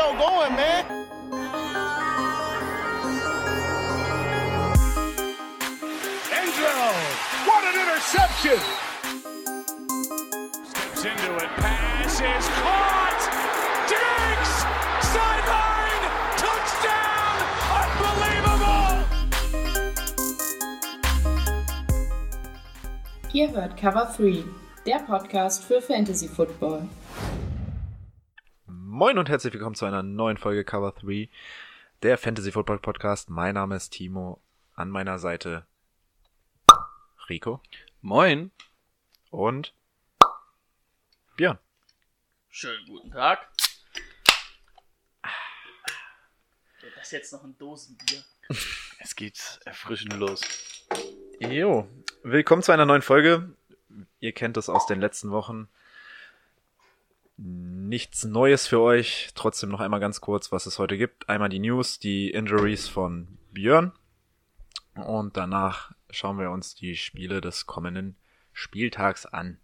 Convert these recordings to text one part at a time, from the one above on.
show going, man. Enzo, what an interception! Steps into it, pass is caught! Diggs! Sideline! Touchdown! Unbelievable! Ihr hört Cover 3, der Podcast für Fantasy Football. Moin und herzlich willkommen zu einer neuen Folge Cover 3, der Fantasy Football Podcast. Mein Name ist Timo, an meiner Seite Rico Moin. und Björn. Schönen guten Tag. Das ist jetzt noch ein Dosenbier. Es geht erfrischend los. Jo, willkommen zu einer neuen Folge. Ihr kennt es aus den letzten Wochen. Nichts Neues für euch. Trotzdem noch einmal ganz kurz, was es heute gibt. Einmal die News, die Injuries von Björn. Und danach schauen wir uns die Spiele des kommenden Spieltags an.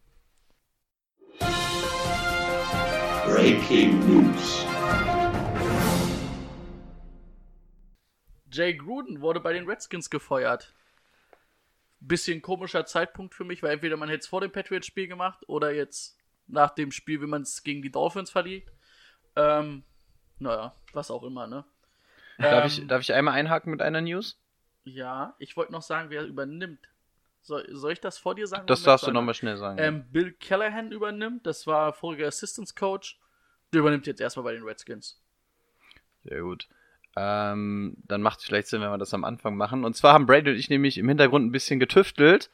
Breaking News. Jay Gruden wurde bei den Redskins gefeuert. Bisschen komischer Zeitpunkt für mich, weil entweder man hätte es vor dem Patriots-Spiel gemacht oder jetzt nach dem Spiel, wie man es gegen die Dolphins verliert. Ähm, naja, was auch immer, ne? Darf, Ähm, ich, darf ich einmal einhaken mit einer News? Ja, ich wollte noch sagen, wer übernimmt. Soll, soll ich das vor dir sagen? Das darfst du nochmal schnell sagen. Ähm, Bill Callahan übernimmt, das war voriger Assistance Coach. Der übernimmt jetzt erstmal bei den Redskins. Sehr gut. Ähm, dann macht es vielleicht Sinn, wenn wir das am Anfang machen. Und zwar haben Brady und ich nämlich im Hintergrund ein bisschen getüftelt.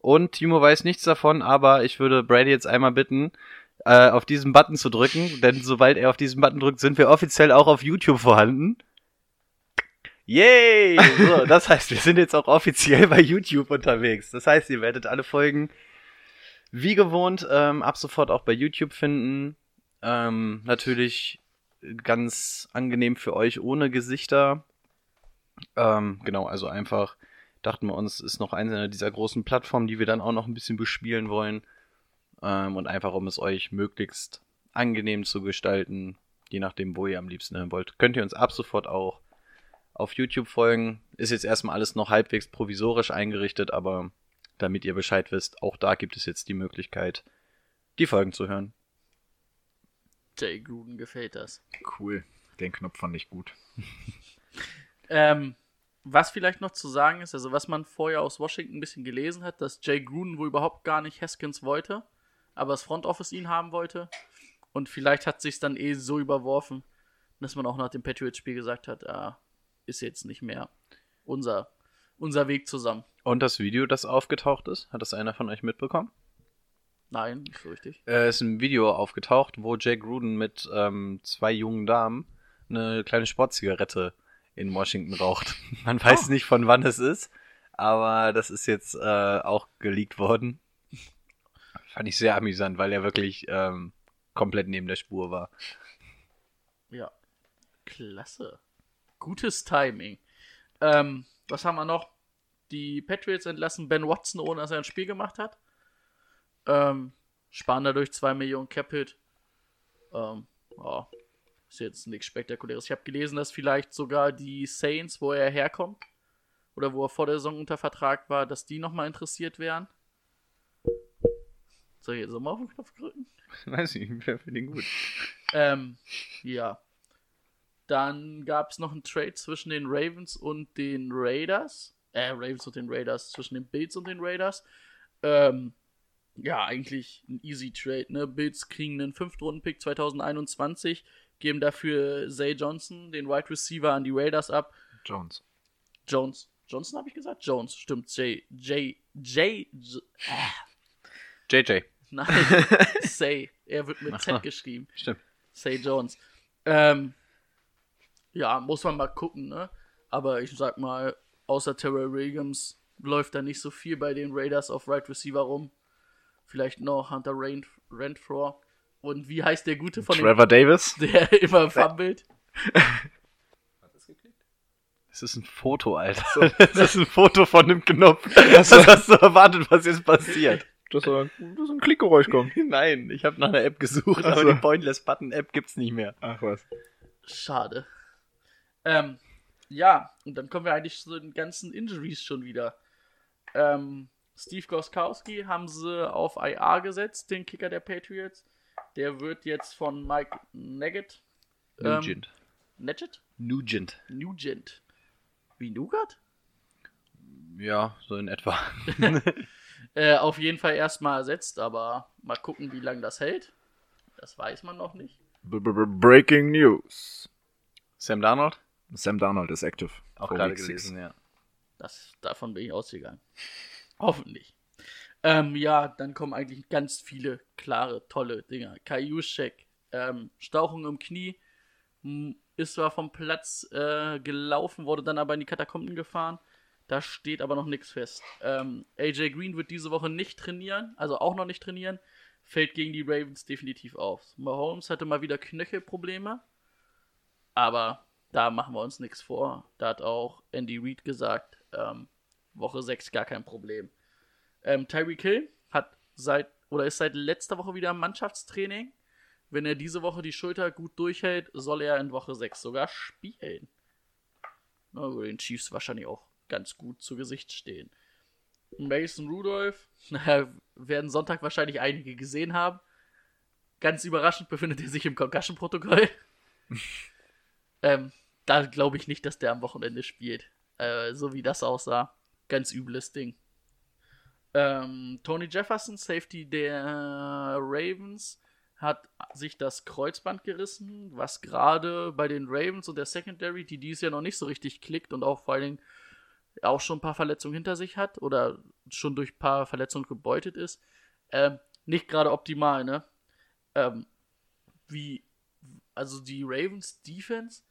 Und Timo weiß nichts davon, aber ich würde Brady jetzt einmal bitten, äh, auf diesen Button zu drücken. Denn sobald er auf diesen Button drückt, sind wir offiziell auch auf YouTube vorhanden. Yay! So, das heißt, wir sind jetzt auch offiziell bei YouTube unterwegs. Das heißt, ihr werdet alle Folgen wie gewohnt ähm, ab sofort auch bei YouTube finden. Ähm, natürlich ganz angenehm für euch ohne Gesichter. Ähm, genau, also einfach dachten wir uns, ist noch eine dieser großen Plattformen, die wir dann auch noch ein bisschen bespielen wollen. Ähm, und einfach, um es euch möglichst angenehm zu gestalten, je nachdem, wo ihr am liebsten hin wollt, könnt ihr uns ab sofort auch auf YouTube folgen. Ist jetzt erstmal alles noch halbwegs provisorisch eingerichtet, aber damit ihr Bescheid wisst, auch da gibt es jetzt die Möglichkeit, die Folgen zu hören. Jay Gruden gefällt das. Cool. Den Knopf fand ich gut. Ähm, was vielleicht noch zu sagen ist, also was man vorher aus Washington ein bisschen gelesen hat, dass Jay Gruden wohl überhaupt gar nicht Haskins wollte, aber das Front Office ihn haben wollte. Und vielleicht hat sich dann eh so überworfen, dass man auch nach dem Patriots-Spiel gesagt hat, ah, ist jetzt nicht mehr unser, unser Weg zusammen. Und das Video, das aufgetaucht ist, hat das einer von euch mitbekommen? Nein, nicht so richtig. Äh, ist ein Video aufgetaucht, wo Jay Gruden mit ähm, zwei jungen Damen eine kleine Sportzigarette in Washington raucht. Man weiß nicht, von wann es ist, aber das ist jetzt äh, auch geleakt worden. Fand ich sehr amüsant, weil er wirklich ähm, komplett neben der Spur war. Ja. Klasse. Gutes Timing. Ähm, was haben wir noch? Die Patriots entlassen Ben Watson, ohne dass er ein Spiel gemacht hat. Ähm, sparen dadurch 2 Millionen Capit. Ähm, ja, ist jetzt nichts Spektakuläres. Ich habe gelesen, dass vielleicht sogar die Saints, wo er herkommt, oder wo er vor der Saison unter Vertrag war, dass die nochmal interessiert wären. Soll ich jetzt nochmal auf den Knopf drücken? Weiß ich, wer für den gut. Ähm, ja. Dann gab es noch einen Trade zwischen den Ravens und den Raiders. Äh, Ravens und den Raiders, zwischen den Bills und den Raiders. Ähm, ja, eigentlich ein easy Trade, ne? Bills kriegen einen 5-Runden-Pick 2021, geben dafür Zay Johnson, den Wide Receiver, an die Raiders ab. Jones. Jones. Johnson habe ich gesagt? Jones, stimmt. J. J. J. J JJ. Nein, Say. Er wird mit Z geschrieben. Stimmt. Say Jones. Ähm, ja, muss man mal gucken, ne? Aber ich sag mal, außer Terrell Williams läuft da nicht so viel bei den Raiders auf Right Receiver rum. Vielleicht noch Hunter Renfro. Und wie heißt der Gute von Trevor Davis. dem, der immer fummelt? Das ist ein Foto, Alter. Das ist ein Foto von dem Knopf. Was hast du erwartet, was jetzt passiert? Dass da, dass ein Klickgeräusch kommt. Nein, ich habe nach einer App gesucht, Ach aber so. die Pointless Button App gibt's nicht mehr. Ach was. Schade. Ähm, ja, und dann kommen wir eigentlich zu den ganzen Injuries schon wieder. Ähm, Steve Goskowski haben sie auf IR gesetzt, den Kicker der Patriots. Der wird jetzt von Mike Nugget. Ähm, Nugent. Nugent. Nugent. Wie Nougat? Ja, so in etwa. Äh, auf jeden Fall erstmal ersetzt, aber mal gucken, wie lange das hält. Das weiß man noch nicht. B -b -b Breaking News. Sam Darnold? Sam Darnold ist active. Auch gerade gelesen, ja. Das, davon bin ich ausgegangen. Hoffentlich. Ähm, ja, dann kommen eigentlich ganz viele klare, tolle Dinger. Kai Juszczyk, ähm, Stauchung im Knie, ist zwar vom Platz äh, gelaufen, wurde dann aber in die Katakomben gefahren. Da steht aber noch nichts fest. Ähm, AJ Green wird diese Woche nicht trainieren, also auch noch nicht trainieren. Fällt gegen die Ravens definitiv auf. Mahomes hatte mal wieder Knöchelprobleme, aber da machen wir uns nichts vor. Da hat auch Andy Reid gesagt, ähm, Woche 6 gar kein Problem. Ähm, Tyreek Hill hat seit oder ist seit letzter Woche wieder im Mannschaftstraining. Wenn er diese Woche die Schulter gut durchhält, soll er in Woche 6 sogar spielen. Würde den Chiefs wahrscheinlich auch ganz gut zu Gesicht stehen. Mason Rudolph, naja, werden Sonntag wahrscheinlich einige gesehen haben. Ganz überraschend befindet er sich im Concussion-Protokoll. ähm, da glaube ich nicht, dass der am Wochenende spielt. Äh, so wie das aussah. Ganz übles Ding. Ähm, Tony Jefferson, Safety der Ravens, hat sich das Kreuzband gerissen, was gerade bei den Ravens und der Secondary, die dies Jahr noch nicht so richtig klickt und auch vor allen Dingen auch schon ein paar Verletzungen hinter sich hat oder schon durch ein paar Verletzungen gebeutet ist, ähm, nicht gerade optimal, ne? Ähm, wie, also die Ravens Defense,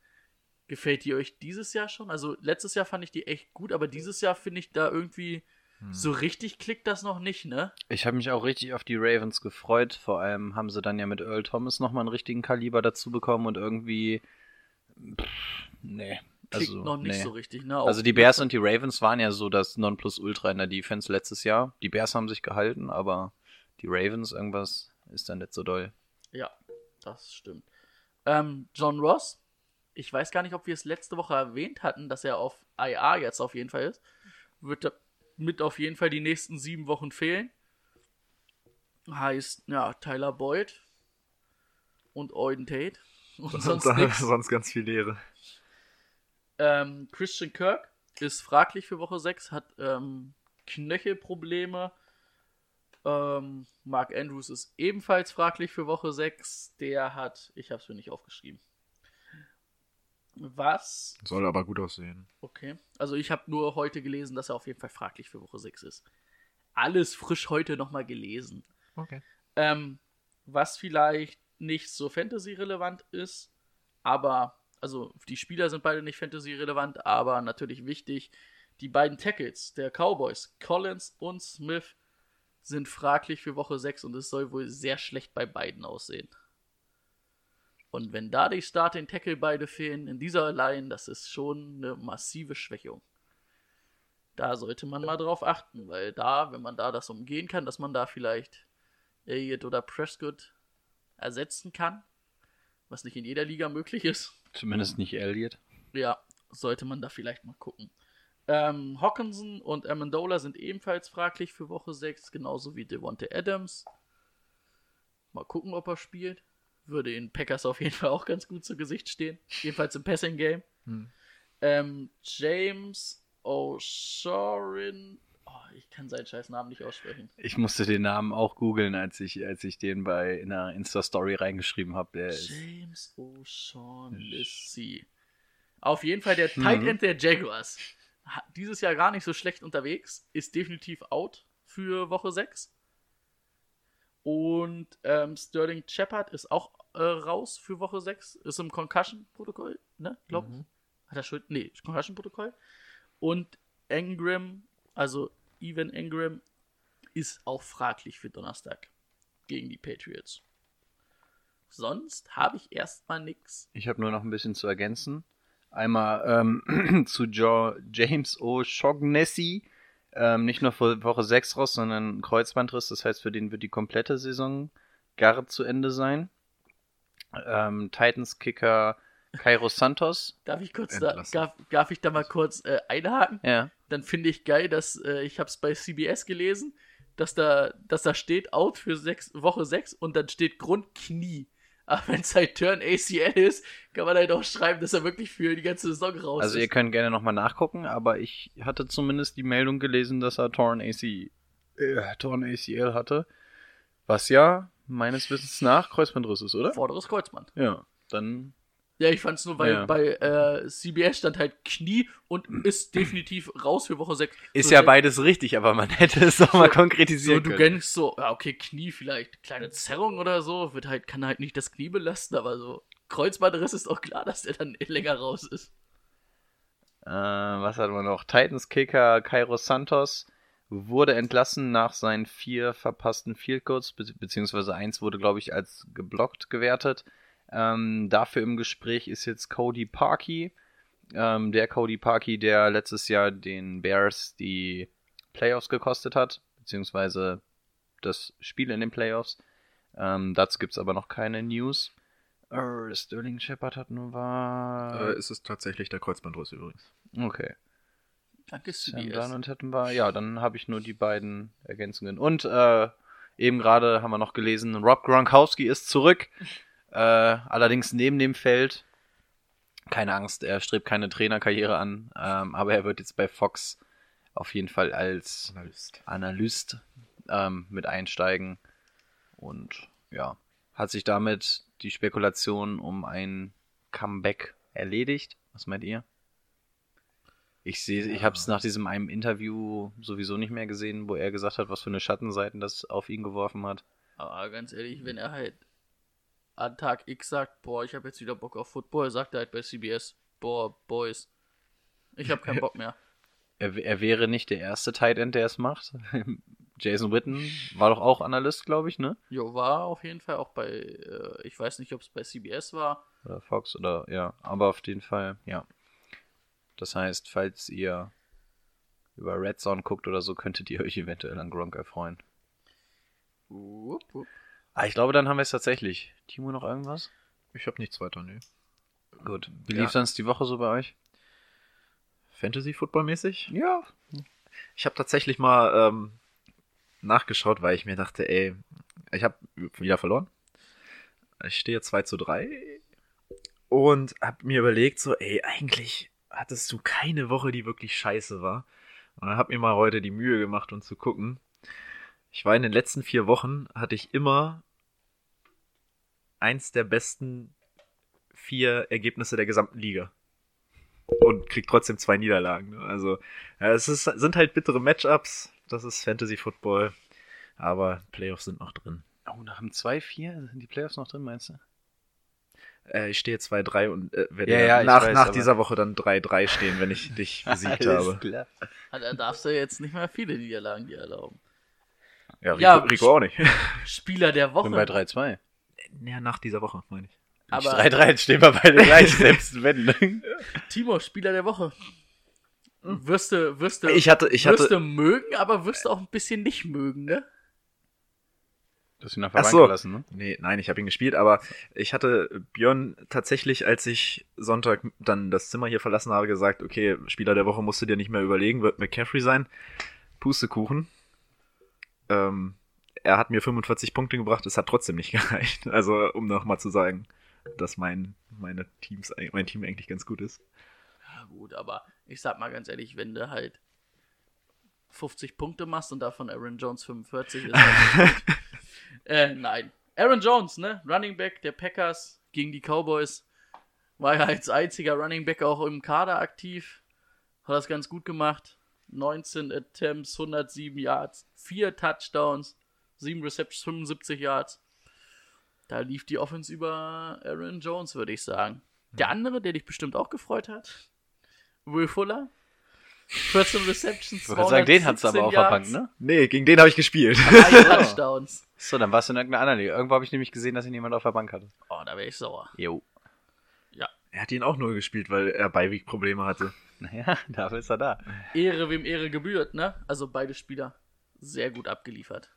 gefällt die euch dieses Jahr schon? Also letztes Jahr fand ich die echt gut, aber dieses Jahr finde ich da irgendwie so richtig klickt das noch nicht, ne? Ich habe mich auch richtig auf die Ravens gefreut. Vor allem haben sie dann ja mit Earl Thomas nochmal einen richtigen Kaliber dazu bekommen und irgendwie. Pff, nee. Klickt Also, noch nicht nee. so richtig, ne? Also Auch- die Bears und die Ravens waren ja so das Nonplusultra in der Defense letztes Jahr. Die Bears haben sich gehalten, aber die Ravens irgendwas ist dann nicht so doll. Ja, das stimmt. Ähm, John Ross, ich weiß gar nicht, ob wir es letzte Woche erwähnt hatten, dass er auf IA jetzt auf jeden Fall ist. Wird da mit auf jeden Fall die nächsten sieben Wochen fehlen. Heißt, ja, Tyler Boyd und Auden Tate. Und sonst sonst ganz viel Leere. Ähm, Christian Kirk ist fraglich für Woche 6, hat ähm, Knöchelprobleme. Ähm, Mark Andrews ist ebenfalls fraglich für Woche 6. Der hat, ich habe es mir nicht aufgeschrieben. Was? Soll aber gut aussehen. Okay. Also ich habe nur heute gelesen, dass er auf jeden Fall fraglich für Woche 6 ist. Alles frisch heute nochmal gelesen. Okay. Ähm, was vielleicht nicht so Fantasy-relevant ist, aber, also die Spieler sind beide nicht Fantasy-relevant, aber natürlich wichtig. Die beiden Tackles der Cowboys, Collins und Smith, sind fraglich für Woche 6 und es soll wohl sehr schlecht bei beiden aussehen. Und wenn da die Starting Tackle beide fehlen, in dieser Line, das ist schon eine massive Schwächung. Da sollte man mal drauf achten, weil da, wenn man da das umgehen kann, dass man da vielleicht Elliott oder Prescott ersetzen kann, was nicht in jeder Liga möglich ist, Zumindest nicht Elliott. ja, sollte man da vielleicht mal gucken. Ähm, Hawkinson und Amendola sind ebenfalls fraglich für Woche 6, genauso wie Devonte Adams. Mal gucken, ob er spielt. Würde in Packers auf jeden Fall auch ganz gut zu Gesicht stehen. Jedenfalls im Passing Game. Hm. Ähm, James O'Shorin. Oh, ich kann seinen scheiß Namen nicht aussprechen. Ich musste den Namen auch googeln, als ich, als ich den bei in einer Insta-Story reingeschrieben habe. Ist James O'Shaughnessy. Auf jeden Fall der Mhm. Tight End der Jaguars. Dieses Jahr gar nicht so schlecht unterwegs. Ist definitiv out für Woche 6. Und ähm, Sterling Shepard ist auch äh, raus für Woche 6. Ist im Concussion-Protokoll, ne? Glaub Mhm. Hat er Schuld? Nee, Concussion-Protokoll. Und Engram, also Evan Engram, ist auch fraglich für Donnerstag gegen die Patriots. Sonst habe ich erstmal nichts. Ich habe nur noch ein bisschen zu ergänzen. Einmal ähm, zu jo James O'Shaughnessy. Ähm, nicht nur für Woche 6 raus, sondern ein Kreuzbandriss. Das heißt, für den wird die komplette Saison gar zu Ende sein. Ähm, Titans Kicker Cairo Santos. Darf ich kurz da, darf, darf ich da mal kurz äh, einhaken? Ja. Dann finde ich geil, dass äh, ich habe es bei CBS gelesen, dass da, dass da steht out für sechs, Woche 6 und dann steht Grund Knie. Aber wenn es halt Turn ACL ist, kann man halt auch schreiben, dass er wirklich für die ganze Saison raus Also ist. ihr könnt gerne nochmal nachgucken, aber ich hatte zumindest die Meldung gelesen, dass er Torn, AC, äh, Torn ACL hatte. Was ja meines Wissens nach Kreuzbandriss ist, oder? Vorderes Kreuzband. Ja. Dann Ja, ich fand's nur, weil Ja. bei äh, CBS stand halt Knie und ist definitiv raus für Woche 6. ist so, ja beides richtig, aber man hätte es doch mal So, konkretisieren du können. denkst so, ja, okay, Knie vielleicht, kleine Zerrung oder so, wird halt, kann halt nicht das Knie belasten, aber so Kreuzbandriss ist auch klar, dass der dann länger raus ist. Äh, was hatten wir noch? Titans Kicker Cairo Santos wurde entlassen nach seinen vier verpassten Field Goals, be beziehungsweise eins wurde, glaube ich, als geblockt gewertet. Ähm, dafür im Gespräch ist jetzt Cody Parkey. Ähm, der Cody Parkey, der letztes Jahr den Bears die Playoffs gekostet hat, beziehungsweise das Spiel in den Playoffs. Ähm, dazu gibt es aber noch keine News. Äh, Sterling Shepard hat nur war. Äh, ist es tatsächlich der Kreuzbandriss übrigens. okay. Danke, Sam CBS. Darnold hätten wir. Ja, dann habe ich nur die beiden Ergänzungen. Und äh, eben gerade haben wir noch gelesen, Rob Gronkowski ist zurück. Äh, allerdings neben dem Feld. Keine Angst, er strebt keine Trainerkarriere an, ähm, aber er wird jetzt bei Fox auf jeden Fall als Analyst. Analyst ähm, mit einsteigen. Und ja, hat sich damit die Spekulation um ein Comeback erledigt. Was meint ihr? Ich sehe, ich habe es nach diesem einem Interview sowieso nicht mehr gesehen, wo er gesagt hat, was für eine Schattenseiten das auf ihn geworfen hat. Aber ganz ehrlich, wenn er halt an Tag X sagt, boah, ich habe jetzt wieder Bock auf Football, sagt er halt bei CBS, boah, Boys, ich habe keinen Bock mehr. Er, er wäre nicht der erste Tight End, der es macht. Jason Witten war doch auch Analyst, glaube ich, ne? Jo, war auf jeden Fall auch bei, äh, ich weiß nicht, ob es bei CBS war. Oder Fox oder ja, aber auf jeden Fall, ja. Das heißt, falls ihr über Red Zone guckt oder so, könntet ihr euch eventuell an Gronk erfreuen. Wupp, wupp. Ah, ich glaube, dann haben wir es tatsächlich. Timo, noch irgendwas? Ich habe nichts weiter, nee. Gut. Wie Ja. lief sonst die Woche so bei euch? Fantasy-Football-mäßig? Ja. Ich habe tatsächlich mal ähm, nachgeschaut, weil ich mir dachte, ey, ich habe wieder verloren. Ich stehe 2 zu 3 und habe mir überlegt, so, ey, eigentlich hattest du keine Woche, die wirklich scheiße war. Und dann habe mir mal heute die Mühe gemacht, um zu gucken. Ich war in den letzten vier Wochen, hatte ich immer eins der besten vier Ergebnisse der gesamten Liga. Und krieg trotzdem zwei Niederlagen. Ne? Also, ja, es ist, sind halt bittere Matchups. Das ist Fantasy Football. Aber Playoffs sind noch drin. Oh, nach dem 2-4 sind die Playoffs noch drin, meinst du? Äh, ich stehe 2-3 und äh, werde Ja, ja, nach, weiß, nach dieser Woche dann 3-3 stehen, wenn ich dich besiegt habe. klar. Ah, Da darfst du jetzt nicht mehr viele Niederlagen dir erlauben. Ja, Rico, Ja, Rico auch nicht. Spieler der Ich bin bei Woche. 3-2. ja, nach dieser Woche, meine ich. Aber 3-3, jetzt stehen wir beide gleich, selbst wenn. Timo, Spieler der Woche. Wirst du, wirst du, Ich hatte, ich wirst hatte, du mögen, aber wirst du auch ein bisschen nicht mögen, ne? Du hast ihn auf Ach so. gelassen, ne? Nee, nein, ich habe ihn gespielt, aber ich hatte Björn tatsächlich, als ich Sonntag dann das Zimmer hier verlassen habe, gesagt, okay, Spieler der Woche musst du dir nicht mehr überlegen, wird McCaffrey sein. Pustekuchen. Ähm, er hat mir 45 Punkte gebracht, es hat trotzdem nicht gereicht. Also, um nochmal zu sagen, dass mein, meine Teams, mein Team eigentlich ganz gut ist. Ja, gut, aber ich sag mal ganz ehrlich, wenn du halt 50 Punkte machst und davon Aaron Jones 45 ist halt. äh, nein. Aaron Jones, ne? Running Back der Packers gegen die Cowboys. War ja als einziger Running Back auch im Kader aktiv. Hat das ganz gut gemacht. 19 Attempts, 107 Yards, 4 Touchdowns, 7 Receptions, 75 Yards. Da lief die Offense über Aaron Jones, würde ich sagen. Der andere, der dich bestimmt auch gefreut hat, Will Fuller. 14 Receptions, Ich wollte sagen, den hat's aber auf der Bank, 217 ne? Nee, gegen den habe ich gespielt. Yards, drei Touchdowns. So, dann warst du in irgendeiner anderen Liga. Irgendwo habe ich nämlich gesehen, dass ihn jemand auf der Bank hatte. Oh, da wäre ich sauer. Jo. Er hat ihn auch nur gespielt, weil er Beiweg-Probleme hatte. Naja, dafür ist er da. Ehre, wem Ehre gebührt, ne? Also beide Spieler sehr gut abgeliefert.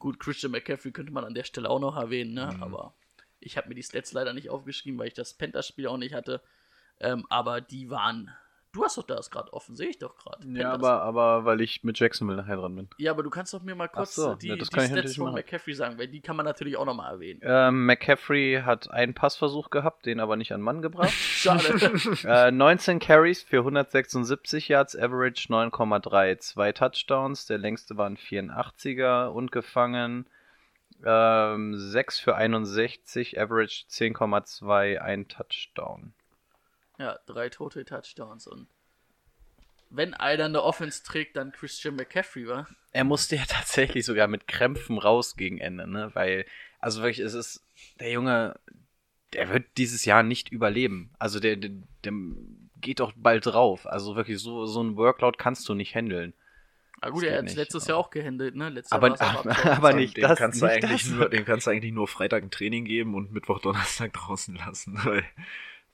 Gut, Christian McCaffrey könnte man an der Stelle auch noch erwähnen, ne? Aber Ich habe mir die Stats leider nicht aufgeschrieben, weil ich das Panthers-Spiel auch nicht hatte. Ähm, aber die waren. Du hast doch das gerade offen, sehe ich doch gerade. Ja, aber, aber weil ich mit Jacksonville nachher dran bin. Ja, aber du kannst doch mir mal kurz so, die, das die Stats von machen. McCaffrey sagen, weil die kann man natürlich auch nochmal erwähnen. Ähm, McCaffrey hat einen Passversuch gehabt, den aber nicht an Mann gebracht. Schade. äh, 19 Carries für 176 Yards, Average 9,3, zwei Touchdowns, der längste war ein 84er und gefangen. Ähm, 6 für 61, Average 10,2, ein Touchdown. Ja, drei Total Touchdowns und wenn einer eine Offense trägt, dann Christian McCaffrey, war. Er musste ja tatsächlich sogar mit Krämpfen raus gegen Ende, ne? Weil, also wirklich, es ist, der Junge, der wird dieses Jahr nicht überleben. Also der, der, der geht doch bald drauf. Also wirklich, so, so ein Workload kannst du nicht handeln. Ah gut, Das er hat nicht, letztes aber- Jahr auch gehandelt, ne? Letztes Aber, Jahr aber, aber nicht dem das. kannst du nicht eigentlich das. nur, dem kannst du eigentlich nur Freitag ein Training geben und Mittwoch, Donnerstag draußen lassen, weil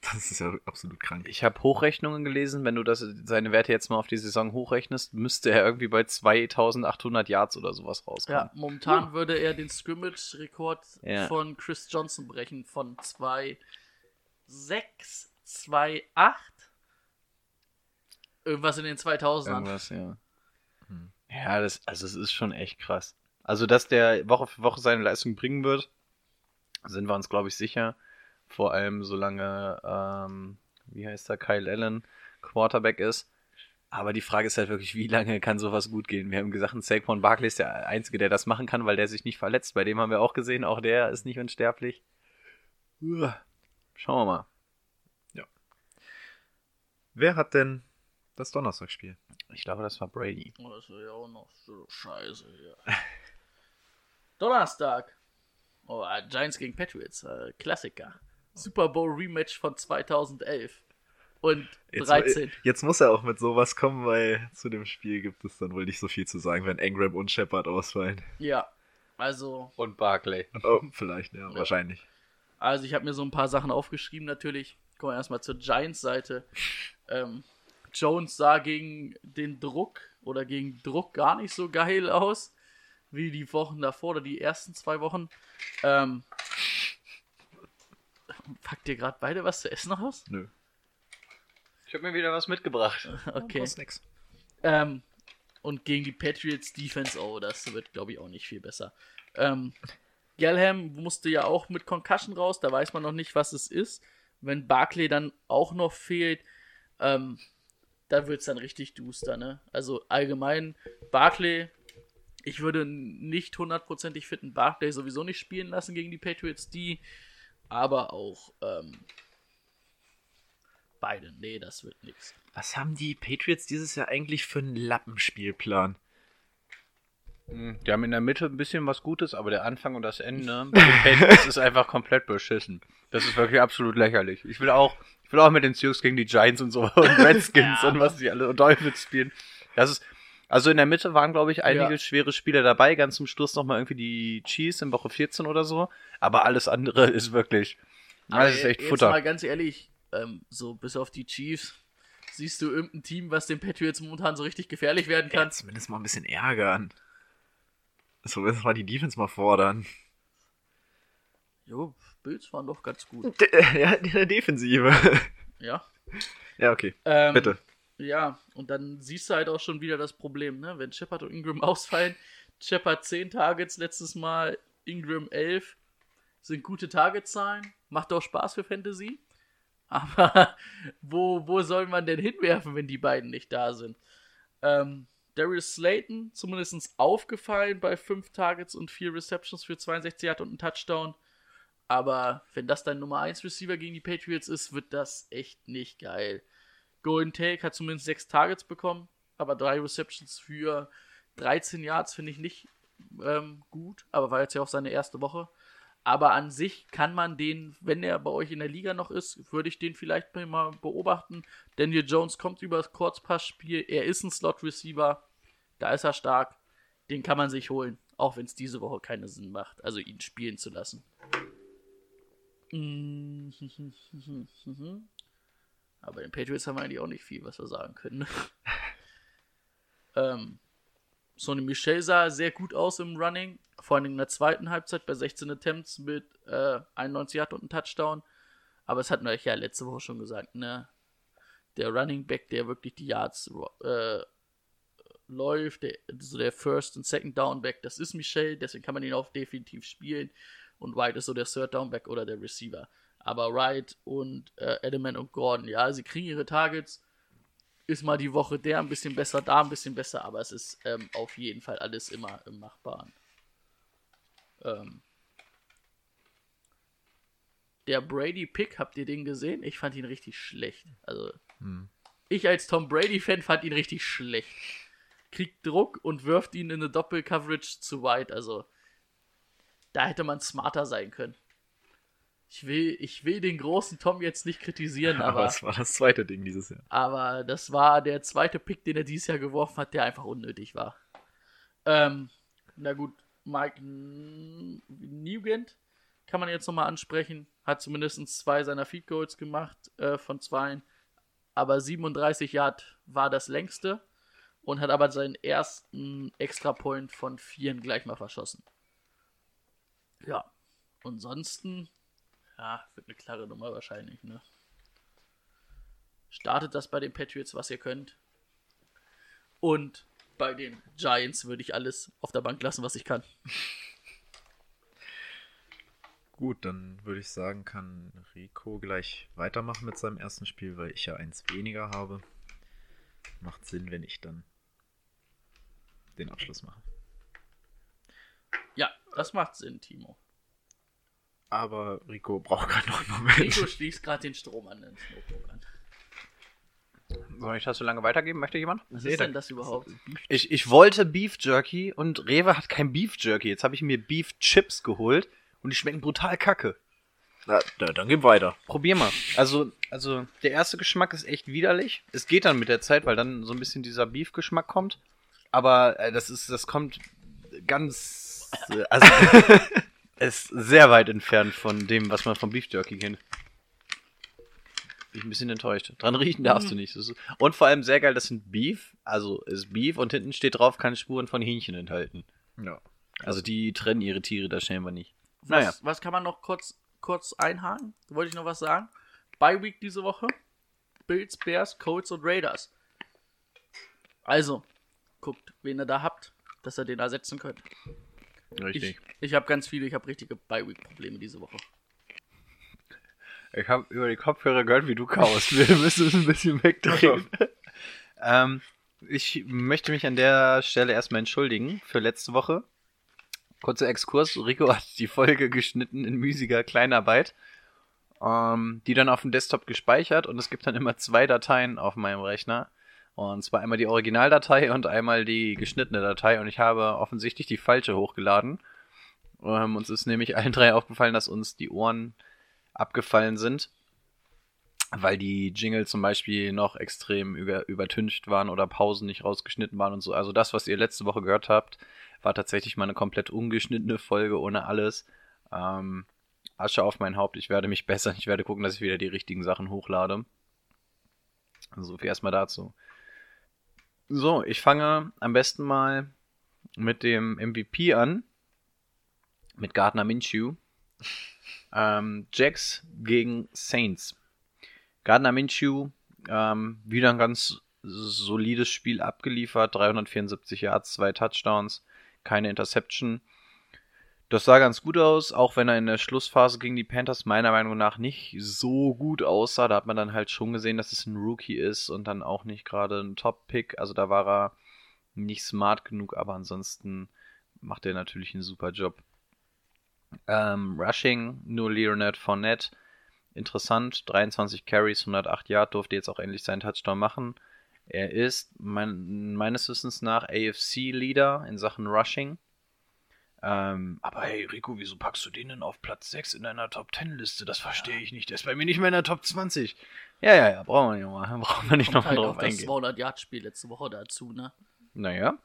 das ist ja absolut krank. Ich habe Hochrechnungen gelesen, wenn du das, seine Werte jetzt mal auf die Saison hochrechnest, müsste er irgendwie bei 2800 Yards oder sowas rauskommen. Ja, momentan würde er den Scrimmage-Rekord Ja. von Chris Johnson brechen von 2 6 2 8 Irgendwas in den 2000ern. Irgendwas, ja. Ja, das, also es ist schon echt krass. Also, dass der Woche für Woche seine Leistung bringen wird, sind wir uns, glaube ich, sicher. Vor allem, solange, ähm, wie heißt er, Kyle Allen Quarterback ist. Aber die Frage ist halt wirklich, wie lange kann sowas gut gehen? Wir haben gesagt, Saquon Barkley ist der Einzige, der das machen kann, weil der sich nicht verletzt. Bei dem haben wir auch gesehen, auch der ist nicht unsterblich. Schauen wir mal. Wer hat denn das Donnerstagsspiel? Ich glaube, das war Brady. Oh, das wäre ja auch noch so scheiße hier. Donnerstag. Oh, Giants gegen Patriots. Äh, Klassiker. Super Bowl Rematch von 2011. Und Jetzt, 13. jetzt muss er auch mit sowas kommen, weil zu dem Spiel gibt es dann wohl nicht so viel zu sagen, wenn Engram und Shepard ausfallen. Ja. Also, Und Barkley. Oh, vielleicht, ja, wahrscheinlich. Also ich habe mir so ein paar Sachen aufgeschrieben natürlich. Kommen wir erstmal zur Giants-Seite. Ähm, Jones sah gegen den Druck oder gegen Druck gar nicht so geil aus wie die Wochen davor oder die ersten zwei Wochen. Ähm, packt ihr gerade beide was zu essen aus? Nö. Ich habe mir wieder was mitgebracht. Okay. Ähm, und gegen die Patriots Defense, oh, das wird, glaube ich, auch nicht viel besser. Ähm, Gelham musste ja auch mit Concussion raus, da weiß man noch nicht, was es ist. Wenn Barclay dann auch noch fehlt, ähm, da wird es dann richtig duster, ne? Also allgemein, Barclay, ich würde nicht hundertprozentig fitten Barclay sowieso nicht spielen lassen gegen die Patriots, die, aber auch ähm, beide. Nee, das wird nichts. Was haben die Patriots dieses Jahr eigentlich für einen Lappenspielplan? Die haben in der Mitte ein bisschen was Gutes, aber der Anfang und das Ende mit den Patriots ist einfach komplett beschissen. Das ist wirklich absolut lächerlich. Ich will auch, ich will auch mit den Sioux gegen die Giants und so und Redskins Ja. und was die alle und Dolphins spielen. Das ist, also in der Mitte waren, glaube ich, einige Ja. schwere Spiele dabei. Ganz zum Schluss nochmal irgendwie die Chiefs in Woche 14 oder so. Aber alles andere ist wirklich, das ist echt jetzt Futter. mal ganz ehrlich, ähm, so bis auf die Chiefs, siehst du irgendein Team, was den Patriots momentan so richtig gefährlich werden Ja, kann? zumindest mal ein bisschen ärgern. Zumindest mal die Defense mal fordern. Jo, Bills waren doch ganz gut. Ja, in der Defensive. Ja. ja, okay. Ähm, Bitte. Ja, und dann siehst du halt auch schon wieder das Problem, ne? Wenn Shepard und Ingram ausfallen, Shepard 10 Targets letztes Mal, Ingram 11, sind gute Targetzahlen, macht auch Spaß für Fantasy. Aber wo, wo soll man denn hinwerfen, wenn die beiden nicht da sind? Ähm, Darius Slayton, zumindest aufgefallen bei 5 Targets und 4 Receptions für 62 Yard und einen Touchdown. Aber wenn das dein Nummer 1 Receiver gegen die Patriots ist, wird das echt nicht geil. Golden Take hat zumindest 6 Targets bekommen, aber 3 Receptions für 13 Yards finde ich nicht ähm, gut, aber war jetzt ja auch seine erste Woche. Aber an sich kann man den, wenn er bei euch in der Liga noch ist, würde ich den vielleicht mal beobachten. Daniel Jones kommt über das Kurzpassspiel, er ist ein Slot-Receiver, da ist er stark, den kann man sich holen, auch wenn es diese Woche keinen Sinn macht, also ihn spielen zu lassen. Aber den Patriots haben wir eigentlich auch nicht viel, was wir sagen können. ähm, Sonny Michel sah sehr gut aus im Running, vor allem in der zweiten Halbzeit bei 16 Attempts mit äh, 91 Yard und einem Touchdown. Aber es hatten wir euch ja letzte Woche schon gesagt, ne? Der Running Back, der wirklich die Yards äh, läuft, der, so der First und Second Down Back, das ist Michel, deswegen kann man ihn auch definitiv spielen. Und White ist so der Third Down Back oder der Receiver. Aber Wright und äh, Edelman und Gordon, ja, sie kriegen ihre Targets. Ist mal die Woche der ein bisschen besser, da ein bisschen besser, aber es ist ähm, auf jeden Fall alles immer im Machbaren. Ähm, der Brady Pick, habt ihr den gesehen? Ich fand ihn richtig schlecht. Also, ich als Tom Brady-Fan fand ihn richtig schlecht. Kriegt Druck und wirft ihn in eine Doppel-Coverage zu weit. Also, da hätte man smarter sein können. Ich will, ich will den großen Tom jetzt nicht kritisieren, Aber aber, es war das zweite Ding dieses Jahr. aber das war der zweite Pick, den er dieses Jahr geworfen hat, der einfach unnötig war. Ähm, na gut, Mike Nugent kann man jetzt nochmal ansprechen. Hat zumindest zwei seiner Feed Goals gemacht äh, von zweien. Aber 37 Yard war das längste und hat aber seinen ersten Extra-Point von vieren gleich mal verschossen. Ja, ansonsten, ja, wird eine klare Nummer wahrscheinlich, ne? Startet das bei den Patriots, was ihr könnt. Und bei den Giants würde ich alles auf der Bank lassen, was ich kann. Gut, dann würde ich sagen, kann Rico gleich weitermachen mit seinem ersten Spiel, weil ich ja eins weniger habe. Macht Sinn, wenn ich dann den Abschluss mache. Ja, das macht Sinn, Timo. Aber Rico braucht gerade noch einen Moment. Rico schließt gerade den Strom an den Notebook an. Soll ich das so lange weitergeben? Möchte jemand? Was Nee, ist denn das überhaupt? Ich, ich wollte Beef Jerky und Rewe hat kein Beef Jerky. Jetzt habe ich mir Beef Chips geholt und die schmecken brutal kacke. Na, na, dann gehen weiter. Probier mal. Also, also der erste Geschmack ist echt widerlich. Es geht dann mit der Zeit, weil dann so ein bisschen dieser Beef-Geschmack kommt. Aber äh, das ist, das kommt ganz, äh, also ist sehr weit entfernt von dem, was man vom Beef Jerky kennt. Bin ich ein bisschen enttäuscht. Dran riechen darfst du nicht. Das ist, und vor allem sehr geil, das sind Beef, also ist Beef und hinten steht drauf, kann Spuren von Hähnchen enthalten. Ja. Also die trennen ihre Tiere da scheinbar nicht. Was, Naja. was kann man noch kurz, kurz einhaken? Wollte ich noch was sagen? Bye Week diese Woche. Bills, Bears, Colts und Raiders. Also, guckt, wen ihr da habt, dass ihr den ersetzen könnt. Ich, ich habe ganz viele, ich habe richtige Bye Week Probleme diese Woche. Ich habe über die Kopfhörer gehört, wie du kaust. Wir müssen es ein bisschen wegdrehen. ähm, ich möchte mich an der Stelle erstmal entschuldigen für letzte Woche. Kurzer Exkurs. Rico hat die Folge geschnitten in müßiger Kleinarbeit, ähm, die dann auf dem Desktop gespeichert und es gibt dann immer zwei Dateien auf meinem Rechner. Und zwar einmal die Originaldatei und einmal die geschnittene Datei und ich habe offensichtlich die falsche hochgeladen. Ähm, uns ist nämlich allen drei aufgefallen, dass uns die Ohren abgefallen sind, weil die Jingle zum Beispiel noch extrem über, übertüncht waren oder Pausen nicht rausgeschnitten waren und so. Also das, was ihr letzte Woche gehört habt, war tatsächlich mal eine komplett ungeschnittene Folge ohne alles. Ähm, Asche auf mein Haupt, ich werde mich bessern, ich werde gucken, dass ich wieder die richtigen Sachen hochlade. So viel erstmal dazu. So, ich fange am besten mal mit dem MVP an. Mit Gardner Minshew. Ähm, Jacks gegen Saints. Gardner Minshew, ähm, wieder ein ganz solides Spiel abgeliefert. 374 Yards, zwei Touchdowns, keine Interception. Das sah ganz gut aus, auch wenn er in der Schlussphase gegen die Panthers meiner Meinung nach nicht so gut aussah. Da hat man dann halt schon gesehen, dass es ein Rookie ist und dann auch nicht gerade ein Top-Pick. Also da war er nicht smart genug, aber ansonsten macht er natürlich einen super Job. Ähm, Rushing, nur Leonard Fournette. Interessant, 23 Carries, 108 Yard, durfte jetzt auch endlich seinen Touchdown machen. Er ist mein, meines Wissens nach AFC-Leader in Sachen Rushing. Ähm, aber hey, Rico, wieso packst du den denn auf Platz 6 in deiner Top 10-Liste? Das verstehe ich nicht. Der ist bei mir nicht mehr in der Top 20. Ja, ja, ja, brauchen wir nicht, mal, brauchen wir nicht nochmal halt drauf auch das eingehen. 200 Yard Spiel letzte Woche dazu, ne? Naja,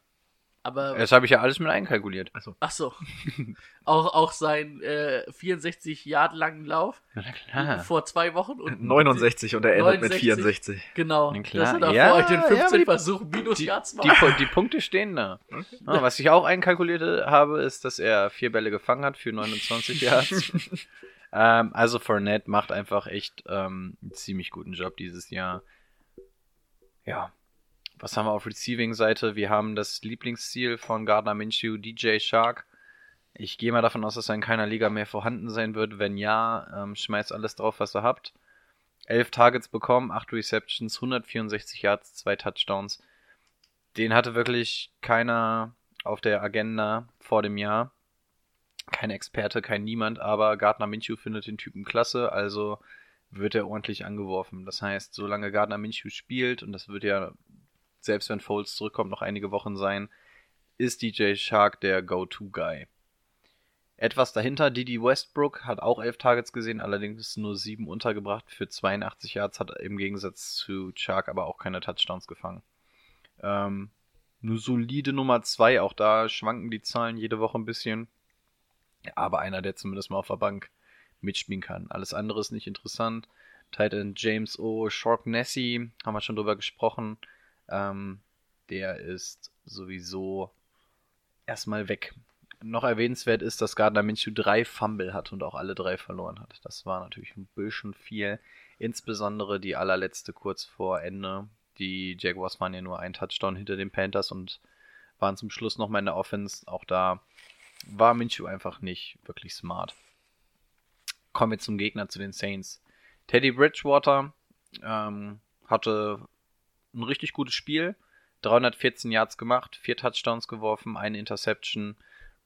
Aber Das habe ich ja alles mit einkalkuliert. ach so. auch auch sein äh, 64 Yard langen Lauf Na klar. vor zwei Wochen und 69 und er endet mit 69. 64. Genau. Na klar. Dass er davor Ja, halt in ja, 15 aber die- Versuchen minus Die, Yards die. Pu- die Punkte stehen da. Ah, was ich auch einkalkuliert habe, ist, dass er vier Bälle gefangen hat für 29 Yards. ähm, also Fournette macht einfach echt ähm, einen ziemlich guten Job dieses Jahr. Ja. Was haben wir auf Receiving-Seite? Wir haben das Lieblingsziel von Gardner Minshew, DJ Shark. Ich gehe mal davon aus, dass er in keiner Liga mehr vorhanden sein wird. Wenn ja, ähm, schmeißt alles drauf, was ihr habt. Elf Targets bekommen, acht Receptions, 164 Yards, zwei Touchdowns. Den hatte wirklich keiner auf der Agenda vor dem Jahr. Kein Experte, kein Niemand, aber Gardner Minshew findet den Typen klasse, also wird er ordentlich angeworfen. Das heißt, solange Gardner Minshew spielt, und das wird ja, selbst wenn Foles zurückkommt, noch einige Wochen sein, ist DJ Shark der Go-To-Guy. Etwas dahinter, Didi Westbrook hat auch elf Targets gesehen, allerdings nur sieben untergebracht für 82 Yards, hat im Gegensatz zu Shark aber auch keine Touchdowns gefangen. Ähm, eine solide Nummer zwei, auch da schwanken die Zahlen jede Woche ein bisschen. Aber einer, der zumindest mal auf der Bank mitspielen kann. Alles andere ist nicht interessant. Titan James O. Nessie, haben wir schon drüber gesprochen. Ähm, der ist sowieso erstmal weg. Noch erwähnenswert ist, dass Gardner Minshew drei Fumble hat und auch alle drei verloren hat. Das war natürlich ein bisschen viel. Insbesondere die allerletzte kurz vor Ende. Die Jaguars waren ja nur ein Touchdown hinter den Panthers und waren zum Schluss nochmal in der Offense. Auch da war Minshew einfach nicht wirklich smart. Kommen wir zum Gegner, zu den Saints. Teddy Bridgewater ähm, hatte ein richtig gutes Spiel. 314 Yards gemacht, vier Touchdowns geworfen, eine Interception,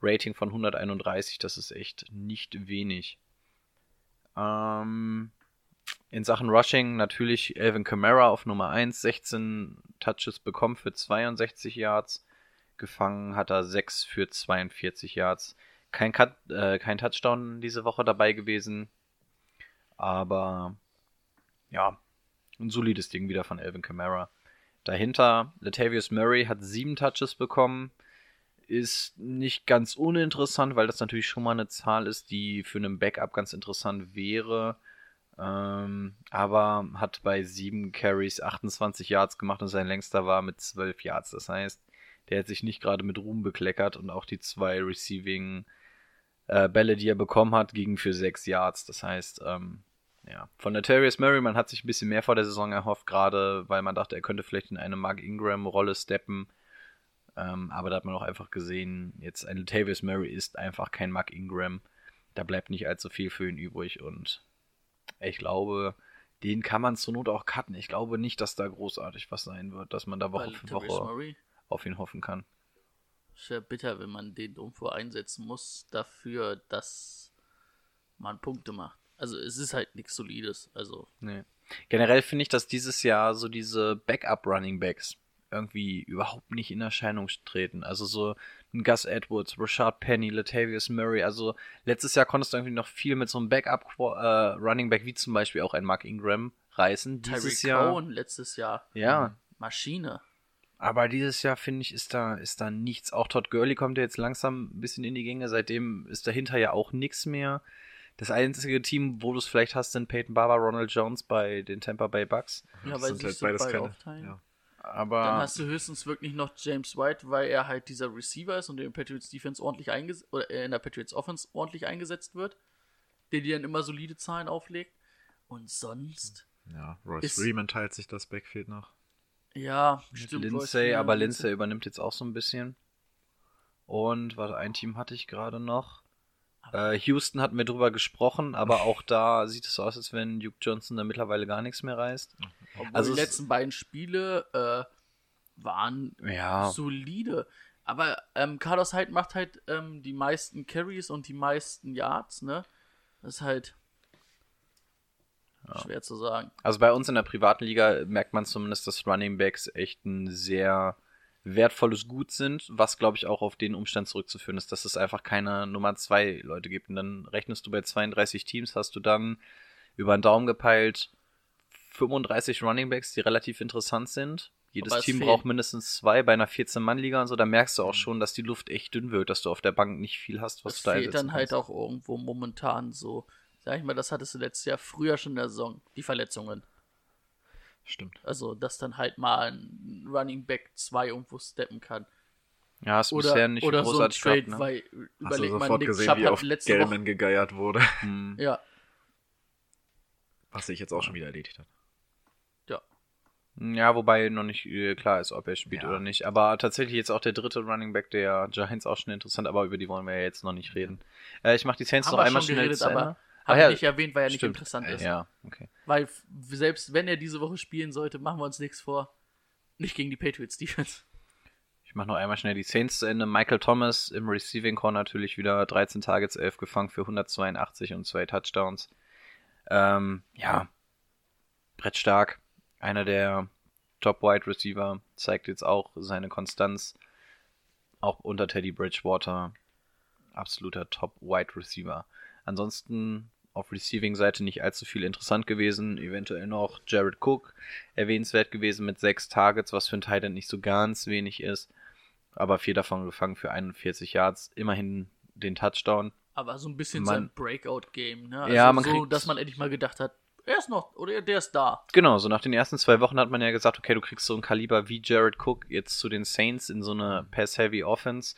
Rating von 131, das ist echt nicht wenig. Ähm, in Sachen Rushing natürlich Elvin Kamara auf Nummer 1, 16 Touches bekommen für 62 Yards. Gefangen hat er 6 für 42 Yards. Kein, Cut, äh, kein Touchdown diese Woche dabei gewesen. Aber ja, ein solides Ding wieder von Elvin Kamara. Dahinter, Latavius Murray hat 7 Touches bekommen. Ist nicht ganz uninteressant, weil das natürlich schon mal eine Zahl ist, die für einen Backup ganz interessant wäre. Ähm, aber hat bei 7 Carries 28 Yards gemacht und sein längster war mit 12 Yards. Das heißt, der hat sich nicht gerade mit Ruhm bekleckert und auch die zwei Receiving äh, Bälle, die er bekommen hat, gingen für 6 Yards. Das heißt, ähm, ja, von Natarius Murray, man hat sich ein bisschen mehr vor der Saison erhofft, gerade weil man dachte, er könnte vielleicht in eine Mark Ingram-Rolle steppen. Ähm, aber da hat man auch einfach gesehen, jetzt ein Latavius Murray ist einfach kein Mark Ingram. Da bleibt nicht allzu viel für ihn übrig und ich glaube, den kann man zur Not auch cutten. Ich glaube nicht, dass da großartig was sein wird, dass man da Woche für Woche Murray auf ihn hoffen kann. ist ja bitter, wenn man den irgendwo einsetzen muss, dafür, dass man Punkte macht. Also es ist halt nichts Solides. Also Nee. Generell finde ich, dass dieses Jahr so diese Backup-Running-Backs irgendwie überhaupt nicht in Erscheinung treten. Also so ein Gus Edwards, Rashad Penny, Latavius Murray. Also letztes Jahr konntest du irgendwie noch viel mit so einem Backup-Running-Back wie zum Beispiel auch ein Mark Ingram reißen. Dieses Tyreek Jahr. Cohen letztes Jahr. Ja. Maschine. Aber dieses Jahr, finde ich, ist da, ist da nichts. Auch Todd Gurley kommt ja jetzt langsam ein bisschen in die Gänge. Seitdem ist dahinter ja auch nichts mehr. Das einzige Team, wo du es vielleicht hast, sind Peyton Barber, Ronald Jones bei den Tampa Bay Bucks. Ja, Das weil sind sich halt so beides beide keine- aufteilen. ja. Aber Dann hast du höchstens wirklich noch James White, weil er halt dieser Receiver ist und in der Patriots Defense ordentlich eingesetzt oder äh, in der Patriots Offense ordentlich eingesetzt wird, der dir dann immer solide Zahlen auflegt. Und sonst, Ja, Royce Ist- Freeman teilt sich das Backfield noch. ja, Mit stimmt. Lindsay, aber Lindsay übernimmt jetzt auch so ein bisschen. Und warte, ein Team hatte ich gerade noch. Äh, Houston hatten wir drüber gesprochen, aber auch da sieht es so aus, als wenn Duke Johnson da mittlerweile gar nichts mehr reißt. Obwohl also die letzten beiden Spiele äh, waren Ja, solide. Aber ähm, Carlos Hyde macht halt ähm, die meisten Carries und die meisten Yards, ne? Das ist halt schwer zu sagen. also bei uns in der privaten Liga merkt man zumindest, dass Running Backs echt ein sehr wertvolles Gut sind, was glaube ich auch auf den Umstand zurückzuführen ist, dass es einfach keine Nummer zwei Leute gibt. Und dann rechnest du bei 32 Teams, hast du dann über den Daumen gepeilt 35 Running Backs, die relativ interessant sind. jedes Team fehlt- braucht mindestens zwei bei einer 14-Mann-Liga und so. Da merkst du auch schon, dass die Luft echt dünn wird, dass du auf der Bank nicht viel hast, was Es du da fehlt dann halt kannst. auch irgendwo momentan so. Sag ich mal, das hattest du letztes Jahr früher schon in der Saison, die Verletzungen. Stimmt. Also, dass dann halt mal ein Running Back 2 irgendwo steppen kann. Ja, hast du Oder, bisher nicht oder so ein großartig Trade, gehabt, ne? weil Hast du überleg mal, sofort Nick gesehen, Chubb wie auf letzte Woche. Gegeiert wurde, Hm. Ja, was sich jetzt auch schon wieder erledigt hat. Ja, wobei noch nicht äh, klar ist, ob er spielt Ja. oder nicht. Aber tatsächlich jetzt auch der dritte Running Back der Giants auch schon interessant, aber über die wollen wir ja jetzt noch nicht reden. Äh, ich mache die Saints haben noch einmal schnell geredet, zu Ende. aber habe ja, ich nicht erwähnt, weil er nicht stimmt. interessant ist. Ja, okay. Weil selbst wenn er diese Woche spielen sollte, machen wir uns nichts vor. Nicht gegen die Patriots Defense. Ich mache noch einmal schnell die Saints zu Ende. Michael Thomas im Receiving Core natürlich wieder 13 Targets, 11 gefangen für 182 und zwei Touchdowns. Ähm, ja, brettstark. Einer der Top Wide Receiver zeigt jetzt auch seine Konstanz. Auch unter Teddy Bridgewater. Absoluter Top Wide Receiver. Ansonsten auf Receiving-Seite nicht allzu viel interessant gewesen. Eventuell noch Jared Cook erwähnenswert gewesen mit sechs Targets, was für ein Titan nicht so ganz wenig ist. Aber vier davon gefangen für 41 Yards. Immerhin den Touchdown. Aber so ein bisschen Man- sein Breakout-Game, ne? Also Ja, man so, dass man endlich mal gedacht hat, er ist noch, oder der ist da. Genau, so nach den ersten zwei Wochen hat man ja gesagt, okay, du kriegst so ein Kaliber wie Jared Cook jetzt zu den Saints in so eine Pass-Heavy Offense.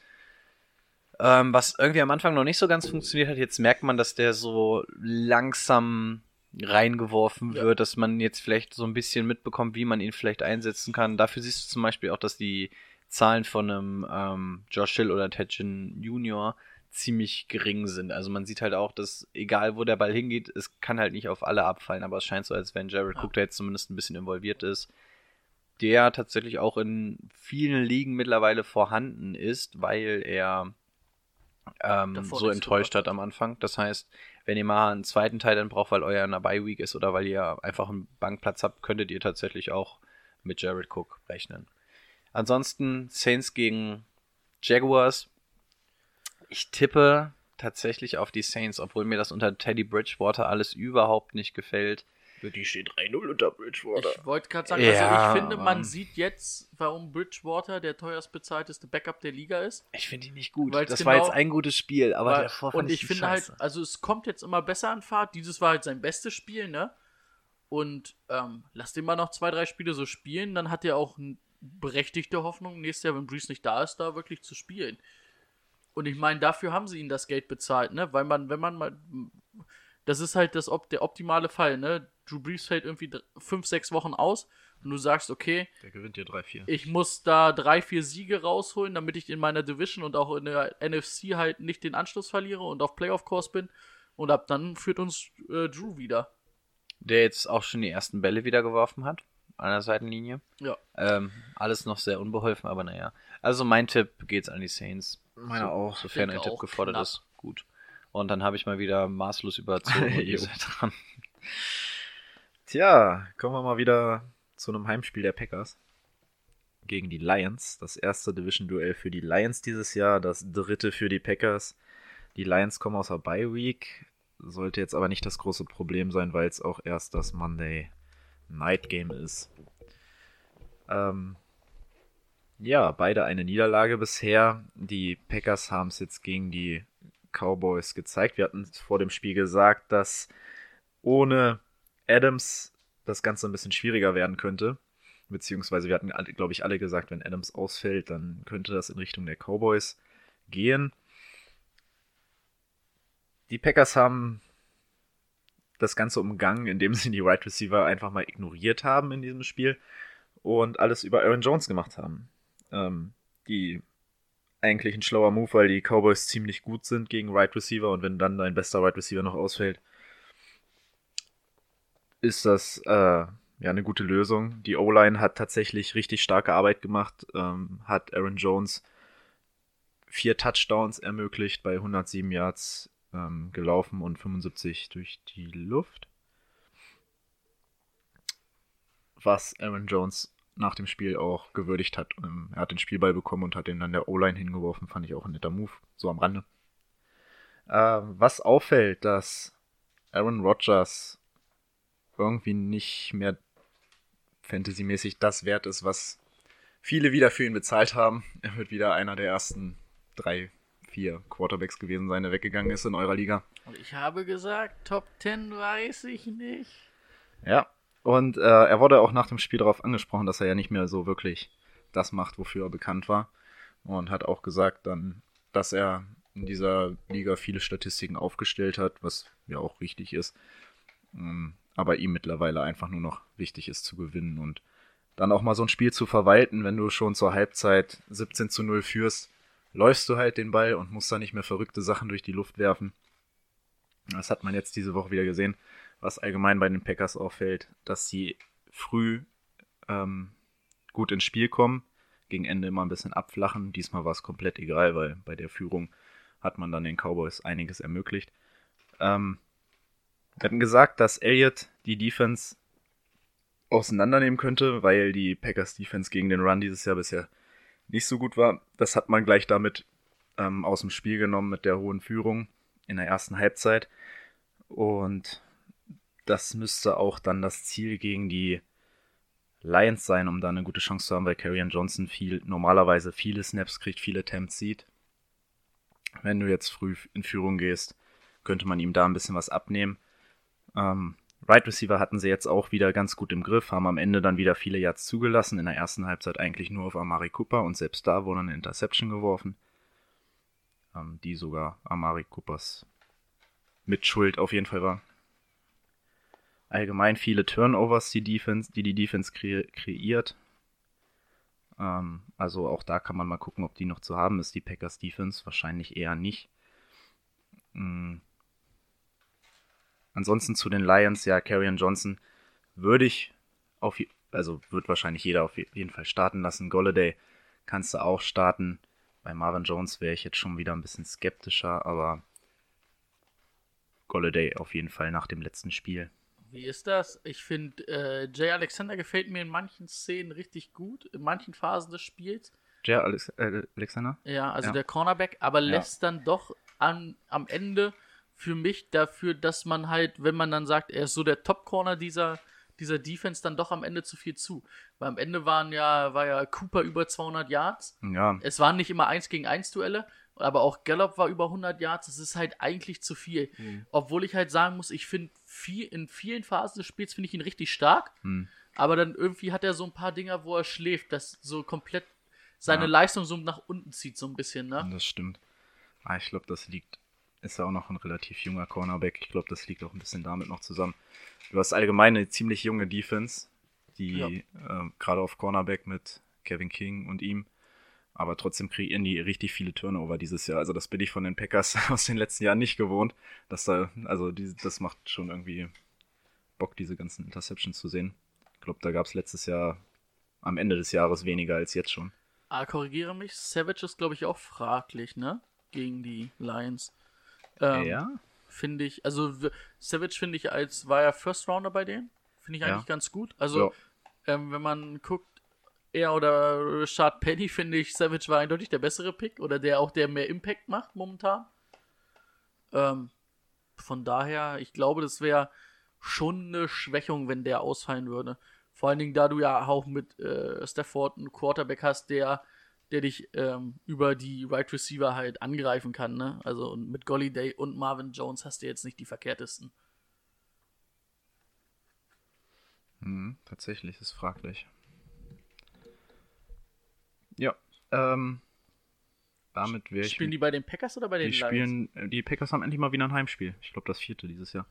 Ähm, was irgendwie am Anfang noch nicht so ganz funktioniert hat. Jetzt merkt man, dass der so langsam reingeworfen Ja. wird, dass man jetzt vielleicht so ein bisschen mitbekommt, wie man ihn vielleicht einsetzen kann. Dafür siehst du zum Beispiel auch, dass die Zahlen von einem ähm, Josh Hill oder Tedgen Junior ziemlich gering sind. Also man sieht halt auch, dass egal wo der Ball hingeht, es kann halt nicht auf alle abfallen, aber es scheint so, als wenn Jared Ja. Cook da jetzt zumindest ein bisschen involviert ist, der tatsächlich auch in vielen Ligen mittlerweile vorhanden ist, weil er ähm, so enttäuscht hat am Anfang. Das heißt, wenn ihr mal einen zweiten Teil dann braucht, weil euer in der Bye Week ist oder weil ihr einfach einen Bankplatz habt, könntet ihr tatsächlich auch mit Jared Cook rechnen. Ansonsten Saints gegen Jaguars. Ich tippe tatsächlich auf die Saints, obwohl mir das unter Teddy Bridgewater alles überhaupt nicht gefällt. Die steht 3-0 unter Bridgewater. Ich wollte gerade sagen, Ja, also ich finde, man sieht jetzt, warum Bridgewater der teuerst bezahlteste Backup der Liga ist. Ich finde ihn nicht gut. Weil's das war genau- jetzt ein gutes Spiel, aber Weil- davor fand und ich ihn finde scheiße. halt, also es kommt jetzt immer besser an Fahrt. Dieses war halt sein bestes Spiel, ne? Und ähm, lass den mal noch zwei, drei Spiele so spielen, dann hat er auch eine berechtigte Hoffnung, nächstes Jahr, wenn Breeze nicht da ist, da wirklich zu spielen. Und ich meine, dafür haben sie ihn das Geld bezahlt, ne? Weil man, wenn man mal. Das ist halt das, der optimale Fall, ne? Drew Brees fällt irgendwie dr- fünf, sechs Wochen aus und du sagst, okay, Der gewinnt dir 3-4. ich muss da drei, vier Siege rausholen, damit ich in meiner Division und auch in der NFC halt nicht den Anschluss verliere und auf Playoff-Kurs bin. Und ab dann führt uns äh, Drew wieder. Der jetzt auch schon die ersten Bälle wieder geworfen hat an der Seitenlinie. Ja. Ähm, alles noch sehr unbeholfen, aber naja. Also mein Tipp geht's an die Saints. Meiner so, auch. Sofern ein Tipp gefordert knapp. ist. Gut. Und dann habe ich mal wieder maßlos überzogen dran. Tja, kommen wir mal wieder zu einem Heimspiel der Packers gegen die Lions. Das erste Division-Duell für die Lions dieses Jahr, das dritte für die Packers. Die Lions kommen aus der Bye Week, sollte jetzt aber nicht das große Problem sein, weil es auch erst das Monday Night Game ist. Ähm, ja, beide eine Niederlage bisher. Die Packers haben es jetzt gegen die Cowboys gezeigt. Wir hatten vor dem Spiel gesagt, dass ohne Adams das Ganze ein bisschen schwieriger werden könnte. Beziehungsweise wir hatten, glaube ich, alle gesagt, wenn Adams ausfällt, dann könnte das in Richtung der Cowboys gehen. Die Packers haben das Ganze umgangen, indem sie die Wide Receiver einfach mal ignoriert haben in diesem Spiel und alles über Aaron Jones gemacht haben. Ähm, die eigentlich ein schlauer Move, weil die Cowboys ziemlich gut sind gegen Wide Receiver und wenn dann dein bester Wide Receiver noch ausfällt, ist das äh, ja eine gute Lösung. Die O-Line hat tatsächlich richtig starke Arbeit gemacht, ähm, hat Aaron Jones vier Touchdowns ermöglicht, bei 107 Yards ähm, gelaufen und 75 durch die Luft. Was Aaron Jones nach dem Spiel auch gewürdigt hat. Ähm, er hat den Spielball bekommen und hat den dann der O-Line hingeworfen, fand ich auch ein netter Move, so am Rande. Ähm, was auffällt, dass Aaron Rodgers irgendwie nicht mehr fantasymäßig das wert ist, was viele wieder für ihn bezahlt haben. Er wird wieder einer der ersten drei, vier Quarterbacks gewesen sein, der weggegangen ist in eurer Liga. Und ich habe gesagt, Top 10 weiß ich nicht. Ja, und äh, er wurde auch nach dem Spiel darauf angesprochen, dass er ja nicht mehr so wirklich das macht, wofür er bekannt war. Und hat auch gesagt dann, dass er in dieser Liga viele Statistiken aufgestellt hat, was ja auch richtig ist. Ähm, aber ihm mittlerweile einfach nur noch wichtig ist zu gewinnen und dann auch mal so ein Spiel zu verwalten, wenn du schon zur Halbzeit 17 zu 0 führst, läufst du halt den Ball und musst da nicht mehr verrückte Sachen durch die Luft werfen. Das hat man jetzt diese Woche wieder gesehen, was allgemein bei den Packers auffällt, dass sie früh ähm, gut ins Spiel kommen, gegen Ende immer ein bisschen abflachen. Diesmal war es komplett egal, weil bei der Führung hat man dann den Cowboys einiges ermöglicht. Ähm, wir hatten gesagt, dass Elliott die Defense auseinandernehmen könnte, weil die Packers Defense gegen den Run dieses Jahr bisher nicht so gut war. Das hat man gleich damit ähm, aus dem Spiel genommen mit der hohen Führung in der ersten Halbzeit. Und das müsste auch dann das Ziel gegen die Lions sein, um da eine gute Chance zu haben, weil Karrion Johnson viel, normalerweise viele Snaps kriegt, viele Attempts sieht. Wenn du jetzt früh in Führung gehst, könnte man ihm da ein bisschen was abnehmen. Ähm, right Receiver hatten sie jetzt auch wieder ganz gut im Griff, haben am Ende dann wieder viele Yards zugelassen. In der ersten Halbzeit eigentlich nur auf Amari Cooper und selbst da wurde eine Interception geworfen, ähm, die sogar Amari Coopers Mitschuld auf jeden Fall war. Allgemein viele Turnovers, die, Defense, die die Defense kre kreiert. Ähm, also auch da kann man mal gucken, ob die noch zu haben ist, die Packers Defense. Wahrscheinlich eher nicht. Mhm. Ansonsten zu den Lions, ja, Carrion Johnson würde ich auf, also wird wahrscheinlich jeder auf jeden Fall starten lassen. Golladay kannst du auch starten. Bei Marvin Jones wäre ich jetzt schon wieder ein bisschen skeptischer, aber Golladay auf jeden Fall nach dem letzten Spiel. Wie ist das? Ich finde, äh, Jay Alexander gefällt mir in manchen Szenen richtig gut, in manchen Phasen des Spiels. Jay Alex äh, Alexander? Ja, also Ja. der Cornerback, aber Ja. lässt dann doch an, am Ende für mich dafür, dass man halt, wenn man dann sagt, er ist so der Top-Corner dieser, dieser Defense, dann doch am Ende zu viel zu. Weil am Ende waren ja, war ja Cooper über 200 Yards. Ja, Es waren nicht immer 1 gegen 1 Duelle, aber auch Gallup war über 100 Yards. Es ist halt eigentlich zu viel. Mhm. Obwohl ich halt sagen muss, ich finde viel, in vielen Phasen des Spiels finde ich ihn richtig stark. Hm. Aber dann irgendwie hat er so ein paar Dinger, wo er schläft, das so komplett seine Ja. Leistung so nach unten zieht, so ein bisschen, ne? das stimmt. Ah, ich glaube, das liegt, ist ja auch noch ein relativ junger Cornerback. Ich glaube, das liegt auch ein bisschen damit noch zusammen. Du hast allgemein eine ziemlich junge Defense, die ähm, gerade auf Cornerback mit Kevin King und ihm, aber trotzdem kreieren die richtig viele Turnover dieses Jahr. Also das bin ich von den Packers aus den letzten Jahren nicht gewohnt. Dass da, also die, das macht schon irgendwie Bock, diese ganzen Interceptions zu sehen. Ich glaube, da gab es letztes Jahr am Ende des Jahres weniger als jetzt schon. Ah, korrigiere mich, Savage ist, glaube ich, auch fraglich, ne? Gegen die Lions. Ähm, ja? Finde ich, also Savage finde ich als, war ja First Rounder bei denen. Finde ich Ja. eigentlich ganz gut. Also, ähm, wenn man guckt, er oder Rashad Penny, finde ich, Savage war eindeutig der bessere Pick oder der auch der mehr Impact macht momentan. Ähm, von daher, ich glaube, das wäre schon eine Schwächung, wenn der ausfallen würde. Vor allen Dingen, da du ja auch mit äh, Stafford einen Quarterback hast, der, der dich ähm, über die Right Receiver halt angreifen kann, ne? Also und mit Golliday und Marvin Jones hast du jetzt nicht die verkehrtesten. Mhm, tatsächlich, ist fraglich. Ja, ähm, damit wäre ich. Spielen die bei den Packers oder bei den die Lions? spielen, äh, die Packers haben endlich mal wieder ein Heimspiel. Ich glaube, das vierte dieses Jahr.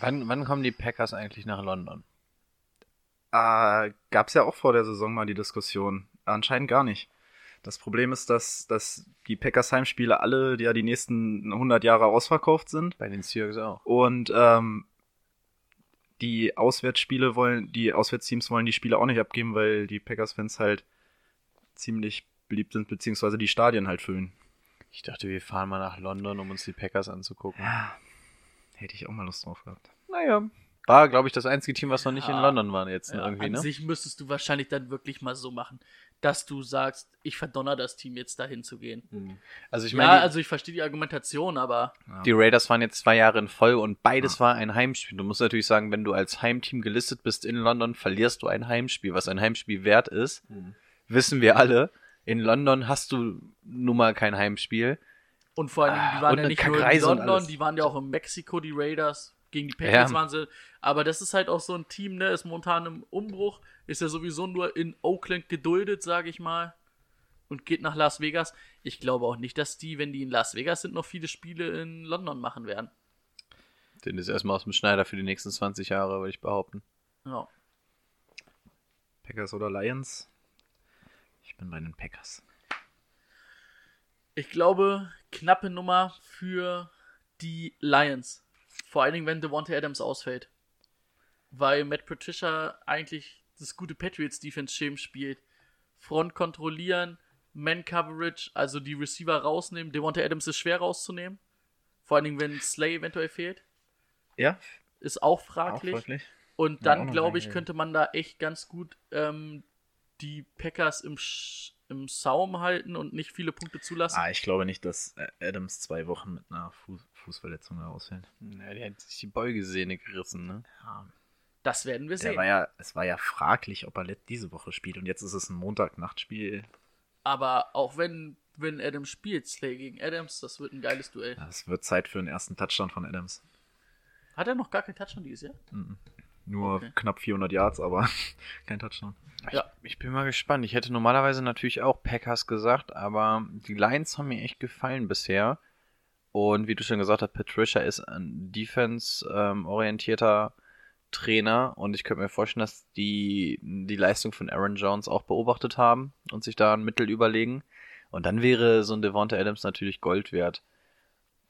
Wann, wann kommen die Packers eigentlich nach London? Äh, gab es ja auch vor der Saison mal die Diskussion. Anscheinend gar nicht. Das Problem ist, dass, dass die Packers Heimspiele alle ja die nächsten 100 Jahre ausverkauft sind. Bei den Seahawks auch. Und ähm, die Auswärtsspiele wollen, die Auswärtsteams wollen die Spiele auch nicht abgeben, weil die Packers-Fans halt ziemlich beliebt sind, beziehungsweise die Stadien halt füllen. Ich dachte, wir fahren mal nach London, um uns die Packers anzugucken. Ja, hätte ich auch mal Lust drauf gehabt. Naja. War, glaube ich, das einzige Team, was noch nicht in Ja. London war jetzt Ja, irgendwie, an ne? sich müsstest du wahrscheinlich dann wirklich mal so machen, dass du sagst, ich verdonner das Team jetzt dahin zu gehen. Also ich ja, meine, die, also ich verstehe die Argumentation, aber die Raiders waren jetzt zwei Jahre in Folge und beides war ein Heimspiel. Du musst natürlich sagen, wenn du als Heimteam gelistet bist in London, verlierst du ein Heimspiel, was ein Heimspiel wert ist. Wissen wir alle. In London hast du nun mal kein Heimspiel. und vor allem, die Ah, waren und ja nicht nur in London, die waren ja auch in Mexiko, die Raiders. Gegen die Patriots Ja. waren sie. Aber das ist halt auch so ein Team, ne? Ist momentan im Umbruch. Ist ja sowieso nur in Oakland geduldet, sage ich mal. Und geht nach Las Vegas. Ich glaube auch nicht, dass die, wenn die in Las Vegas sind, noch viele Spiele in London machen werden. Den ist erstmal aus dem Schneider für die nächsten 20 Jahre, würde ich behaupten. Ja. Packers oder Lions? Ich bin bei den Packers. Ich glaube, knappe Nummer für die Lions. Vor allen Dingen, wenn Devontae Adams ausfällt. Weil Matt Patricia eigentlich das gute Patriots-Defense-Scheme spielt. Front kontrollieren, Man-Coverage, also die Receiver rausnehmen. Devontae Adams ist schwer rauszunehmen. Vor allen Dingen, wenn Slay eventuell fehlt. Ja, Ist auch fraglich. Und Ja, auch dann, noch glaube ich, fraglich. könnte man da echt ganz gut ähm, die Packers im, Sch im Saum halten und nicht viele Punkte zulassen. Ah, ich glaube nicht, dass Adams zwei Wochen mit einer Fuß Fußverletzung ausfällt. Ja, der hat sich die Beugesehne gerissen, ne? Ja, Das werden wir der sehen. war ja, es war ja fraglich, ob er let- diese Woche spielt. Und jetzt ist es ein Montagnachtspiel. Aber auch wenn, wenn Adams spielt, Slay gegen Adams, das wird ein geiles Duell. Es wird Zeit für den ersten Touchdown von Adams. Hat er noch gar keinen Touchdown dieses Jahr? Nur Okay. knapp 400 Yards, aber kein Touchdown. Ja. Ich bin mal gespannt. Ich hätte normalerweise natürlich auch Packers gesagt, aber die Lions haben mir echt gefallen bisher. Und wie du schon gesagt hast, Patricia ist ein defense-orientierter Trainer und ich könnte mir vorstellen, dass die die Leistung von Aaron Jones auch beobachtet haben und sich da ein Mittel überlegen. Und dann wäre so ein Devonta Adams natürlich Gold wert.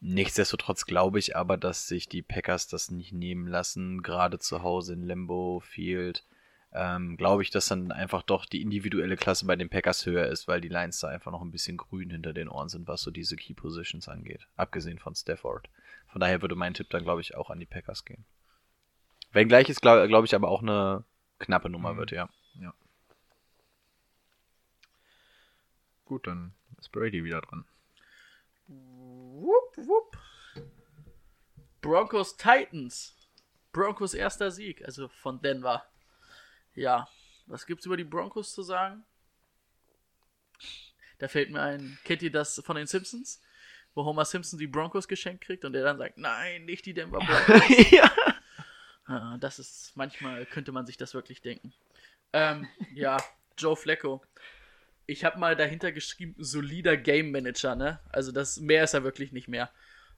Nichtsdestotrotz glaube ich aber, dass sich die Packers das nicht nehmen lassen, gerade zu Hause in Lambeau Field ähm, glaube ich, dass dann einfach doch die individuelle Klasse bei den Packers höher ist, weil die Lions da einfach noch ein bisschen grün hinter den Ohren sind, was so diese Key Positions angeht. Abgesehen von Stafford. Von daher würde mein Tipp dann, glaube ich, auch an die Packers gehen. Wenngleich es, glaube glaub ich, aber auch eine knappe Nummer Mhm. wird, ja. Gut, dann ist Brady wieder dran. Wupp, wupp. Broncos Titans. Broncos erster Sieg, also von Denver. Ja, was gibt's über die Broncos zu sagen? Da fällt mir ein, kennt ihr das von den Simpsons? Wo Homer Simpson die Broncos geschenkt kriegt und der dann sagt, nein, nicht die Denver Broncos. ja. Ah, Das ist, manchmal könnte man sich das wirklich denken. Ähm, ja, Joe Flacco. Ich habe mal dahinter geschrieben, solider Game Manager, ne? Also das mehr ist er wirklich nicht mehr.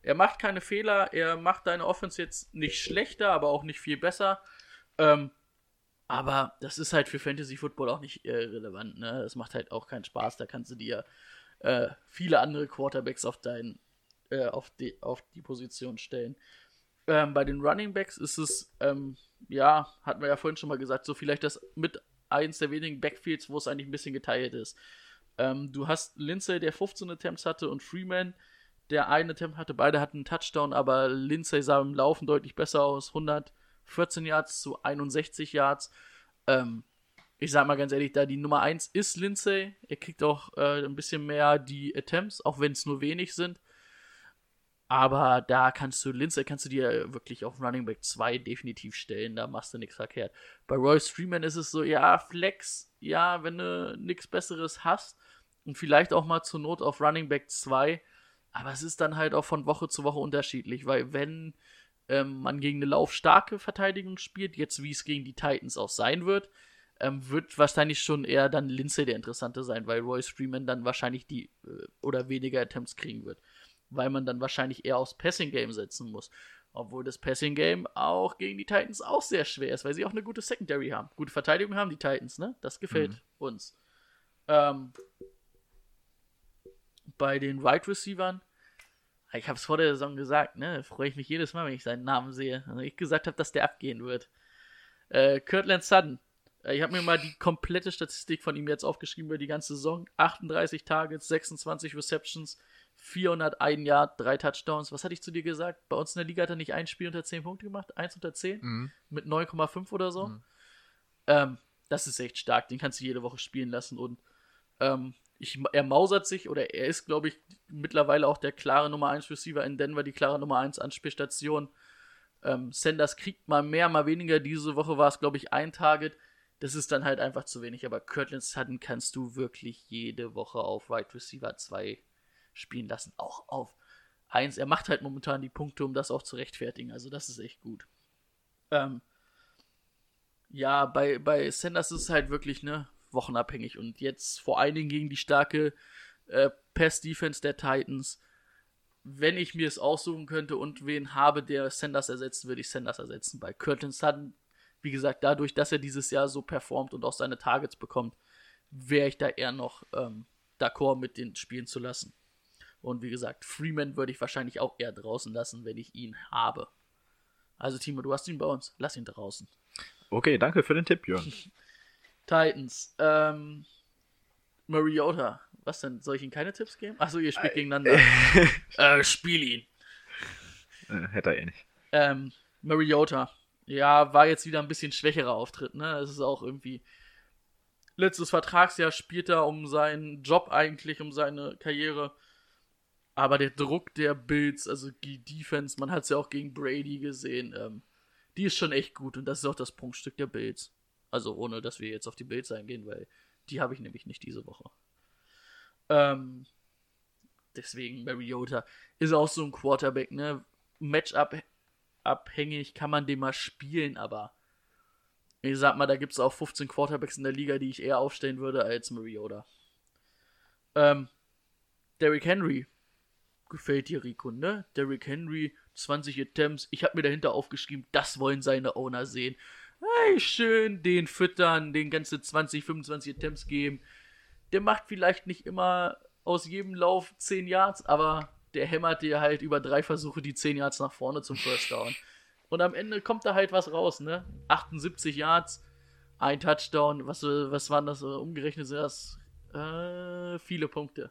Er macht keine Fehler, er macht deine Offense jetzt nicht schlechter, aber auch nicht viel besser. Ähm, aber das ist halt für Fantasy Football auch nicht äh, relevant, ne? Das macht halt auch keinen Spaß. Da kannst du dir äh, viele andere Quarterbacks auf dein, äh, auf die, auf die Position stellen. Ähm, bei den Running Backs ist es, ähm, ja, hatten wir ja vorhin schon mal gesagt, so vielleicht das mit eins der wenigen Backfields, wo es eigentlich ein bisschen geteilt ist. Ähm, du hast Lindsay, der 15 Attempts hatte, und Freeman, der einen Attempt hatte. Beide hatten einen Touchdown, aber Lindsay sah im Laufen deutlich besser aus. 114 Yards zu 61 Yards. Ähm, ich sag mal ganz ehrlich, da die Nummer 1 ist Lindsay. Er kriegt auch äh, ein bisschen mehr die Attempts, auch wenn es nur wenig sind. Aber da kannst du, Lindsay kannst du dir wirklich auf Running Back 2 definitiv stellen, da machst du nichts verkehrt. Bei Royce Freeman ist es so, ja, Flex, ja, wenn du nichts Besseres hast und vielleicht auch mal zur Not auf Running Back 2, aber es ist dann halt auch von Woche zu Woche unterschiedlich, weil wenn ähm, man gegen eine laufstarke Verteidigung spielt, jetzt wie es gegen die Titans auch sein wird, ähm, wird wahrscheinlich schon eher dann Lindsay der Interessante sein, weil Royce Freeman dann wahrscheinlich die äh, oder weniger Attempts kriegen wird weil man dann wahrscheinlich eher aufs Passing Game setzen muss. Obwohl das Passing Game auch gegen die Titans auch sehr schwer ist, weil sie auch eine gute Secondary haben. Gute Verteidigung haben die Titans, ne? Das gefällt uns. Ähm, bei den Wide Receivern, ich habe es vor der Saison gesagt, ne? Freue ich mich jedes Mal, wenn ich seinen Namen sehe. Also ich gesagt habe, dass der abgehen wird. Äh, Kirtland Sutton. Äh, Ich habe mir mal die komplette Statistik von ihm jetzt aufgeschrieben über die ganze Saison. 38 Targets, 26 Receptions, 401 Yard, 3 Touchdowns. Was hatte ich zu dir gesagt? Bei uns in der Liga hat er nicht ein Spiel unter 10 Punkte gemacht, eins unter 10 Mhm. mit 9,5 oder so. Ähm, das ist echt stark. Den kannst du jede Woche spielen lassen und Ähm, ich, er mausert sich oder er ist, glaube ich, mittlerweile auch der klare Nummer 1 Receiver in Denver, die klare Nummer 1 Anspielstation. Ähm, Sanders kriegt mal mehr, mal weniger. Diese Woche war es, glaube ich, ein Target. Das ist dann halt einfach zu wenig. Aber Kirtland Sutton kannst du wirklich jede Woche auf Wide Receiver 2 spielen lassen. Auch auf 1. Er macht halt momentan die Punkte, um das auch zu rechtfertigen. Also das ist echt gut. Ähm, ja, bei, bei Sanders ist es halt wirklich, ne, wochenabhängig. Und jetzt vor allen Dingen gegen die starke äh, Pass-Defense der Titans. Wenn ich mir es aussuchen könnte und wen habe, der Sanders ersetzt, würde ich Sanders ersetzen. Bei Curtin Sutton, wie gesagt, dadurch, dass er dieses Jahr so performt und auch seine Targets bekommt, wäre ich da eher noch ähm, d'accord mit den Spielen zu lassen. Und wie gesagt, Freeman würde ich wahrscheinlich auch eher draußen lassen, wenn ich ihn habe. Also Timo, du hast ihn bei uns, lass ihn draußen. Okay, danke für den Tipp, Björn. Titans. Ähm, Mariota. Was denn? Soll ich Ihnen keine Tipps geben? Achso, ihr spielt gegeneinander. äh, spiel ihn. Äh, hätte er eh nicht. Ähm, Mariota. Ja, war jetzt wieder ein bisschen schwächerer Auftritt, ne? Es ist auch irgendwie. Letztes Vertragsjahr spielt er um seinen Job eigentlich, um seine Karriere. Aber der Druck der Bills, also die Defense, man hat es ja auch gegen Brady gesehen, ähm, die ist schon echt gut und das ist auch das Prunkstück der Bills. Also ohne, dass wir jetzt auf die Bills eingehen, weil die habe ich nämlich nicht diese Woche. Ähm, deswegen Mariota ist auch so ein Quarterback, ne? Matchup abhängig kann man den mal spielen, aber ich sag mal, da gibt es auch 15 Quarterbacks in der Liga, die ich eher aufstellen würde als Mariota. Ähm, Derrick Henry. Gefällt dir, Rico, ne? Derrick Henry, 20 Attempts. Ich habe mir dahinter aufgeschrieben, das wollen seine Owner sehen. Hey, schön den füttern, den ganze 20, 25 Attempts geben. Der macht vielleicht nicht immer aus jedem Lauf 10 Yards, aber der hämmert dir halt über drei Versuche die 10 Yards nach vorne zum First Down. Und am Ende kommt da halt was raus, ne? 78 Yards, ein Touchdown, was, was waren das? Umgerechnet sind das äh, viele Punkte.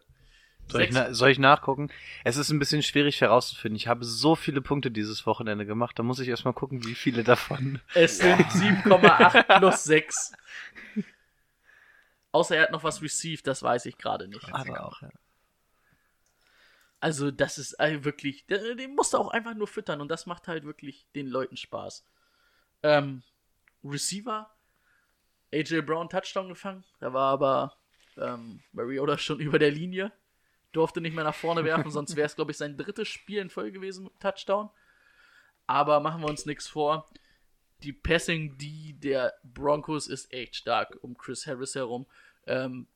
Soll ich, soll ich, nachgucken? Es ist ein bisschen schwierig herauszufinden. Ich habe so viele Punkte dieses Wochenende gemacht, da muss ich erstmal gucken, wie viele davon. Es sind 7,8 plus 6. Außer er hat noch was received, das weiß ich gerade nicht. Aber auch, ja. Also, das ist also wirklich, den musst du auch einfach nur füttern und das macht halt wirklich den Leuten Spaß. Ähm, Receiver, AJ Brown Touchdown gefangen, da war aber ähm, Mariota schon über der Linie durfte nicht mehr nach vorne werfen, sonst wäre es, glaube ich, sein drittes Spiel in Folge gewesen mit Touchdown. Aber machen wir uns nichts vor. Die Passing, die der Broncos ist echt stark um Chris Harris herum. Ähm,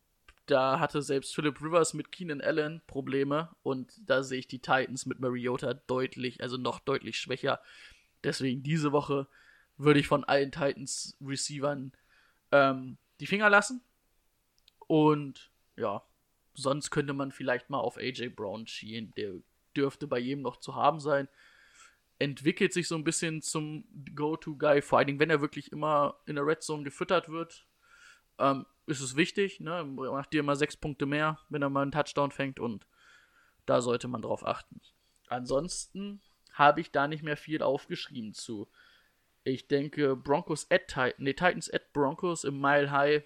da hatte selbst Philip Rivers mit Keenan Allen Probleme und da sehe ich die Titans mit Mariota deutlich, also noch deutlich schwächer. Deswegen diese Woche würde ich von allen Titans Receivern ähm, die Finger lassen. Und ja, sonst könnte man vielleicht mal auf AJ Brown schielen. Der dürfte bei jedem noch zu haben sein. Entwickelt sich so ein bisschen zum Go-To-Guy, vor allen Dingen, wenn er wirklich immer in der Red Zone gefüttert wird. Ähm, ist es wichtig, ne? Macht dir immer sechs Punkte mehr, wenn er mal einen Touchdown fängt und da sollte man drauf achten. Ansonsten habe ich da nicht mehr viel aufgeschrieben zu. Ich denke, Broncos at Titans, nee, Titans at Broncos im Mile High,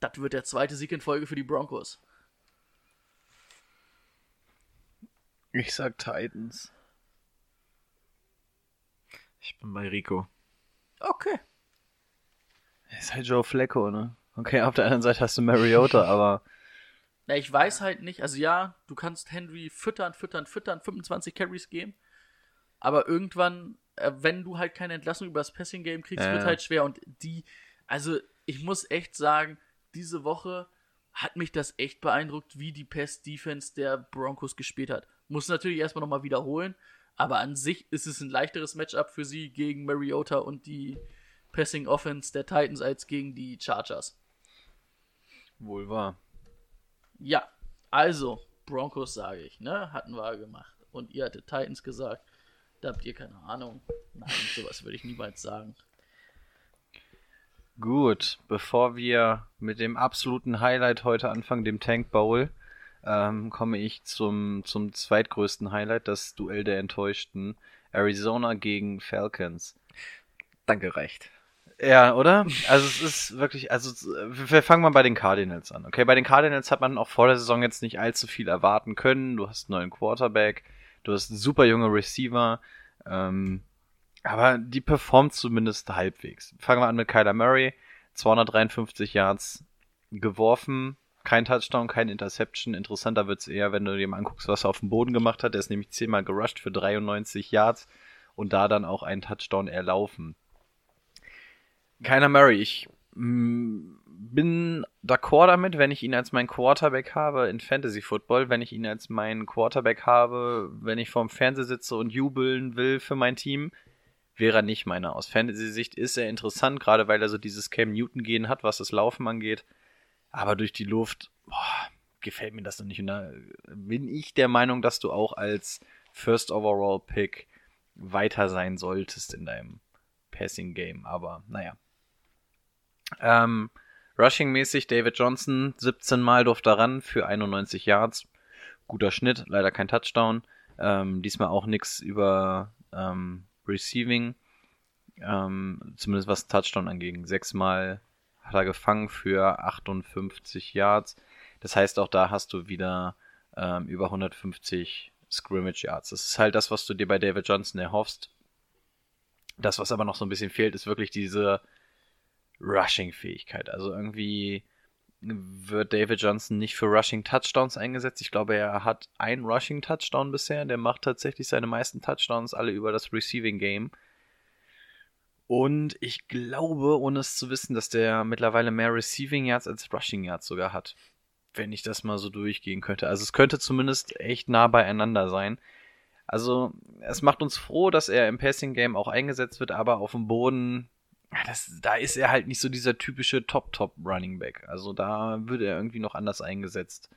das wird der zweite Sieg in Folge für die Broncos. Ich sag Titans. Ich bin bei Rico. Okay. Ist halt Joe Flacco, ne? Okay, auf der anderen Seite hast du Mariota, aber. Na, ich weiß halt nicht. Also ja, du kannst Henry füttern, füttern, füttern, 25 Carries geben. Aber irgendwann, äh, wenn du halt keine Entlassung über das Passing-Game kriegst, Ja. wird halt schwer. Und die, also ich muss echt sagen, diese Woche hat mich das echt beeindruckt, wie die Pass-Defense der Broncos gespielt hat. Muss natürlich erstmal nochmal wiederholen, aber an sich ist es ein leichteres Matchup für sie gegen Mariota und die Passing Offense der Titans als gegen die Chargers. Wohl wahr. Ja, also, Broncos sage ich, ne? Hatten wir gemacht. Und ihr hattet Titans gesagt. Da habt ihr keine Ahnung. Nein, sowas würde ich niemals sagen. Gut, bevor wir mit dem absoluten Highlight heute anfangen, dem Tank Bowl, ähm, komme ich zum, zum zweitgrößten Highlight, das Duell der Enttäuschten. Arizona gegen Falcons. Danke, reicht. Ja, oder? Also es ist wirklich, also wir fangen mal bei den Cardinals an. Okay, bei den Cardinals hat man auch vor der Saison jetzt nicht allzu viel erwarten können. Du hast einen neuen Quarterback, du hast super junge Receiver, ähm, aber die performt zumindest halbwegs. Fangen wir an mit Kyler Murray, 253 Yards geworfen, kein Touchdown, kein Interception. Interessanter wird's eher, wenn du mal anguckst, was er auf dem Boden gemacht hat. Der ist nämlich zehnmal gerusht für 93 Yards und da dann auch einen Touchdown erlaufen. Keiner Murray, ich mm, bin d'accord damit, wenn ich ihn als mein Quarterback habe in Fantasy Football, wenn ich ihn als meinen Quarterback habe, wenn ich vorm Fernseher sitze und jubeln will für mein Team, wäre er nicht meiner. Aus Fantasy-Sicht ist er interessant, gerade weil er so dieses Cam Newton-Gehen hat, was das Laufen angeht. Aber durch die Luft, boah, gefällt mir das noch nicht. Und da bin ich der Meinung, dass du auch als First Overall Pick weiter sein solltest in deinem Passing Game. Aber naja, ähm, Rushing-mäßig David Johnson 17 Mal durfte er ran für 91 Yards. Guter Schnitt, leider kein Touchdown. Ähm, diesmal auch nichts über ähm, Receiving. Ähm, zumindest was Touchdown angeht. Sechsmal hat er gefangen für 58 Yards. Das heißt, auch da hast du wieder ähm, über 150 Scrimmage Yards. Das ist halt das, was du dir bei David Johnson erhoffst. Das, was aber noch so ein bisschen fehlt, ist wirklich diese Rushing-Fähigkeit. Also irgendwie wird David Johnson nicht für Rushing Touchdowns eingesetzt. Ich glaube, er hat einen Rushing Touchdown bisher. Der macht tatsächlich seine meisten Touchdowns alle über das Receiving Game. Und ich glaube, ohne es zu wissen, dass der mittlerweile mehr Receiving Yards als Rushing Yards sogar hat. Wenn ich das mal so durchgehen könnte. Also es könnte zumindest echt nah beieinander sein. Also es macht uns froh, dass er im Passing Game auch eingesetzt wird, aber auf dem Boden das, da ist er halt nicht so dieser typische Top-Top-Running Back. Also da würde er irgendwie noch anders eingesetzt.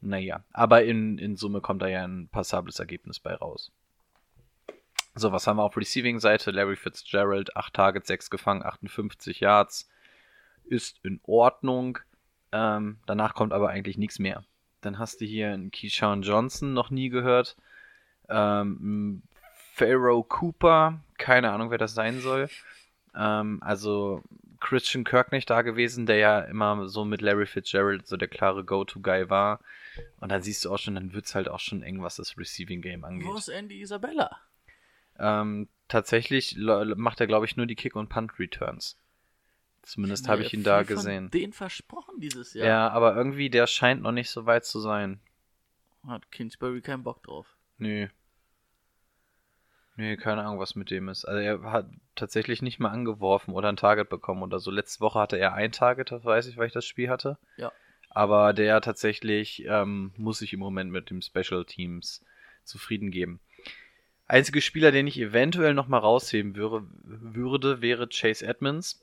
Naja, aber in, in Summe kommt da ja ein passables Ergebnis bei raus. So, was haben wir auf Receiving-Seite? Larry Fitzgerald, 8 Targets, 6 gefangen, 58 Yards. Ist in Ordnung. Ähm, danach kommt aber eigentlich nichts mehr. Dann hast du hier einen Keyshawn Johnson, noch nie gehört. Ähm, Pharaoh Cooper, keine Ahnung, wer das sein soll. Ähm, also Christian Kirk nicht da gewesen, der ja immer so mit Larry Fitzgerald so der klare Go-To-Guy war. Und dann siehst du auch schon, dann wird es halt auch schon eng, was das Receiving-Game angeht. Wo ist Andy Isabella? Ähm, tatsächlich macht er, glaube ich, nur die Kick- und Punt-Returns. Zumindest habe ich ihn da gesehen. Den versprochen dieses Jahr. Ja, aber irgendwie, der scheint noch nicht so weit zu sein. Hat Kingsbury keinen Bock drauf. Nö. Nee, keine Ahnung, was mit dem ist. Also er hat tatsächlich nicht mal angeworfen oder ein Target bekommen oder so. Letzte Woche hatte er ein Target, das weiß ich, weil ich das Spiel hatte. Ja. Aber der tatsächlich ähm, muss sich im Moment mit dem Special Teams zufrieden geben. Einzige Spieler, den ich eventuell noch mal rausheben würde, würde, wäre Chase Edmonds,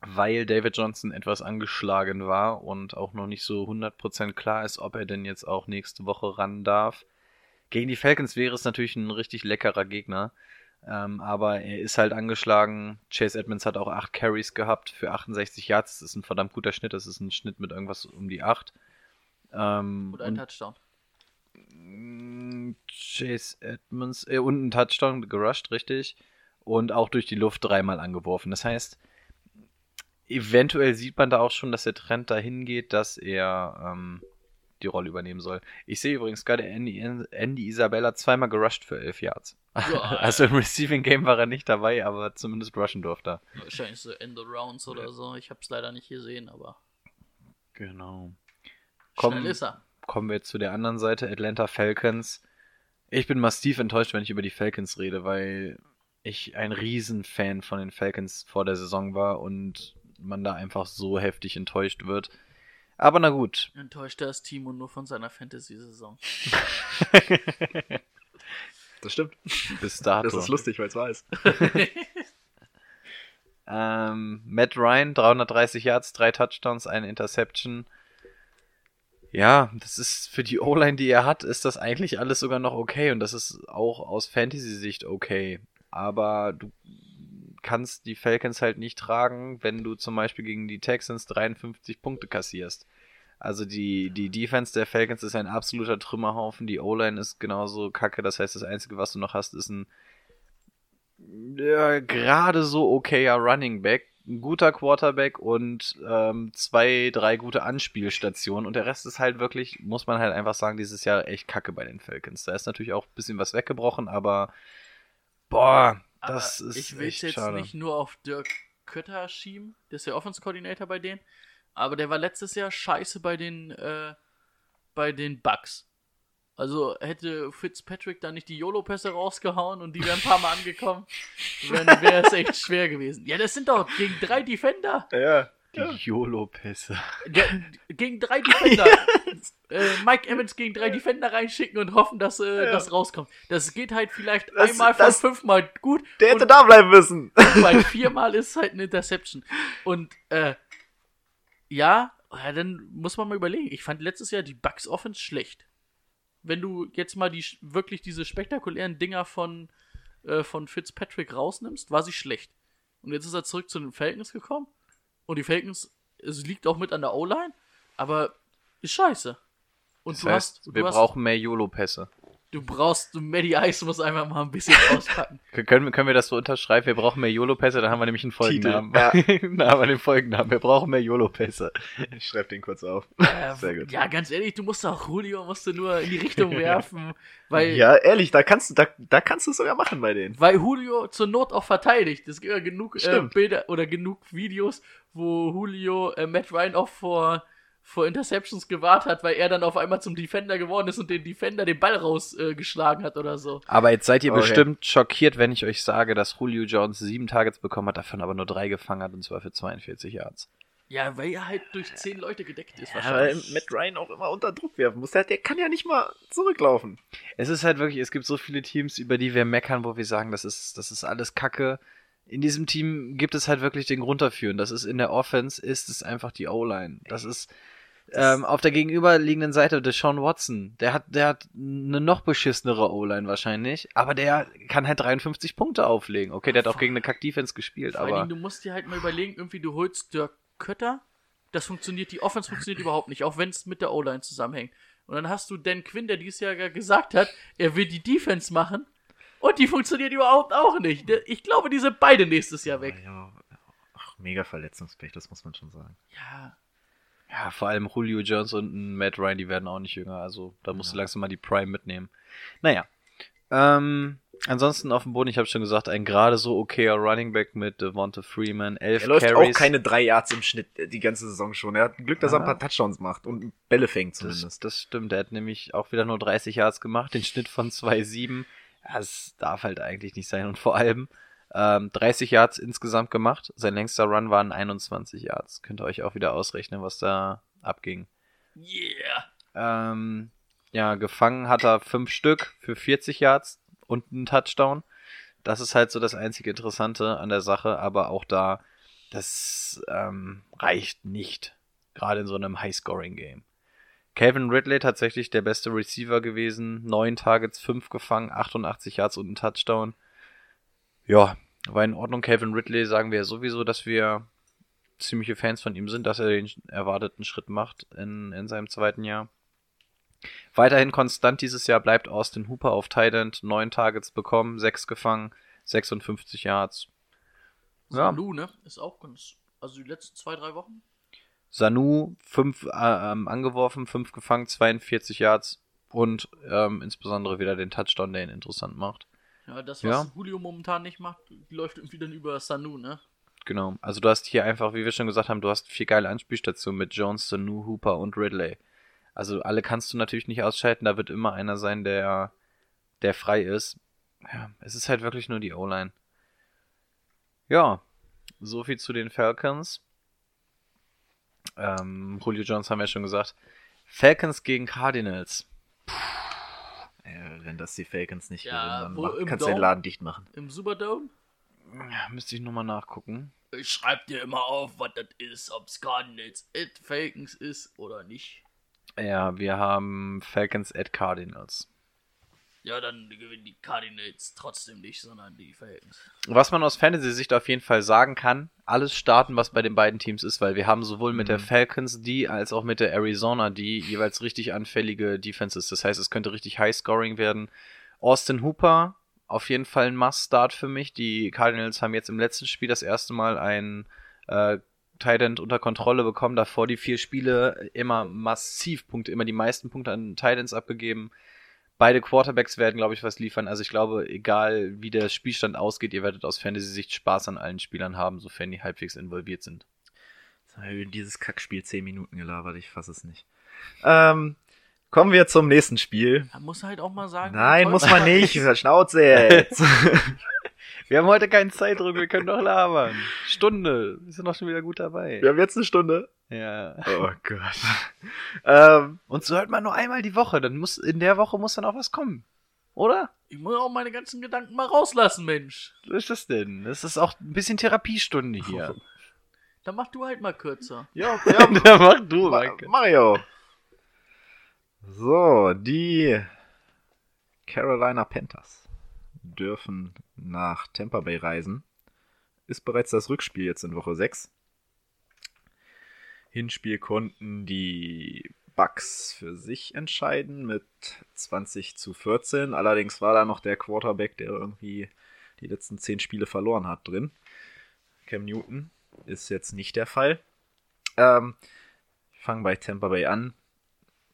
weil David Johnson etwas angeschlagen war und auch noch nicht so 100% klar ist, ob er denn jetzt auch nächste Woche ran darf. Gegen die Falcons wäre es natürlich ein richtig leckerer Gegner. Ähm, aber er ist halt angeschlagen. Chase Edmonds hat auch 8 Carries gehabt für 68 Yards. Das ist ein verdammt guter Schnitt. Das ist ein Schnitt mit irgendwas um die 8. Ähm, und ein Touchdown. Mm, Chase Edmonds äh, und ein Touchdown gerusht, richtig. Und auch durch die Luft dreimal angeworfen. Das heißt, eventuell sieht man da auch schon, dass der Trend dahin geht, dass er ähm, die Rolle übernehmen soll. Ich sehe übrigens gerade Andy, Andy Isabella zweimal gerusht für 11 Yards. Ja, also im Receiving Game war er nicht dabei, aber zumindest rushen durfte er. Wahrscheinlich so End Rounds oder so. Ich habe es leider nicht gesehen, aber. Genau. Komm, ist er. Kommen wir zu der anderen Seite, Atlanta Falcons. Ich bin massiv enttäuscht, wenn ich über die Falcons rede, weil ich ein Riesenfan von den Falcons vor der Saison war und man da einfach so heftig enttäuscht wird. Aber na gut. Enttäuscht das Timo nur von seiner Fantasy-Saison. das stimmt. Bis dato. Das ist lustig, weil es weiß. ähm, Matt Ryan, 330 Yards, drei Touchdowns, eine Interception. Ja, das ist für die O-Line, die er hat, ist das eigentlich alles sogar noch okay und das ist auch aus Fantasy-Sicht okay. Aber du kannst die Falcons halt nicht tragen, wenn du zum Beispiel gegen die Texans 53 Punkte kassierst. Also die, die Defense der Falcons ist ein absoluter Trümmerhaufen, die O-Line ist genauso kacke, das heißt, das Einzige, was du noch hast, ist ein ja, gerade so okayer Running Back, ein guter Quarterback und ähm, zwei, drei gute Anspielstationen. Und der Rest ist halt wirklich, muss man halt einfach sagen, dieses Jahr echt kacke bei den Falcons. Da ist natürlich auch ein bisschen was weggebrochen, aber boah, das Aber ist ich will echt jetzt schade. nicht nur auf Dirk Kötter schieben, der ist ja Offense Coordinator bei denen, aber der war letztes Jahr scheiße bei den äh, bei den Bucks. Also hätte Fitzpatrick da nicht die YOLO-Pässe rausgehauen und die wären ein paar Mal angekommen, dann wäre es echt schwer gewesen. Ja, das sind doch gegen drei Defender. Ja. Die YOLO-Pässe. Ja, gegen drei Defender. äh, Mike Evans gegen drei Defender reinschicken und hoffen, dass äh, das rauskommt. Das geht halt vielleicht Das- einmal von das- fünfmal gut. Der hätte da bleiben müssen. bei viermal ist es halt eine Interception. Und äh, ja, ja, dann muss man mal überlegen. Ich fand letztes Jahr die Bucks Offense schlecht. Wenn du jetzt mal die wirklich diese spektakulären Dinger von, äh, von Fitzpatrick rausnimmst, war sie schlecht. Und jetzt ist er zurück zu den Falcons gekommen. Und die Falcons, es liegt auch mit an der O-Line, aber ist scheiße. Und Das du heißt, hast, du wir hast, brauchen mehr YOLO-Pässe. Du brauchst, du Maddie Ice muss einfach mal ein bisschen auspacken. Können, wir- können wir das so unterschreiben? Wir brauchen mehr YOLO-Pässe, dann haben wir nämlich einen Folgennamen. Ja. dann haben wir den Folgennamen. Wir brauchen mehr YOLO-Pässe. Ich schreib den kurz auf. Äh, Sehr gut. Ja, ganz ehrlich, du musst auch Julio musst du nur in die Richtung werfen, weil, Ja, ehrlich, da kannst du, da, da kannst du es sogar machen bei denen. weil Julio zur Not auch verteidigt. Es gibt ja genug äh. Bilder oder genug Videos, wo Julio äh, Matt Ryan auch vor, vor Interceptions gewahrt hat, weil er dann auf einmal zum Defender geworden ist und den Defender den Ball rausgeschlagen äh, hat oder so. Aber jetzt seid ihr Okay. bestimmt schockiert, wenn ich euch sage, dass Julio Jones sieben Targets bekommen hat, davon aber nur drei gefangen hat, und zwar für 42 Yards. Ja, weil er halt durch zehn Leute gedeckt ist Ja, weil wahrscheinlich. Matt Ryan auch immer unter Druck werfen muss. Der, der kann ja nicht mal zurücklaufen. Es ist halt wirklich, es gibt so viele Teams, über die wir meckern, wo wir sagen, das ist, das ist alles Kacke. In diesem Team gibt es halt wirklich den Grund dafür. Und das ist in der Offense, ist es einfach die O-Line. Das ist ähm, auf der gegenüberliegenden Seite Deshaun Watson. Der hat, der hat eine noch beschissenere O-Line wahrscheinlich, aber der kann halt 53 Punkte auflegen. Okay, der hat auch gegen eine Kack-Defense gespielt, aber Dingen, du musst dir halt mal überlegen, irgendwie du holst Dirk Kötter, das funktioniert, die Offense funktioniert überhaupt nicht, auch wenn es mit der O-Line zusammenhängt. Und dann hast du Dan Quinn, der dieses Jahr gesagt hat, er will die Defense machen und die funktioniert überhaupt auch nicht. Ich glaube, die sind beide nächstes Jahr weg. Ja, ach, mega Verletzungspech, das muss man schon sagen. Ja, ja, vor allem Julio Jones und ein Matt Ryan, die werden auch nicht jünger. Also da musst du langsam mal die Prime mitnehmen. Naja. Ähm, ansonsten auf dem Boden, ich habe schon gesagt, ein gerade so okayer Running Back mit Devonta Freeman, elf Er läuft Carries. auch keine drei Yards im Schnitt die ganze Saison schon. Er hat Glück, dass er ein Ah. paar Touchdowns macht und Bälle fängt das, zumindest. das stimmt, er hat nämlich auch wieder nur 30 Yards gemacht, den Schnitt von 2,7. Ja, Das darf halt eigentlich nicht sein. Und vor allem ähm, 30 Yards insgesamt gemacht. Sein längster Run waren 21 Yards. Könnt ihr euch auch wieder ausrechnen, was da abging. yeah. Ähm, ja, gefangen hat er fünf Stück für 40 Yards und einen Touchdown. Das ist halt so das einzige Interessante an der Sache, aber auch da, das ähm, reicht nicht. Gerade in so einem High-Scoring-Game. Calvin Ridley tatsächlich der beste Receiver gewesen. Neun Targets, fünf gefangen, 88 Yards und ein Touchdown. Ja, war in Ordnung. Calvin Ridley sagen wir ja sowieso, dass wir ziemliche Fans von ihm sind, dass er den erwarteten Schritt macht in, in seinem zweiten Jahr. Weiterhin konstant dieses Jahr bleibt Austin Hooper auf End, neun Targets bekommen, sechs gefangen, 56 Yards. Ja. Sanu, ne? Ist auch ganz. Also die letzten zwei, drei Wochen. Sanu, fünf äh, ähm, angeworfen, fünf gefangen, 42 Yards und ähm, insbesondere wieder den Touchdown, der ihn interessant macht. Ja, das, Ja. was Julio momentan nicht macht, läuft irgendwie dann über Sanu, ne? Genau. Also du hast hier einfach, wie wir schon gesagt haben, du hast vier geile Anspielstationen mit Jones, Sanu, Hooper und Ridley. Also alle kannst du natürlich nicht ausschalten, da wird immer einer sein, der, der frei ist. Ja, es ist halt wirklich nur die O-Line. Ja, so viel zu den Falcons. Ähm, Julio Jones haben wir ja schon gesagt. Falcons gegen Cardinals. Wenn das die Falcons nicht Ja, gewinnen, dann kannst du den? Laden dicht machen. Im Superdome. Ja, müsste ich nochmal nachgucken. Ich schreib dir immer auf, was das ist, ob's Cardinals at Falcons ist oder nicht. Ja, wir haben Falcons at Cardinals. Ja, dann gewinnen die Cardinals trotzdem nicht, sondern die Falcons. Was man aus Fantasy-Sicht auf jeden Fall sagen kann, alles starten, was bei den beiden Teams ist, weil wir haben sowohl mit der Falcons die als auch mit der Arizona die jeweils richtig anfällige Defenses. Das heißt, es könnte richtig High-Scoring werden. Austin Hooper auf jeden Fall ein Must-Start für mich. Die Cardinals haben jetzt im letzten Spiel das erste Mal ein äh, Tight End unter Kontrolle bekommen. Davor die vier Spiele immer massiv Punkte, immer die meisten Punkte an Tight Ends abgegeben. Beide Quarterbacks werden, glaube ich, was liefern. Also ich glaube, egal wie der Spielstand ausgeht, ihr werdet aus Fantasy-Sicht Spaß an allen Spielern haben, sofern die halbwegs involviert sind. Jetzt haben wir dieses Kackspiel 10 Minuten gelabert, ich fasse es nicht. Ähm, kommen wir zum nächsten Spiel. Da muss halt auch mal sagen. Nein, muss man nicht. Schnauze jetzt. Wir haben heute keinen Zeitdruck, wir können doch labern. Stunde, wir sind doch schon wieder gut dabei. wir haben jetzt eine Stunde. Ja. Oh Gott. ähm, Und so hört man nur einmal die Woche, dann muss in der Woche muss dann auch was kommen. Oder? Ich muss auch meine ganzen Gedanken mal rauslassen, Mensch. So ist das denn? Das ist auch ein bisschen Therapiestunde hier. Dann mach du halt mal kürzer. ja, ja, ja, mach du, Ma- Maike. Mario. So, die Carolina Panthers dürfen nach Tampa Bay reisen. Ist bereits das Rückspiel jetzt in Woche 6. Hinspiel konnten die Bucks für sich entscheiden mit 20 zu 14. Allerdings war da noch der Quarterback, der irgendwie die letzten 10 Spiele verloren hat, drin. Cam Newton ist jetzt nicht der Fall. Ähm, ich fange bei Tampa Bay an.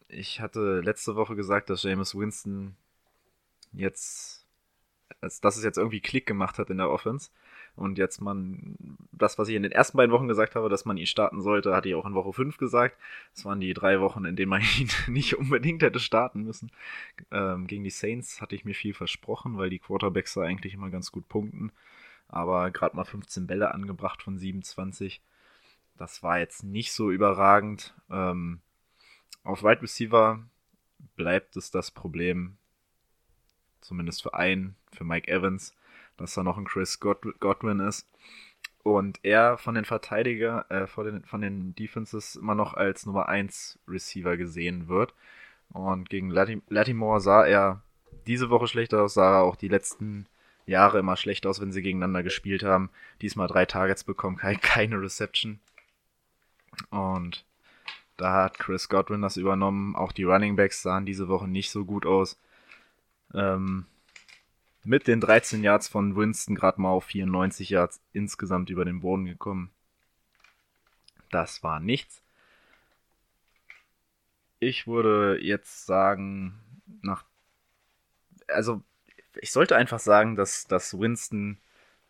Ich hatte letzte Woche gesagt, dass Jameis Winston jetzt, dass, dass es jetzt irgendwie Klick gemacht hat in der Offense. Und jetzt man, das, was ich in den ersten beiden Wochen gesagt habe, dass man ihn starten sollte, hatte ich auch in Woche 5 gesagt. Das waren die drei Wochen, in denen man ihn nicht unbedingt hätte starten müssen. Ähm, gegen die Saints hatte ich mir viel versprochen, weil die Quarterbacks da eigentlich immer ganz gut punkten. Aber gerade mal 15 Bälle angebracht von 27. Das war jetzt nicht so überragend. Ähm, auf Wide Receiver bleibt es das Problem, zumindest für einen, für Mike Evans, dass da noch ein Chris God Godwin ist. Und er von den Verteidiger, äh, von, den, von den Defenses immer noch als Nummer 1 Receiver gesehen wird. Und gegen Lati Latimore sah er diese Woche schlecht aus, sah er auch die letzten Jahre immer schlecht aus, wenn sie gegeneinander gespielt haben. Diesmal drei Targets bekommen, kein, keine Reception. Und da hat Chris Godwin das übernommen. Auch die Running Backs sahen diese Woche nicht so gut aus. Ähm, mit den 13 Yards von Winston gerade mal auf 94 Yards insgesamt über den Boden gekommen. Das war nichts. Ich würde jetzt sagen, nach. Also, ich sollte einfach sagen, dass, dass Winston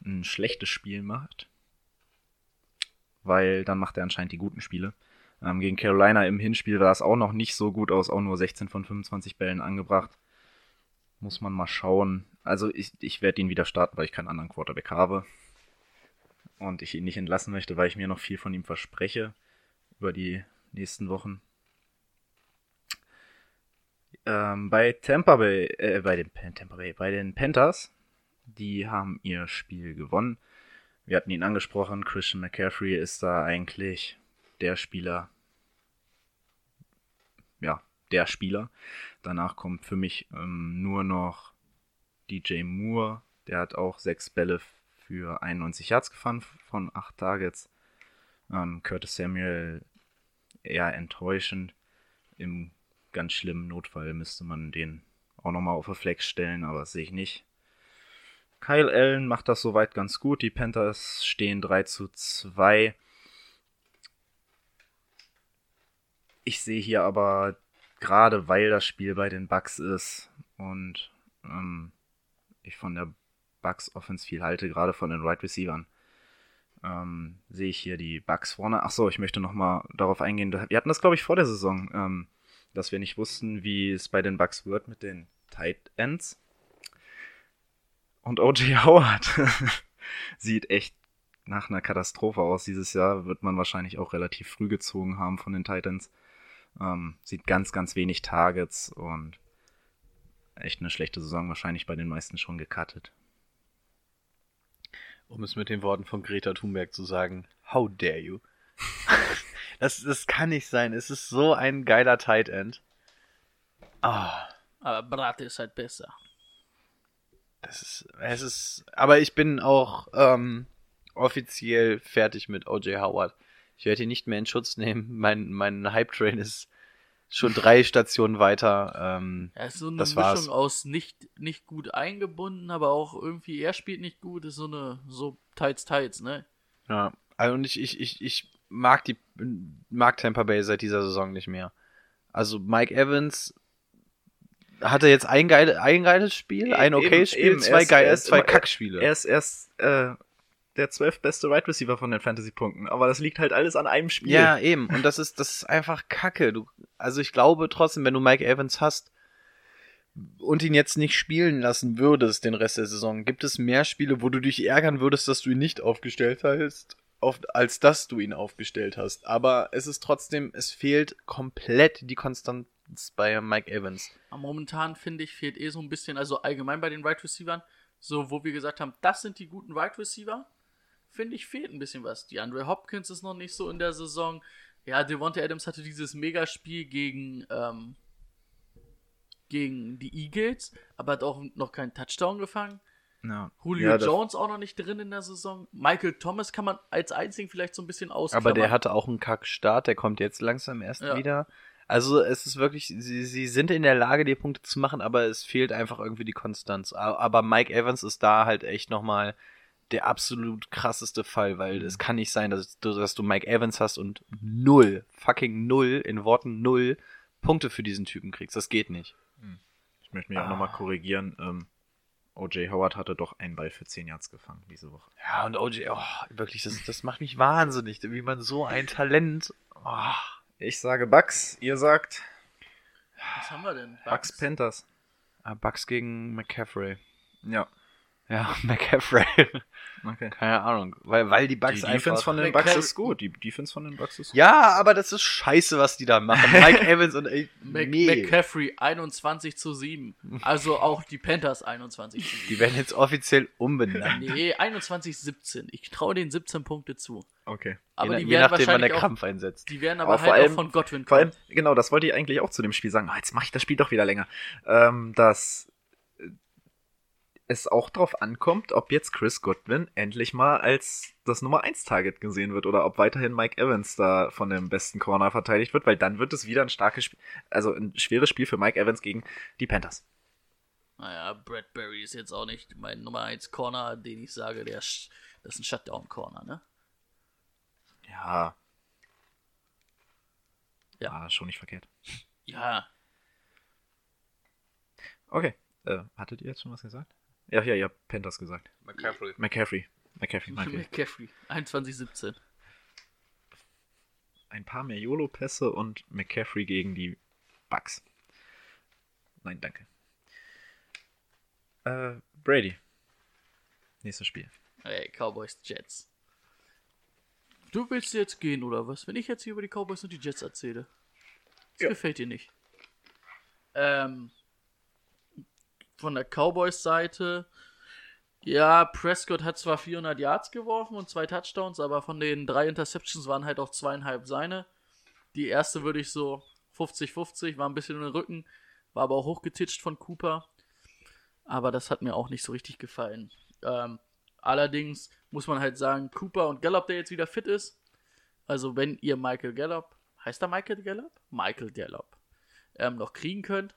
ein schlechtes Spiel macht. Weil dann macht er anscheinend die guten Spiele. Ähm, gegen Carolina im Hinspiel sah es auch noch nicht so gut aus, auch nur 16 von 25 Bällen angebracht. Muss man mal schauen. Also ich, ich werde ihn wieder starten, weil ich keinen anderen Quarterback habe. Und ich ihn nicht entlassen möchte, weil ich mir noch viel von ihm verspreche über die nächsten Wochen. Ähm, bei Tampa Bay, äh, bei den Tampa Bay, bei den Panthers, die haben ihr Spiel gewonnen. Wir hatten ihn angesprochen, Christian McCaffrey ist da eigentlich der Spieler. Der Spieler. Danach kommt für mich ähm, nur noch DJ Moore. Der hat auch sechs Bälle für 91 Yards gefahren von acht Targets. Ähm, Curtis Samuel eher enttäuschend. Im ganz schlimmen Notfall müsste man den auch nochmal auf der Flex stellen, aber das sehe ich nicht. Kyle Allen macht das soweit ganz gut. Die Panthers stehen 3 zu 2. Ich sehe hier aber, gerade weil das Spiel bei den Bucks ist und ähm, ich von der Bucks Offense viel halte, gerade von den Wide right Receivern, ähm, sehe ich hier die Bucks vorne. Achso, ich möchte nochmal darauf eingehen. Wir hatten das, glaube ich, vor der Saison, ähm, dass wir nicht wussten, wie es bei den Bucks wird mit den Tight Ends. Und OJ Howard sieht echt nach einer Katastrophe aus. Dieses Jahr wird man wahrscheinlich auch relativ früh gezogen haben von den Titans. Ähm, sieht ganz, ganz wenig Targets und echt eine schlechte Saison wahrscheinlich bei den meisten schon gecuttet. Um es mit den Worten von Greta Thunberg zu sagen, how dare you? das, das kann nicht sein. Es ist so ein geiler Tight End. Ah, Aber Brate ist halt besser. das ist, es ist, aber ich bin auch ähm, offiziell fertig mit OJ Howard. Ich werde ihn nicht mehr in Schutz nehmen. Mein, mein Hype-Train ist schon drei Stationen weiter. Ähm, Ja, ist so eine Mischung war's. aus nicht, nicht gut eingebunden, aber auch irgendwie er spielt nicht gut, ist so eine, so teils, teils, ne? ja. Also und ich, ich, ich, ich mag die mag Tampa Bay seit dieser Saison nicht mehr. Also Mike Evans hatte jetzt ein, geile, ein geiles Spiel, ein Eben, okayes Spiel, eben, er zwei, geile, er zwei Kackspiele. Er ist erst äh, der zwölftbeste Wide Receiver von den Fantasy-Punkten, aber das liegt halt alles an einem Spiel. Ja, eben. Und das ist, das ist einfach Kacke. Du, also ich glaube trotzdem, wenn du Mike Evans hast und ihn jetzt nicht spielen lassen würdest den Rest der Saison, gibt es mehr Spiele, wo du dich ärgern würdest, dass du ihn nicht aufgestellt hast, auf, als dass du ihn aufgestellt hast. Aber es ist trotzdem, es fehlt komplett die Konstanz bei Mike Evans. Momentan finde ich, fehlt eh so ein bisschen, also allgemein bei den Wide Receivern, so wo wir gesagt haben, das sind die guten Wide Receiver, finde ich, fehlt ein bisschen was. Die Andre Hopkins ist noch nicht so in der Saison. Ja, Devonta Adams hatte dieses Megaspiel gegen, ähm, gegen die Eagles, aber hat auch noch keinen Touchdown gefangen. Ja. Julio Ja, Jones auch noch nicht drin in der Saison. Michael Thomas kann man als einzigen vielleicht so ein bisschen ausklammern. Aber der hatte auch einen Kackstart, der kommt jetzt langsam erst Ja. wieder. Also es ist wirklich, sie, sie sind in der Lage, die Punkte zu machen, aber es fehlt einfach irgendwie die Konstanz. Aber Mike Evans ist da halt echt nochmal der absolut krasseste Fall, weil es kann nicht sein, dass du, dass du Mike Evans hast und null, fucking null, in Worten null, Punkte für diesen Typen kriegst. Das geht nicht. Ich möchte mich auch nochmal korrigieren. Ähm, O.J. Howard hatte doch einen Ball für 10 Yards gefangen diese Woche. Ja, und OJ, oh, wirklich, das, das macht mich wahnsinnig, wie man so ein Talent. Oh. Ich sage Bucks, ihr sagt Was haben wir denn? Bucks Panthers. Ah, Bucks gegen McCaffrey. Ja, Ja, McCaffrey. okay. Keine Ahnung, weil, weil die Bucks Die. Defense von den Bucks ist gut. Die Defense von den Bucks ist gut. ja, aber das ist scheiße, was die da machen. Mike Evans und ey, Mac nee. McCaffrey 21 zu 7. Also auch die Panthers 21 zu 7. Die werden jetzt offiziell umbenannt. Nee, 21 17. Ich traue den 17 Punkte zu. Okay. Aber je, die je werden nachdem, wann der wahrscheinlich auch, Krampf einsetzt. die werden aber, Aber vor halt allem- auch von Godwin Vor kommen. allem, genau, das wollte ich eigentlich auch zu dem Spiel sagen. Ah, jetzt mache ich das Spiel doch wieder länger. Ähm, dass äh, es auch drauf ankommt, ob jetzt Chris Godwin endlich mal als das Nummer 1 Target gesehen wird oder ob weiterhin Mike Evans da von dem besten Corner verteidigt wird, weil dann wird es wieder ein starkes Spiel, also ein schweres Spiel für Mike Evans gegen die Panthers. Naja, Bradbury ist jetzt auch nicht mein Nummer 1 Corner, den ich sage, der ist ein Shutdown-Corner, ne? Ja. Ja. Ja, schon nicht verkehrt. Ja, Okay. Äh, hattet ihr jetzt schon was gesagt? Ja, ja, ihr habt Panthers gesagt. McCaffrey. McCaffrey. McCaffrey, meinte ich. McCaffrey 21 17. ein paar mehr YOLO-Pässe und McCaffrey gegen die Bucks. Nein, danke. Äh, Brady. Nächstes Spiel. Ey, Cowboys Jets. Du willst jetzt gehen oder was? Wenn ich jetzt hier über die Cowboys und die Jets erzähle. Das Ja. gefällt dir nicht. Ähm, von der Cowboys-Seite, ja, Prescott hat zwar 400 Yards geworfen und zwei Touchdowns, aber von den drei Interceptions waren halt auch zweieinhalb seine. Die erste würde ich so 50-50, war ein bisschen in den Rücken, war aber auch hochgetitscht von Cooper. Aber das hat mir auch nicht so richtig gefallen. Ähm, allerdings muss man halt sagen, Cooper und Gallup, der jetzt wieder fit ist. Also wenn ihr Michael Gallup, heißt er Michael Gallup? Michael Gallup, ähm, noch kriegen könnt.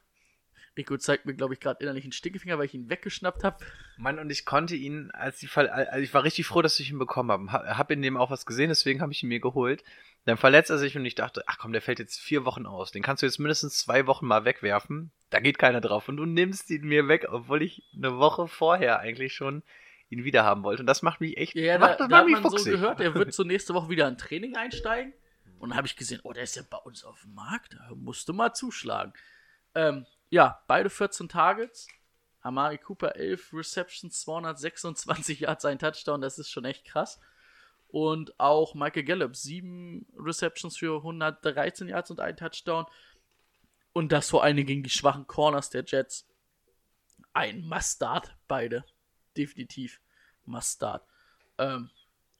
Rico zeigt mir, glaube ich, gerade innerlich einen Stinkefinger, weil ich ihn weggeschnappt habe. Mann, und ich konnte ihn, als die Fall, also ich war richtig froh, dass ich ihn bekommen habe. Ha- Hab in dem auch was gesehen, deswegen habe ich ihn mir geholt. Dann verletzt er sich und ich dachte, ach komm, der fällt jetzt vier Wochen aus. Den kannst du jetzt mindestens zwei Wochen mal wegwerfen. Da geht keiner drauf. Und du nimmst ihn mir weg, obwohl ich eine Woche vorher eigentlich schon ihn wieder haben wollte. Und das macht mich echt, Ja, macht, da, das da hat macht mich man so fuchsig. gehört, er wird zur nächste Woche wieder in Training einsteigen. Und dann habe ich gesehen, oh, der ist ja bei uns auf dem Markt, da musst du mal zuschlagen. Ähm, ja, beide 14 Targets. Amari Cooper 11 Receptions, 226 Yards, ein Touchdown, das ist schon echt krass. Und auch Michael Gallup, 7 Receptions für 113 Yards und ein Touchdown. Und das vor allen Dingen gegen die schwachen Corners der Jets. Ein Mustard, beide. Definitiv Mustard. Ähm,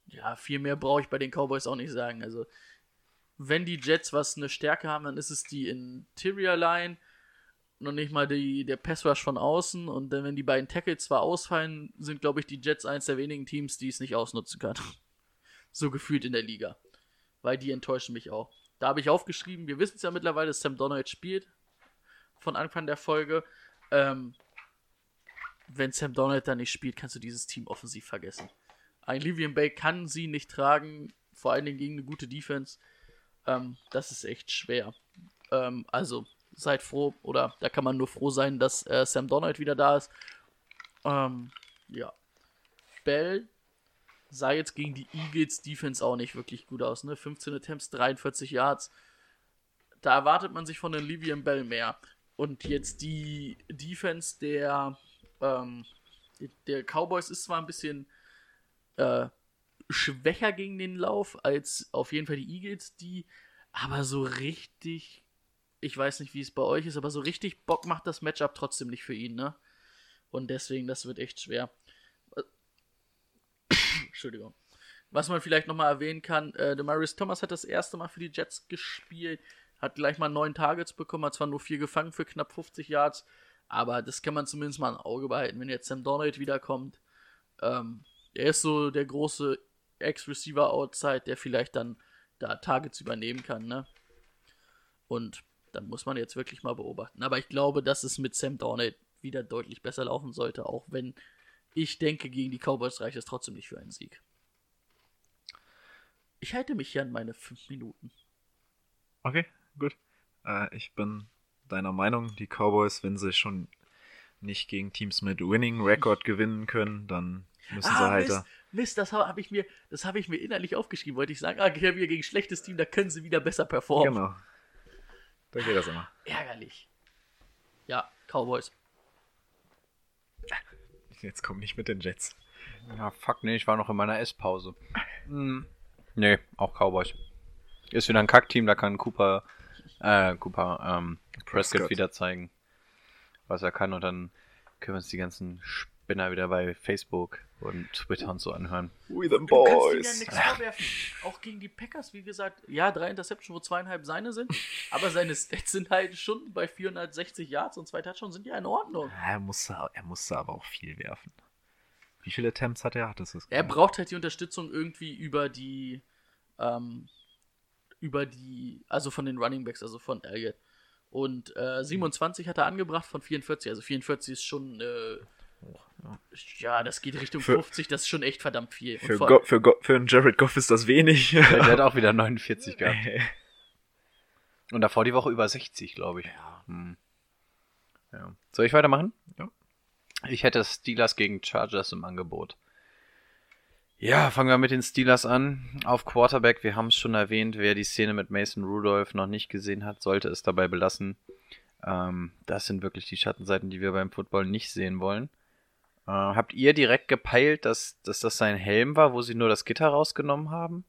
ja, viel mehr brauche ich bei den Cowboys auch nicht sagen. Also, wenn die Jets was eine Stärke haben, dann ist es die Interior Line. Noch nicht mal die, der Pass Rush von außen. Und dann, wenn die beiden Tackles zwar ausfallen, sind, glaube ich, die Jets eins der wenigen Teams, die es nicht ausnutzen kann. so gefühlt in der Liga. Weil die enttäuschen mich auch. da habe ich aufgeschrieben, wir wissen es ja mittlerweile, dass Sam Donald spielt von Anfang der Folge. Ähm, wenn Sam Donald da nicht spielt, kannst du dieses Team offensiv vergessen. Ein Livian Bay kann sie nicht tragen, vor allen Dingen gegen eine gute Defense. Ähm, das ist echt schwer. Ähm, also seid froh, oder da kann man nur froh sein, dass äh, Sam Donald wieder da ist. Ähm, ja. Bell sah jetzt gegen die Eagles Defense auch nicht wirklich gut aus, ne? 15 Attempts, 43 Yards. Da erwartet man sich von den Livian Bell mehr. Und jetzt die Defense der, ähm, der Cowboys ist zwar ein bisschen äh, schwächer gegen den Lauf als auf jeden Fall die Eagles, die aber so richtig, ich weiß nicht, wie es bei euch ist, aber so richtig Bock macht das Matchup trotzdem nicht für ihn, ne? Und deswegen, das wird echt schwer. Entschuldigung. Was man vielleicht nochmal erwähnen kann, äh, Demarius Thomas hat das erste Mal für die Jets gespielt, hat gleich mal neun Targets bekommen, hat zwar nur vier gefangen für knapp 50 Yards, aber das kann man zumindest mal im Auge behalten, wenn jetzt Sam Donald wiederkommt. Ähm, er ist so der große Ex-Receiver outside, der vielleicht dann da Targets übernehmen kann, ne? Und dann muss man jetzt wirklich mal beobachten. Aber ich glaube, dass es mit Sam Donald wieder deutlich besser laufen sollte, auch wenn ich denke, gegen die Cowboys reicht es trotzdem nicht für einen Sieg. Ich halte mich hier an meine fünf Minuten. Okay, gut. Äh, ich bin deiner Meinung, die Cowboys, wenn sie schon nicht gegen Teams mit Winning Record gewinnen können, dann müssen sie halt Mist, Mist, das habe ich mir, das habe ich mir innerlich aufgeschrieben, wollte ich sagen, ah, wieder gegen schlechtes Team, da können sie wieder besser performen. Genau. Da geht das immer. Ärgerlich. Ja, Cowboys. Jetzt komm nicht mit den Jets. Ja, fuck, nee, ich war noch in meiner Esspause. Hm. Nee, auch Cowboys. Ist wieder ein Kackteam, da kann Cooper, äh, Cooper, ähm, Prescott, Prescott. wieder zeigen, was er kann und dann können wir uns die ganzen Spinner wieder bei Facebook und Twitter und so anhören. We them Du kannst ihm ja nichts vorwerfen. Auch gegen die Packers, wie gesagt, ja, drei Interceptions, wo zweieinhalb seine sind, aber seine Stats sind halt schon bei 460 Yards und zwei Touchdowns sind ja in Ordnung. Er musste, er musste aber auch viel werfen. Wie viele Attempts hat er? Du es Er braucht halt die Unterstützung irgendwie über die, ähm, über die, also von den Running Backs, also von Elliott. Und äh, 27 hat er angebracht von 44, also 44 ist schon, äh, ja, das geht Richtung Für- 50, das ist schon echt verdammt viel. Und Für, Go für, Go für einen Jared Goff ist das wenig. Der, der hat auch wieder 49 gehabt. Und davor die Woche über 60, glaube ich. Hm. Ja. Soll ich weitermachen? Ja. Ich hätte Steelers gegen Chargers im Angebot. Ja, fangen wir mit den Steelers an. Auf Quarterback, wir haben es schon erwähnt, wer die Szene mit Mason Rudolph noch nicht gesehen hat, sollte es dabei belassen. Ähm, das sind wirklich die Schattenseiten, die wir beim Football nicht sehen wollen. Äh, habt ihr direkt gepeilt, dass, dass das sein Helm war, wo sie nur das Gitter rausgenommen haben?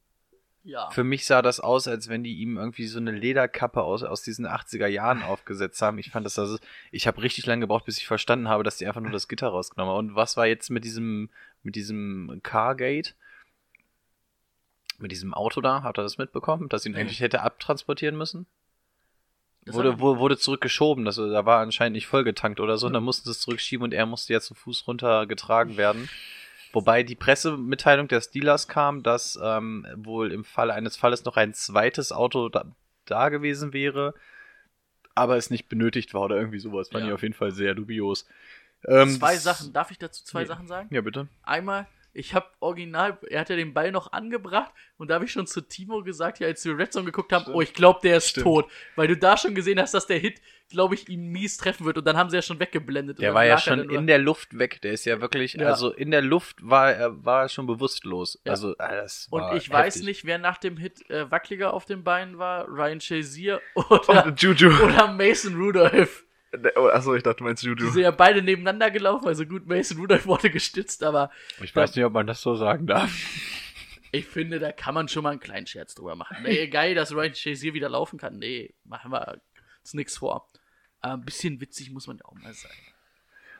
ja. Für mich sah das aus, als wenn die ihm irgendwie so eine Lederkappe aus, aus diesen 80er Jahren aufgesetzt haben. Ich fand das also, ich habe richtig lange gebraucht, bis ich verstanden habe, dass die einfach nur das Gitter rausgenommen haben. Und was war jetzt mit diesem, mit diesem Cargate? Mit diesem Auto da? Habt ihr das mitbekommen? Dass ihn Nee. eigentlich hätte abtransportieren müssen? Das Wurde, wurde, wurde zurückgeschoben. Das, da war anscheinend nicht vollgetankt oder so. Und dann mussten sie es zurückschieben und er musste jetzt zu Fuß runtergetragen werden. Wobei die Pressemitteilung der Steelers kam, dass ähm, wohl im Falle eines Falles noch ein zweites Auto da, da gewesen wäre, aber es nicht benötigt war oder irgendwie sowas. Fand Ja. ich auf jeden Fall sehr dubios. Ähm, zwei Sachen, darf ich dazu zwei Nee. Sachen sagen? Ja, bitte. Einmal, ich habe original, er hat ja den Ball noch angebracht und da habe ich schon zu Timo gesagt, ja, als wir Red Zone geguckt haben, oh, ich glaube, der ist Stimmt. tot. Weil du da schon gesehen hast, dass der Hit, glaube ich, ihn mies treffen wird und dann haben sie ja schon weggeblendet. und Der war ja schon in der Luft weg. Der ist ja wirklich, Ja. also in der Luft war er war schon bewusstlos. Ja. Also ah, das Und war ich weiß heftig. nicht, wer nach dem Hit äh, wackeliger auf den Beinen war, Ryan Shazier oder, Und Juju. oder Mason Rudolph. Oh, achso, ich dachte, du meinst Die Juju. sind ja beide nebeneinander gelaufen, also gut, Mason Rudolph wurde gestützt, aber Ich weiß nicht, ob man das so sagen darf. ich finde, da kann man schon mal einen kleinen Scherz drüber machen. Nee, geil, dass Ryan Shazier wieder laufen kann. Nee, machen wir uns nichts vor. Aber ein bisschen witzig muss man ja auch mal sein.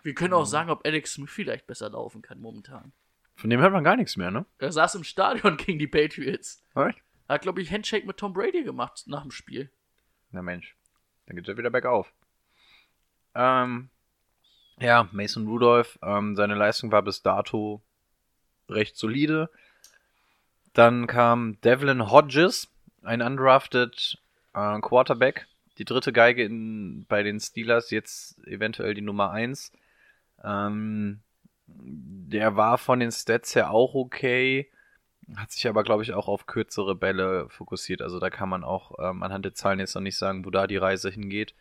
Wir können Mhm. auch sagen, ob Alex Smith vielleicht besser laufen kann momentan. Von dem hört man gar nichts mehr, ne? Er saß im Stadion gegen die Patriots. Er hat, glaube ich, Handshake mit Tom Brady gemacht nach dem Spiel. Na Mensch, dann geht's ja wieder bergauf. Ähm, ja, Mason Rudolph, ähm, seine Leistung war bis dato recht solide. Dann kam Devlin Hodges, ein undrafted äh, Quarterback, die dritte Geige in, bei den Steelers, jetzt eventuell die Nummer 1. Ähm, der war von den Stats her auch okay, hat sich aber, glaube ich, auch auf kürzere Bälle fokussiert. Also da kann man auch ähm, anhand der Zahlen jetzt noch nicht sagen, wo da die Reise hingeht.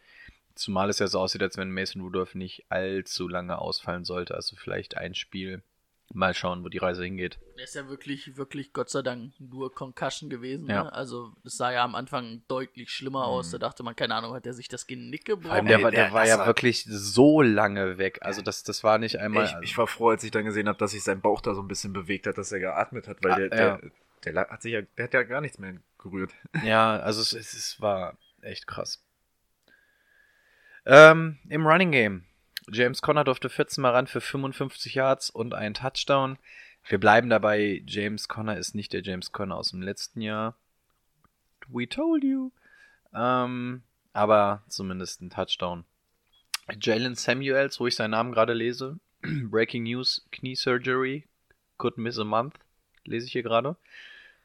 Zumal es ja so aussieht, als wenn Mason Rudolph nicht allzu lange ausfallen sollte. Also vielleicht ein Spiel. Mal schauen, wo die Reise hingeht. Er ist ja wirklich, wirklich Gott sei Dank nur Concussion gewesen. Ja. Ne? Also es sah ja am Anfang deutlich schlimmer aus. Da dachte man, keine Ahnung, hat er sich das Genick gebrochen? der, der der- war ja war- wirklich so lange weg. Also das, das war nicht einmal. Ich, ich war froh, als ich dann gesehen habe, dass sich sein Bauch da so ein bisschen bewegt hat, dass er geatmet hat, weil Ah, der, ja. der, der, hat sich ja, der hat ja gar nichts mehr gerührt. Ja, also es, es, es war echt krass. Ähm, Im Running Game. James Conner durfte 14 Mal ran für 55 Yards und einen Touchdown. Wir bleiben dabei, James Conner ist nicht der James Conner aus dem letzten Jahr. We told you. Ähm, aber zumindest ein Touchdown. Jalen Samuels, wo ich seinen Namen gerade lese. Breaking News, Knee Surgery, could miss a month, lese ich hier gerade.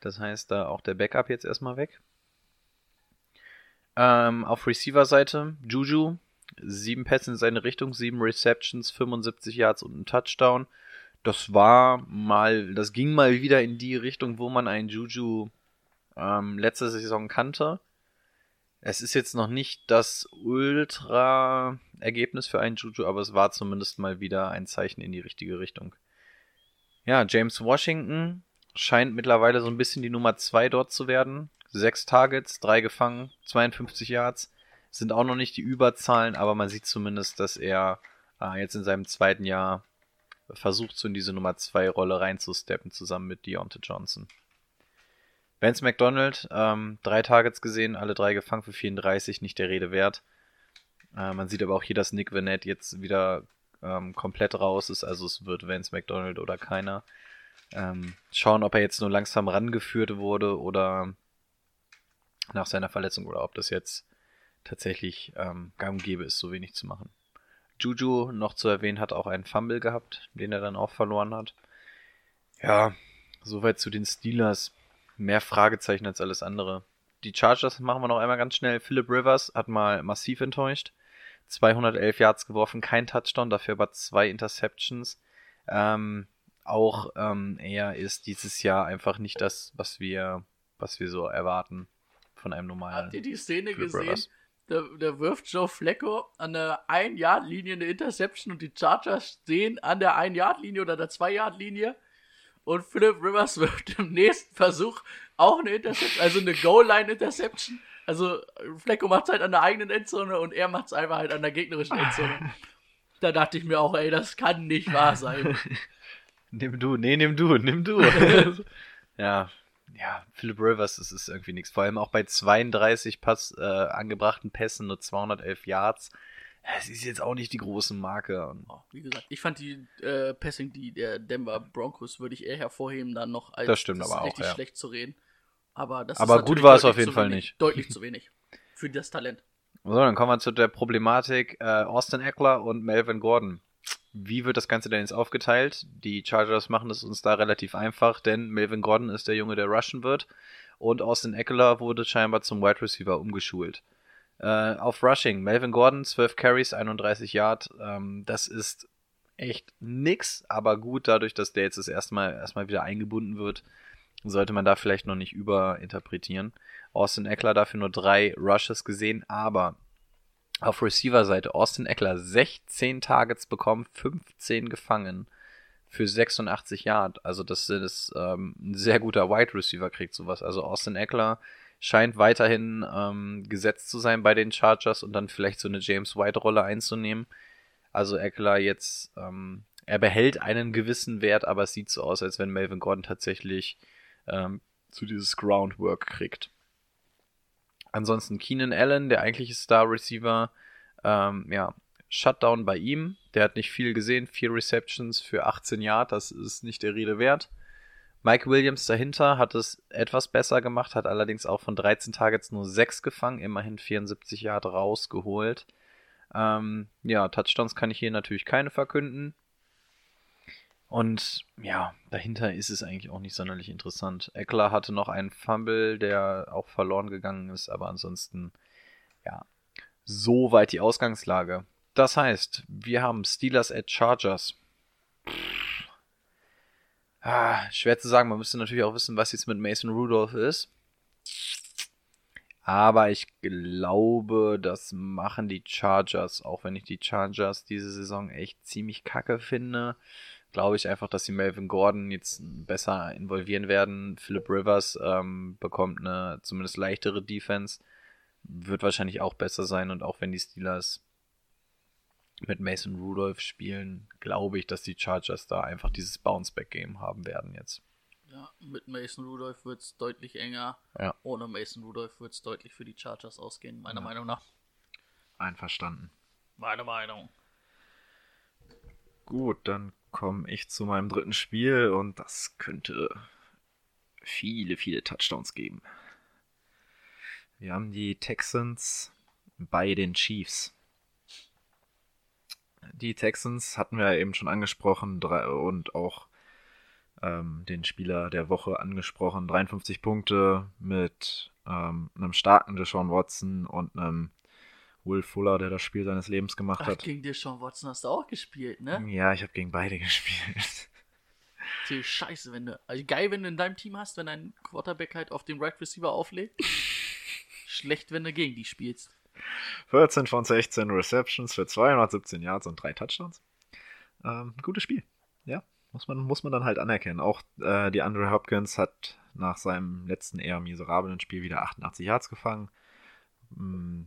Das heißt, da auch der Backup jetzt erstmal weg. Ähm, auf Receiver-Seite, Juju, sieben Pässe in seine Richtung, sieben Receptions, 75 Yards und ein Touchdown. Das war mal, das ging mal wieder in die Richtung, wo man einen Juju ähm, letzte Saison kannte. Es ist jetzt noch nicht das Ultra-Ergebnis für einen Juju, aber es war zumindest mal wieder ein Zeichen in die richtige Richtung. Ja, James Washington scheint mittlerweile so ein bisschen die Nummer 2 dort zu werden. Sechs Targets, drei gefangen, 52 Yards. Sind auch noch nicht die Überzahlen, aber man sieht zumindest, dass er äh, jetzt in seinem zweiten Jahr versucht, so in diese Nummer 2 Rolle reinzusteppen, zusammen mit Deontay Johnson. Vance McDonald, ähm, drei Targets gesehen, alle drei gefangen für 34, nicht der Rede wert. Äh, man sieht aber auch hier, dass Nick Vanette jetzt wieder ähm, komplett raus ist, also es wird Vance McDonald oder keiner. Ähm, schauen, ob er jetzt nur langsam rangeführt wurde oder nach seiner Verletzung oder ob das jetzt tatsächlich ähm, gang und gäbe ist, so wenig zu machen. Juju, noch zu erwähnen, hat auch einen Fumble gehabt, den er dann auch verloren hat. Ja, soweit zu den Steelers. Mehr Fragezeichen als alles andere. Die Chargers machen wir noch einmal ganz schnell. Philip Rivers hat mal massiv enttäuscht. 211 Yards geworfen, kein Touchdown, dafür aber zwei Interceptions. Ähm, auch ähm, er ist dieses Jahr einfach nicht das, was wir, was wir so erwarten von einem normalen. Habt ihr die Szene Philip gesehen? Rivers. Da, da wirft Joe Flacco an der 1-Yard-Linie eine Interception und die Chargers stehen an der 1-Yard-Linie oder der 2-Yard-Linie und Philip Rivers wirft im nächsten Versuch auch eine Interception, also eine Goal-Line-Interception. Also Flacco macht halt an der eigenen Endzone und er macht es einfach halt an der gegnerischen Endzone. Da dachte ich mir auch, ey, das kann nicht wahr sein. Nimm du, nee, nimm du, nimm du. ja, ja, Philip Rivers, das ist irgendwie nichts. Vor allem auch bei 32 Pass, äh, angebrachten Pässen nur 211 Yards. Es ist jetzt auch nicht die große Marke. Oh, wie gesagt, ich fand die äh, Passing, die der Denver Broncos, würde ich eher hervorheben, dann noch als Das stimmt ist aber auch, richtig ja. schlecht zu reden. Aber das Aber ist gut war es auf jeden Fall wenig, nicht. Deutlich zu wenig. Für das Talent. So, dann kommen wir zu der Problematik äh, Austin Eckler und Melvin Gordon. Wie wird das Ganze denn jetzt aufgeteilt? Die Chargers machen es uns da relativ einfach, denn Melvin Gordon ist der Junge, der rushen wird und Austin Eckler wurde scheinbar zum Wide Receiver umgeschult. Äh, auf Rushing, Melvin Gordon, 12 Carries, 31 Yard, ähm, das ist echt nix, aber gut, dadurch, dass der jetzt das erste Mal erstmal wieder eingebunden wird, sollte man da vielleicht noch nicht überinterpretieren. Austin Eckler dafür nur drei Rushes gesehen, aber auf Receiver-Seite Austin Eckler 16 Targets bekommen, 15 gefangen für 86 Yard. Also das ist ähm, ein sehr guter Wide Receiver kriegt sowas. Also Austin Eckler scheint weiterhin ähm, gesetzt zu sein bei den Chargers und dann vielleicht so eine James White Rolle einzunehmen. Also Eckler jetzt, ähm, er behält einen gewissen Wert, aber es sieht so aus, als wenn Melvin Gordon tatsächlich ähm, zu dieses Groundwork kriegt. Ansonsten Keenan Allen, der eigentliche Star Receiver, ähm, ja, Shutdown bei ihm. Der hat nicht viel gesehen, vier Receptions für 18 Yard, das ist nicht der Rede wert. Mike Williams dahinter hat es etwas besser gemacht, hat allerdings auch von 13 Targets nur 6 gefangen, immerhin 74 Yard rausgeholt. Ähm, ja, Touchdowns kann ich hier natürlich keine verkünden. Und ja, dahinter ist es eigentlich auch nicht sonderlich interessant. Eckler hatte noch einen Fumble, der auch verloren gegangen ist, aber ansonsten, ja, soweit die Ausgangslage. Das heißt, wir haben Steelers at Chargers. Ah, schwer zu sagen, man müsste natürlich auch wissen, was jetzt mit Mason Rudolph ist. Aber ich glaube, das machen die Chargers, auch wenn ich die Chargers diese Saison echt ziemlich kacke finde. Glaube ich einfach, dass sie Melvin Gordon jetzt besser involvieren werden. Philip Rivers ähm, bekommt eine zumindest leichtere Defense. Wird wahrscheinlich auch besser sein. Und auch wenn die Steelers mit Mason Rudolph spielen, glaube ich, dass die Chargers da einfach dieses Bounceback-Game haben werden jetzt. Ja, mit Mason Rudolph wird es deutlich enger. Ja. Ohne Mason Rudolph wird es deutlich für die Chargers ausgehen, meiner Meinung nach. Einverstanden. Meine Meinung. Gut, dann komme ich zu meinem dritten Spiel und das könnte viele, viele Touchdowns geben. Wir haben die Texans bei den Chiefs. Die Texans hatten wir eben schon angesprochen und auch ähm, den Spieler der Woche angesprochen. 53 Punkte mit ähm, einem starken Deshaun Watson und einem Will Fuller, der das Spiel seines Lebens gemacht Ach, hat. gegen dir Sean Watson hast du auch gespielt, ne? Ja, ich habe gegen beide gespielt. Die Scheiße, wenn du. Also geil, wenn du in deinem Team hast, wenn ein Quarterback halt auf den Right Receiver auflegt. Schlecht, wenn du gegen die spielst. 14 von 16 Receptions für 217 Yards und drei Touchdowns. Ähm, gutes Spiel. Ja, muss man, muss man dann halt anerkennen. Auch äh, die Andre Hopkins hat nach seinem letzten eher miserablen Spiel wieder 88 Yards gefangen. Mm,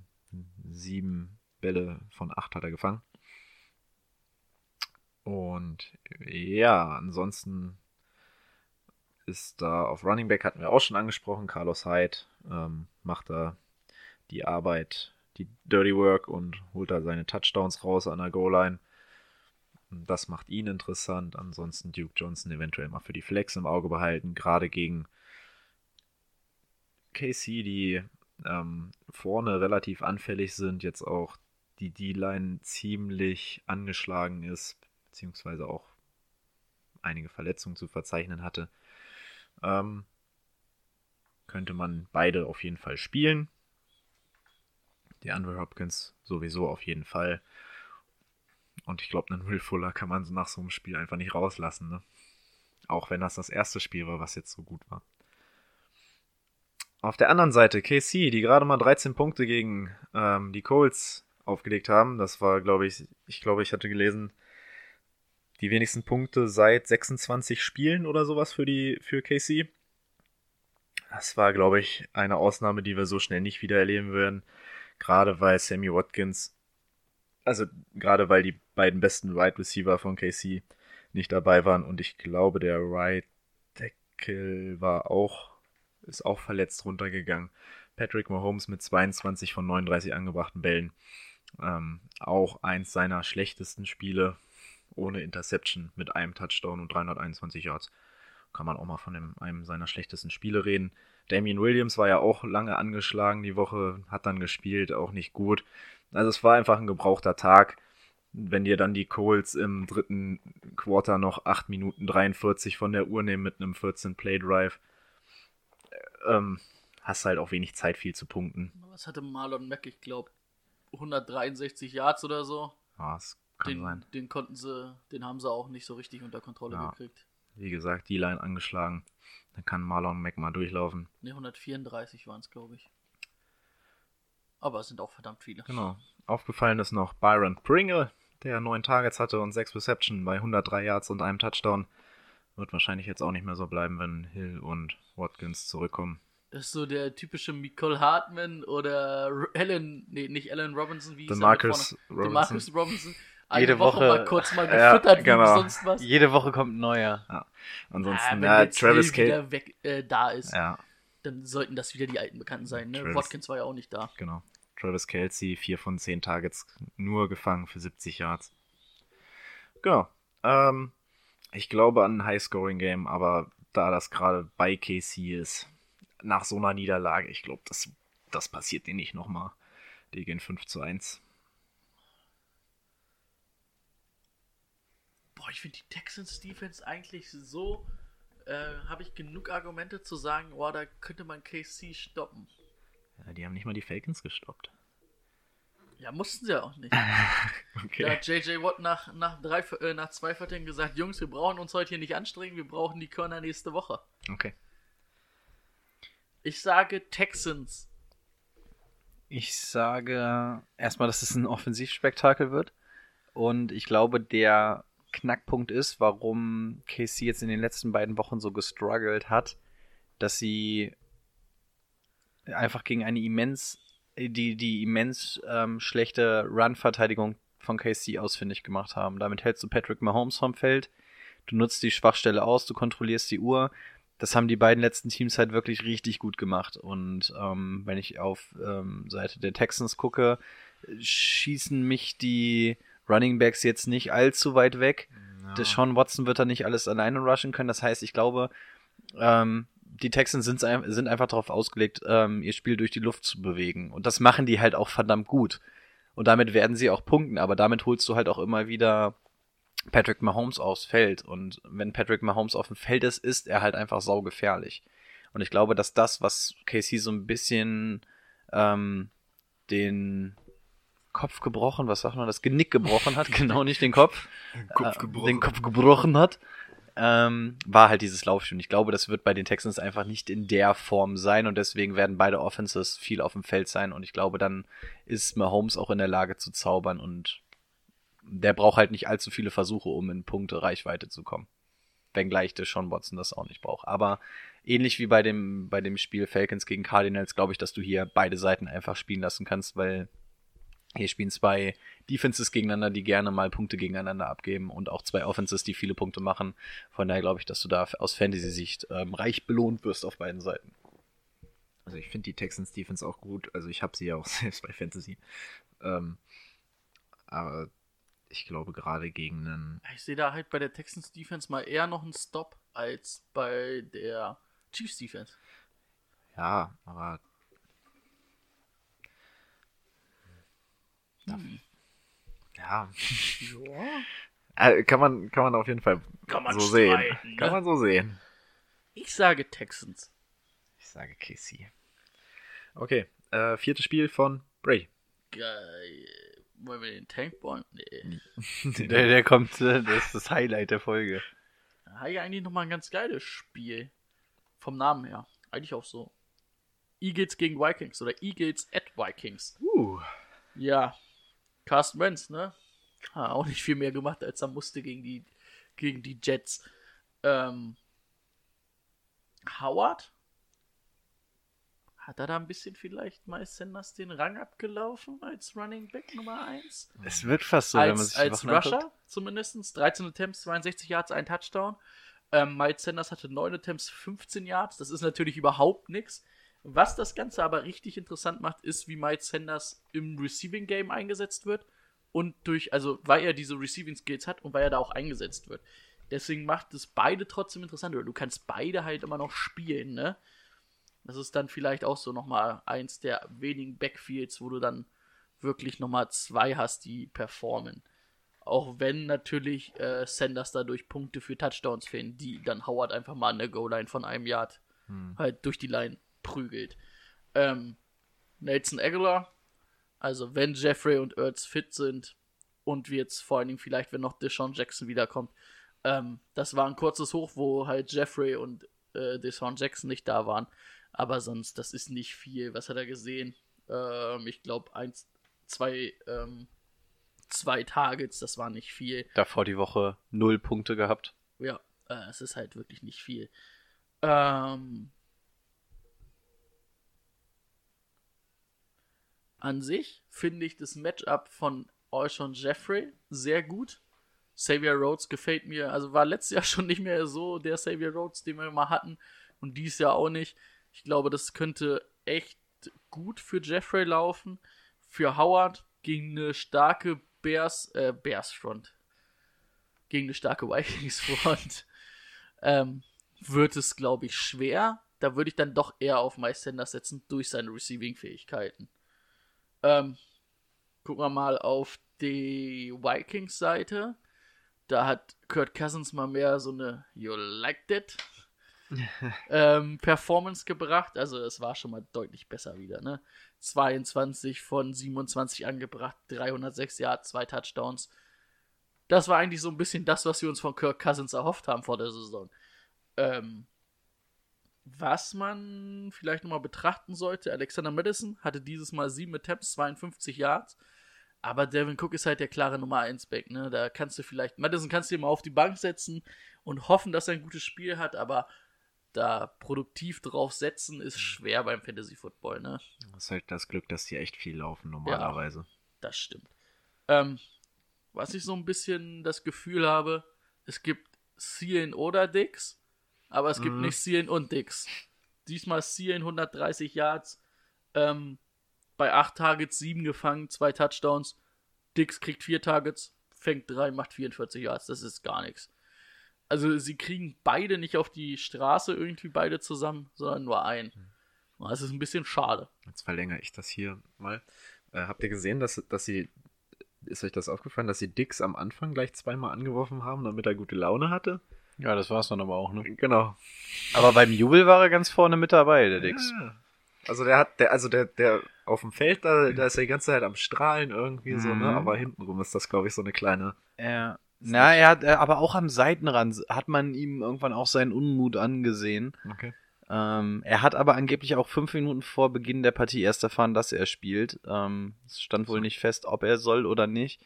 sieben Bälle von acht hat er gefangen. Und ja, ansonsten ist da auf Running Back hatten wir auch schon angesprochen. Carlos Hyde ähm, macht da die Arbeit, die Dirty Work und holt da seine Touchdowns raus an der Goal-Line. Das macht ihn interessant. Ansonsten Duke Johnson eventuell mal für die Flex im Auge behalten, gerade gegen KC, die ähm, vorne relativ anfällig sind, jetzt auch die D-Line ziemlich angeschlagen ist, beziehungsweise auch einige Verletzungen zu verzeichnen hatte. Ähm, könnte man beide auf jeden Fall spielen. Die Andre Hopkins sowieso auf jeden Fall. Und ich glaube, einen Will Fuller kann man nach so einem Spiel einfach nicht rauslassen. Ne? Auch wenn das das erste Spiel war, was jetzt so gut war. Auf der anderen Seite KC, die gerade mal 13 Punkte gegen ähm, die Colts aufgelegt haben. Das war, glaube ich, ich glaube, ich hatte gelesen, die wenigsten Punkte seit 26 Spielen oder sowas für die für KC. Das war, glaube ich, eine Ausnahme, die wir so schnell nicht wieder erleben werden. Gerade weil Sammy Watkins, also gerade weil die beiden besten Right Receiver von KC nicht dabei waren und ich glaube, der Right Tackle war auch, ist auch verletzt runtergegangen. Patrick Mahomes mit 22 von 39 angebrachten Bällen. Ähm, auch eins seiner schlechtesten Spiele ohne Interception mit einem Touchdown und 321 Yards. Kann man auch mal von dem, einem seiner schlechtesten Spiele reden. Damien Williams war ja auch lange angeschlagen die Woche, hat dann gespielt, auch nicht gut. Also es war einfach ein gebrauchter Tag. Wenn dir dann die Colts im dritten Quarter noch 8 Minuten 43 von der Uhr nehmen mit einem 14-Play-Drive, ähm, hast halt auch wenig Zeit, viel zu punkten. Was hatte Marlon Mack, ich glaube, 163 Yards oder so. Ja, das kann Den, sein. den konnten sie, den haben sie auch nicht so richtig unter Kontrolle Ja. gekriegt. Wie gesagt, die Line angeschlagen. Dann kann Marlon Mack mal durchlaufen. Ne, 134 waren es, glaube ich. Aber es sind auch verdammt viele. Genau. Aufgefallen ist noch Byron Pringle, der neun Targets hatte und sechs Reception bei 103 Yards und einem Touchdown. Wird wahrscheinlich jetzt auch nicht mehr so bleiben, wenn Hill und Watkins zurückkommen. Das ist so der typische Nicole Hartman oder Alan, nee, nicht Alan Robinson, wie hieß vorne? Robinson. DeMarcus Robinson. Eine Jede Woche, Woche- mal kurz mal Ja, gefüttert wie genau. sonst was. Jede Woche kommt ein neuer. Ansonsten, Ah, wenn ja, jetzt Travis Hill wieder weg, äh, da ist, Ja, dann sollten das wieder die alten Bekannten sein. Ne? Travis- Watkins war ja auch nicht da. genau. Travis Kelsey, 4 von 10 Targets nur gefangen für 70 Yards. Genau. Ähm, ich glaube an ein High-Scoring-Game, aber da das gerade bei KC ist, nach so einer Niederlage, ich glaube, das, das passiert denen nicht nochmal. Die gehen 5 zu 1. Boah, ich finde die Texans Defense eigentlich so. Äh, Habe ich genug Argumente zu sagen, boah, da könnte man KC stoppen. Ja, die haben nicht mal die Falcons gestoppt. Ja, mussten sie ja auch nicht. Okay. Da hat JJ Watt nach, nach, drei, äh, nach zwei Vierteln gesagt: Jungs, wir brauchen uns heute hier nicht anstrengen, wir brauchen die Körner nächste Woche. Okay. Ich sage Texans. Ich sage erstmal, dass es ein Offensivspektakel wird. Und ich glaube, der Knackpunkt ist, warum KC jetzt in den letzten beiden Wochen so gestruggelt hat, dass sie einfach gegen eine immens, die, die immens ähm, schlechte Run-Verteidigung von KC ausfindig gemacht haben. Damit hältst du Patrick Mahomes vom Feld, du nutzt die Schwachstelle aus, du kontrollierst die Uhr. Das haben die beiden letzten Teams halt wirklich richtig gut gemacht. Und ähm, wenn ich auf ähm, Seite der Texans gucke, schießen mich die Running Backs jetzt nicht allzu weit weg. Ja. Deshaun Watson wird da nicht alles alleine rushen können. Das heißt, ich glaube, ähm, die Texans sind, sind einfach darauf ausgelegt, ähm, ihr Spiel durch die Luft zu bewegen. Und das machen die halt auch verdammt gut. Und damit werden sie auch punkten, aber damit holst du halt auch immer wieder Patrick Mahomes aufs Feld. Und wenn Patrick Mahomes auf dem Feld ist, ist er halt einfach saugefährlich. Und ich glaube, dass das, was KC so ein bisschen ähm, den Kopf gebrochen, was sagt man, das Genick gebrochen hat, genau nicht den Kopf, Kopf äh, gebrochen. den Kopf gebrochen hat, ähm, war halt dieses Laufspiel. Und ich glaube, das wird bei den Texans einfach nicht in der Form sein und deswegen werden beide Offenses viel auf dem Feld sein und ich glaube, dann ist Mahomes auch in der Lage zu zaubern und der braucht halt nicht allzu viele Versuche, um in Punkte Reichweite zu kommen. Wenngleich der Sean Watson das auch nicht braucht. Aber ähnlich wie bei dem, bei dem Spiel Falcons gegen Cardinals, glaube ich, dass du hier beide Seiten einfach spielen lassen kannst, weil hier spielen zwei Defenses gegeneinander, die gerne mal Punkte gegeneinander abgeben und auch zwei Offenses, die viele Punkte machen. Von daher glaube ich, dass du da aus Fantasy-Sicht ähm, reich belohnt wirst auf beiden Seiten. Also ich finde die Texans Defense auch gut. Also ich habe sie ja auch selbst bei Fantasy. Ähm, aber ich glaube gerade gegen einen. Ich sehe da halt bei der Texans Defense mal eher noch einen Stop als bei der Chiefs Defense. Ja, aber. Hm. Ja. Ja. Äh, Kann man, kann man auf jeden Fall so sehen. streiten, Kann ne? man so sehen. Ich sage Texans. Ich sage KC. Okay, äh, viertes Spiel von Bray. Geil. Wollen wir den Tank bauen? Nee. Der, der kommt, äh, das ist das Highlight der Folge. Hat ja eigentlich nochmal ein ganz geiles Spiel. Vom Namen her. Eigentlich auch so. Eagles gegen Vikings oder Eagles at Vikings. Uh. Ja. Carsten Wentz, ne? Hat auch nicht viel mehr gemacht, als er musste gegen die, gegen die Jets. Ähm, Howard? Hat er da ein bisschen vielleicht Miles Sanders den Rang abgelaufen als Running Back Nummer 1? Es wird fast so, wenn man als sich als Rusher anguckt. zumindest. 13 Attempts, 62 Yards, ein Touchdown. Ähm, Miles Sanders hatte 9 Attempts, 15 Yards. Das ist natürlich überhaupt nichts. Was das Ganze aber richtig interessant macht, ist, wie Miles Sanders im Receiving Game eingesetzt wird. Und durch, also weil er diese Receiving Skills hat und weil er da auch eingesetzt wird. Deswegen macht es beide trotzdem interessant. Oder du kannst beide halt immer noch spielen, ne? Das ist dann vielleicht auch so nochmal eins der wenigen Backfields, wo du dann wirklich nochmal zwei hast, die performen. Auch wenn natürlich äh, Sanders dadurch Punkte für Touchdowns fehlen, die dann Howard einfach mal an der Goal-Line von einem Yard halt durch die Line prügelt. Ähm, Nelson Aguilar, also wenn Jeffrey und Ertz fit sind und wir jetzt vor allen Dingen vielleicht, wenn noch Deshaun Jackson wiederkommt, ähm, das war ein kurzes Hoch, wo halt Jeffrey und äh, Deshaun Jackson nicht da waren. Aber sonst, das ist nicht viel. Was hat er gesehen? Ähm, ich glaube, eins, zwei, ähm, zwei Targets, das war nicht viel. Davor die Woche null Punkte gehabt. Ja, äh, es ist halt wirklich nicht viel. Ähm, an sich finde ich das Matchup von Alshon Jeffrey sehr gut. Xavier Rhodes gefällt mir, also war letztes Jahr schon nicht mehr so der Xavier Rhodes, den wir mal hatten und dies Jahr auch nicht. Ich glaube, das könnte echt gut für Jeffrey laufen. Für Howard gegen eine starke Bears, äh, Bears Front. Gegen eine starke Vikings Front. ähm, wird es, glaube ich, schwer. Da würde ich dann doch eher auf Miles Sanders setzen durch seine Receiving-Fähigkeiten. Ähm, gucken wir mal auf die Vikings-Seite. Da hat Kurt Cousins mal mehr so eine You like that ähm, Performance gebracht. Also es war schon mal deutlich besser wieder. Ne? 22 von 27 angebracht, 306 Yards, zwei Touchdowns. Das war eigentlich so ein bisschen das, was wir uns von Kirk Cousins erhofft haben vor der Saison. Ähm, was man vielleicht nochmal betrachten sollte, Alexander Madison hatte dieses Mal 7 Attempts, 52 Yards. Aber Devin Cook ist halt der klare Nummer 1 Back, ne? Da kannst du vielleicht, Madison kannst du dir mal auf die Bank setzen und hoffen, dass er ein gutes Spiel hat, aber da produktiv drauf setzen ist schwer beim Fantasy Football, ne? Das ist halt das Glück, dass die echt viel laufen normalerweise. Das stimmt. Ähm, was ich so ein bisschen das Gefühl habe, es gibt Ceiling oder Dix, aber es gibt Mhm. nicht Ceiling und Dix. Diesmal Ceiling 130 Yards, ähm, bei 8 Targets 7 gefangen, 2 Touchdowns. Dix kriegt 4 Targets, fängt 3, macht 44 Yards. Das ist gar nichts. Also sie kriegen beide nicht auf die Straße irgendwie beide zusammen, sondern nur einen. Und Das ist ein bisschen schade. Jetzt verlängere ich das hier mal. Äh, habt ihr gesehen, dass, dass sie, ist euch das aufgefallen, dass sie Dix am Anfang gleich zweimal angeworfen haben, damit er gute Laune hatte? Ja, das war's dann aber auch, ne? Genau. Aber beim Jubel war er ganz vorne mit dabei, der Dix. Ja. Also der hat, der, also der, der auf dem Feld, da, da ist er die ganze Zeit am Strahlen irgendwie so, ne? Mhm. Aber hintenrum ist das, glaube ich, so eine kleine. Ja. Na, er hat, äh, aber auch am Seitenrand hat man ihm irgendwann auch seinen Unmut angesehen. Okay. Ähm, er hat aber angeblich auch fünf Minuten vor Beginn der Partie erst erfahren, dass er spielt. Ähm, es stand wohl nicht fest, ob er soll oder nicht.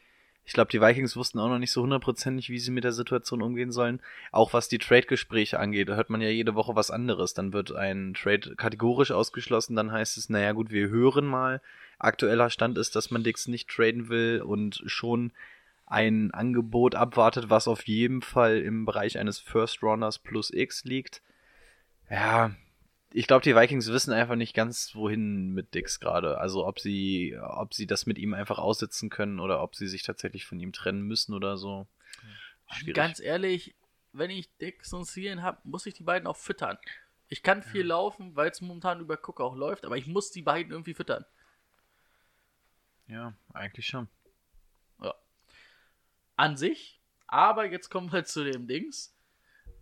Ich glaube, die Vikings wussten auch noch nicht so hundertprozentig, wie sie mit der Situation umgehen sollen. Auch was die Trade-Gespräche angeht, da hört man ja jede Woche was anderes. Dann wird ein Trade kategorisch ausgeschlossen, dann heißt es, naja gut, wir hören mal. Aktueller Stand ist, dass man Dix nicht traden will und schon ein Angebot abwartet, was auf jeden Fall im Bereich eines First Rounders plus X liegt. Ja, ich glaube, die Vikings wissen einfach nicht ganz, wohin mit Dix gerade. Also ob sie, ob sie das mit ihm einfach aussitzen können oder ob sie sich tatsächlich von ihm trennen müssen oder so. Schwierig. Ganz ehrlich, wenn ich Dix und Ceiling habe, muss ich die beiden auch füttern. Ich kann viel laufen, weil es momentan über Cook auch läuft, aber ich muss die beiden irgendwie füttern. ja, eigentlich schon. An sich, aber jetzt kommen wir zu dem Dings.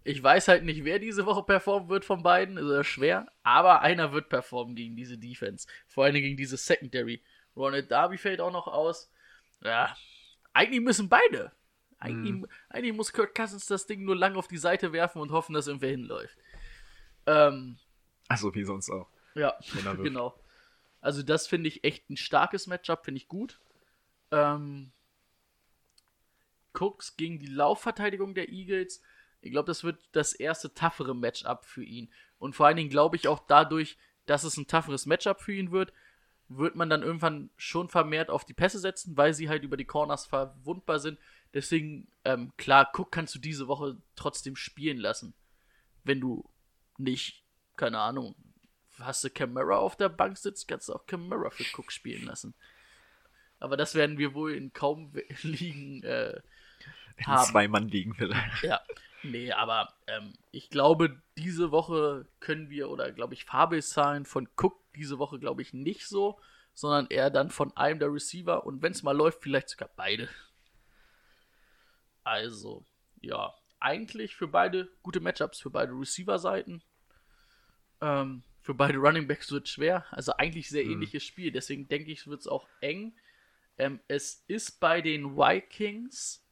Ich weiß halt nicht, wer diese Woche performen wird von beiden, ist ja schwer, aber einer wird performen gegen diese Defense. Vor allem gegen diese Secondary. Ronald Darby fällt auch noch aus. Ja, eigentlich müssen beide. Eigentlich, eigentlich muss Kirk Cousins das Ding nur lang auf die Seite werfen und hoffen, dass irgendwer hinläuft. Ähm, Also wie sonst auch. ja, genau. Also das finde ich echt ein starkes Matchup, finde ich gut. Ähm, Cooks gegen die Laufverteidigung der Eagles. Ich glaube, das wird das erste toughere Matchup für ihn. Und vor allen Dingen glaube ich auch dadurch, dass es ein tougheres Matchup für ihn wird, wird man dann irgendwann schon vermehrt auf die Pässe setzen, weil sie halt über die Corners verwundbar sind. Deswegen, ähm, klar, Cook kannst du diese Woche trotzdem spielen lassen. Wenn du nicht, keine Ahnung, hast du Camara auf der Bank sitzt, kannst du auch Camara für Cook spielen lassen. Aber das werden wir wohl in kaum Ligen äh, In haben. zwei Mann liegen vielleicht. Ja, nee, aber ähm, ich glaube, diese Woche können wir, oder glaube ich, Fabelzahlen von Cook diese Woche, glaube ich, nicht so, sondern eher dann von einem der Receiver und wenn es mal läuft, vielleicht sogar beide. Also, ja, eigentlich für beide gute Matchups, für beide Receiver-Seiten. Ähm, für beide Running Backs wird schwer. Also eigentlich sehr ähnliches Spiel. Deswegen denke ich, wird es auch eng. Ähm, es ist bei den Vikings.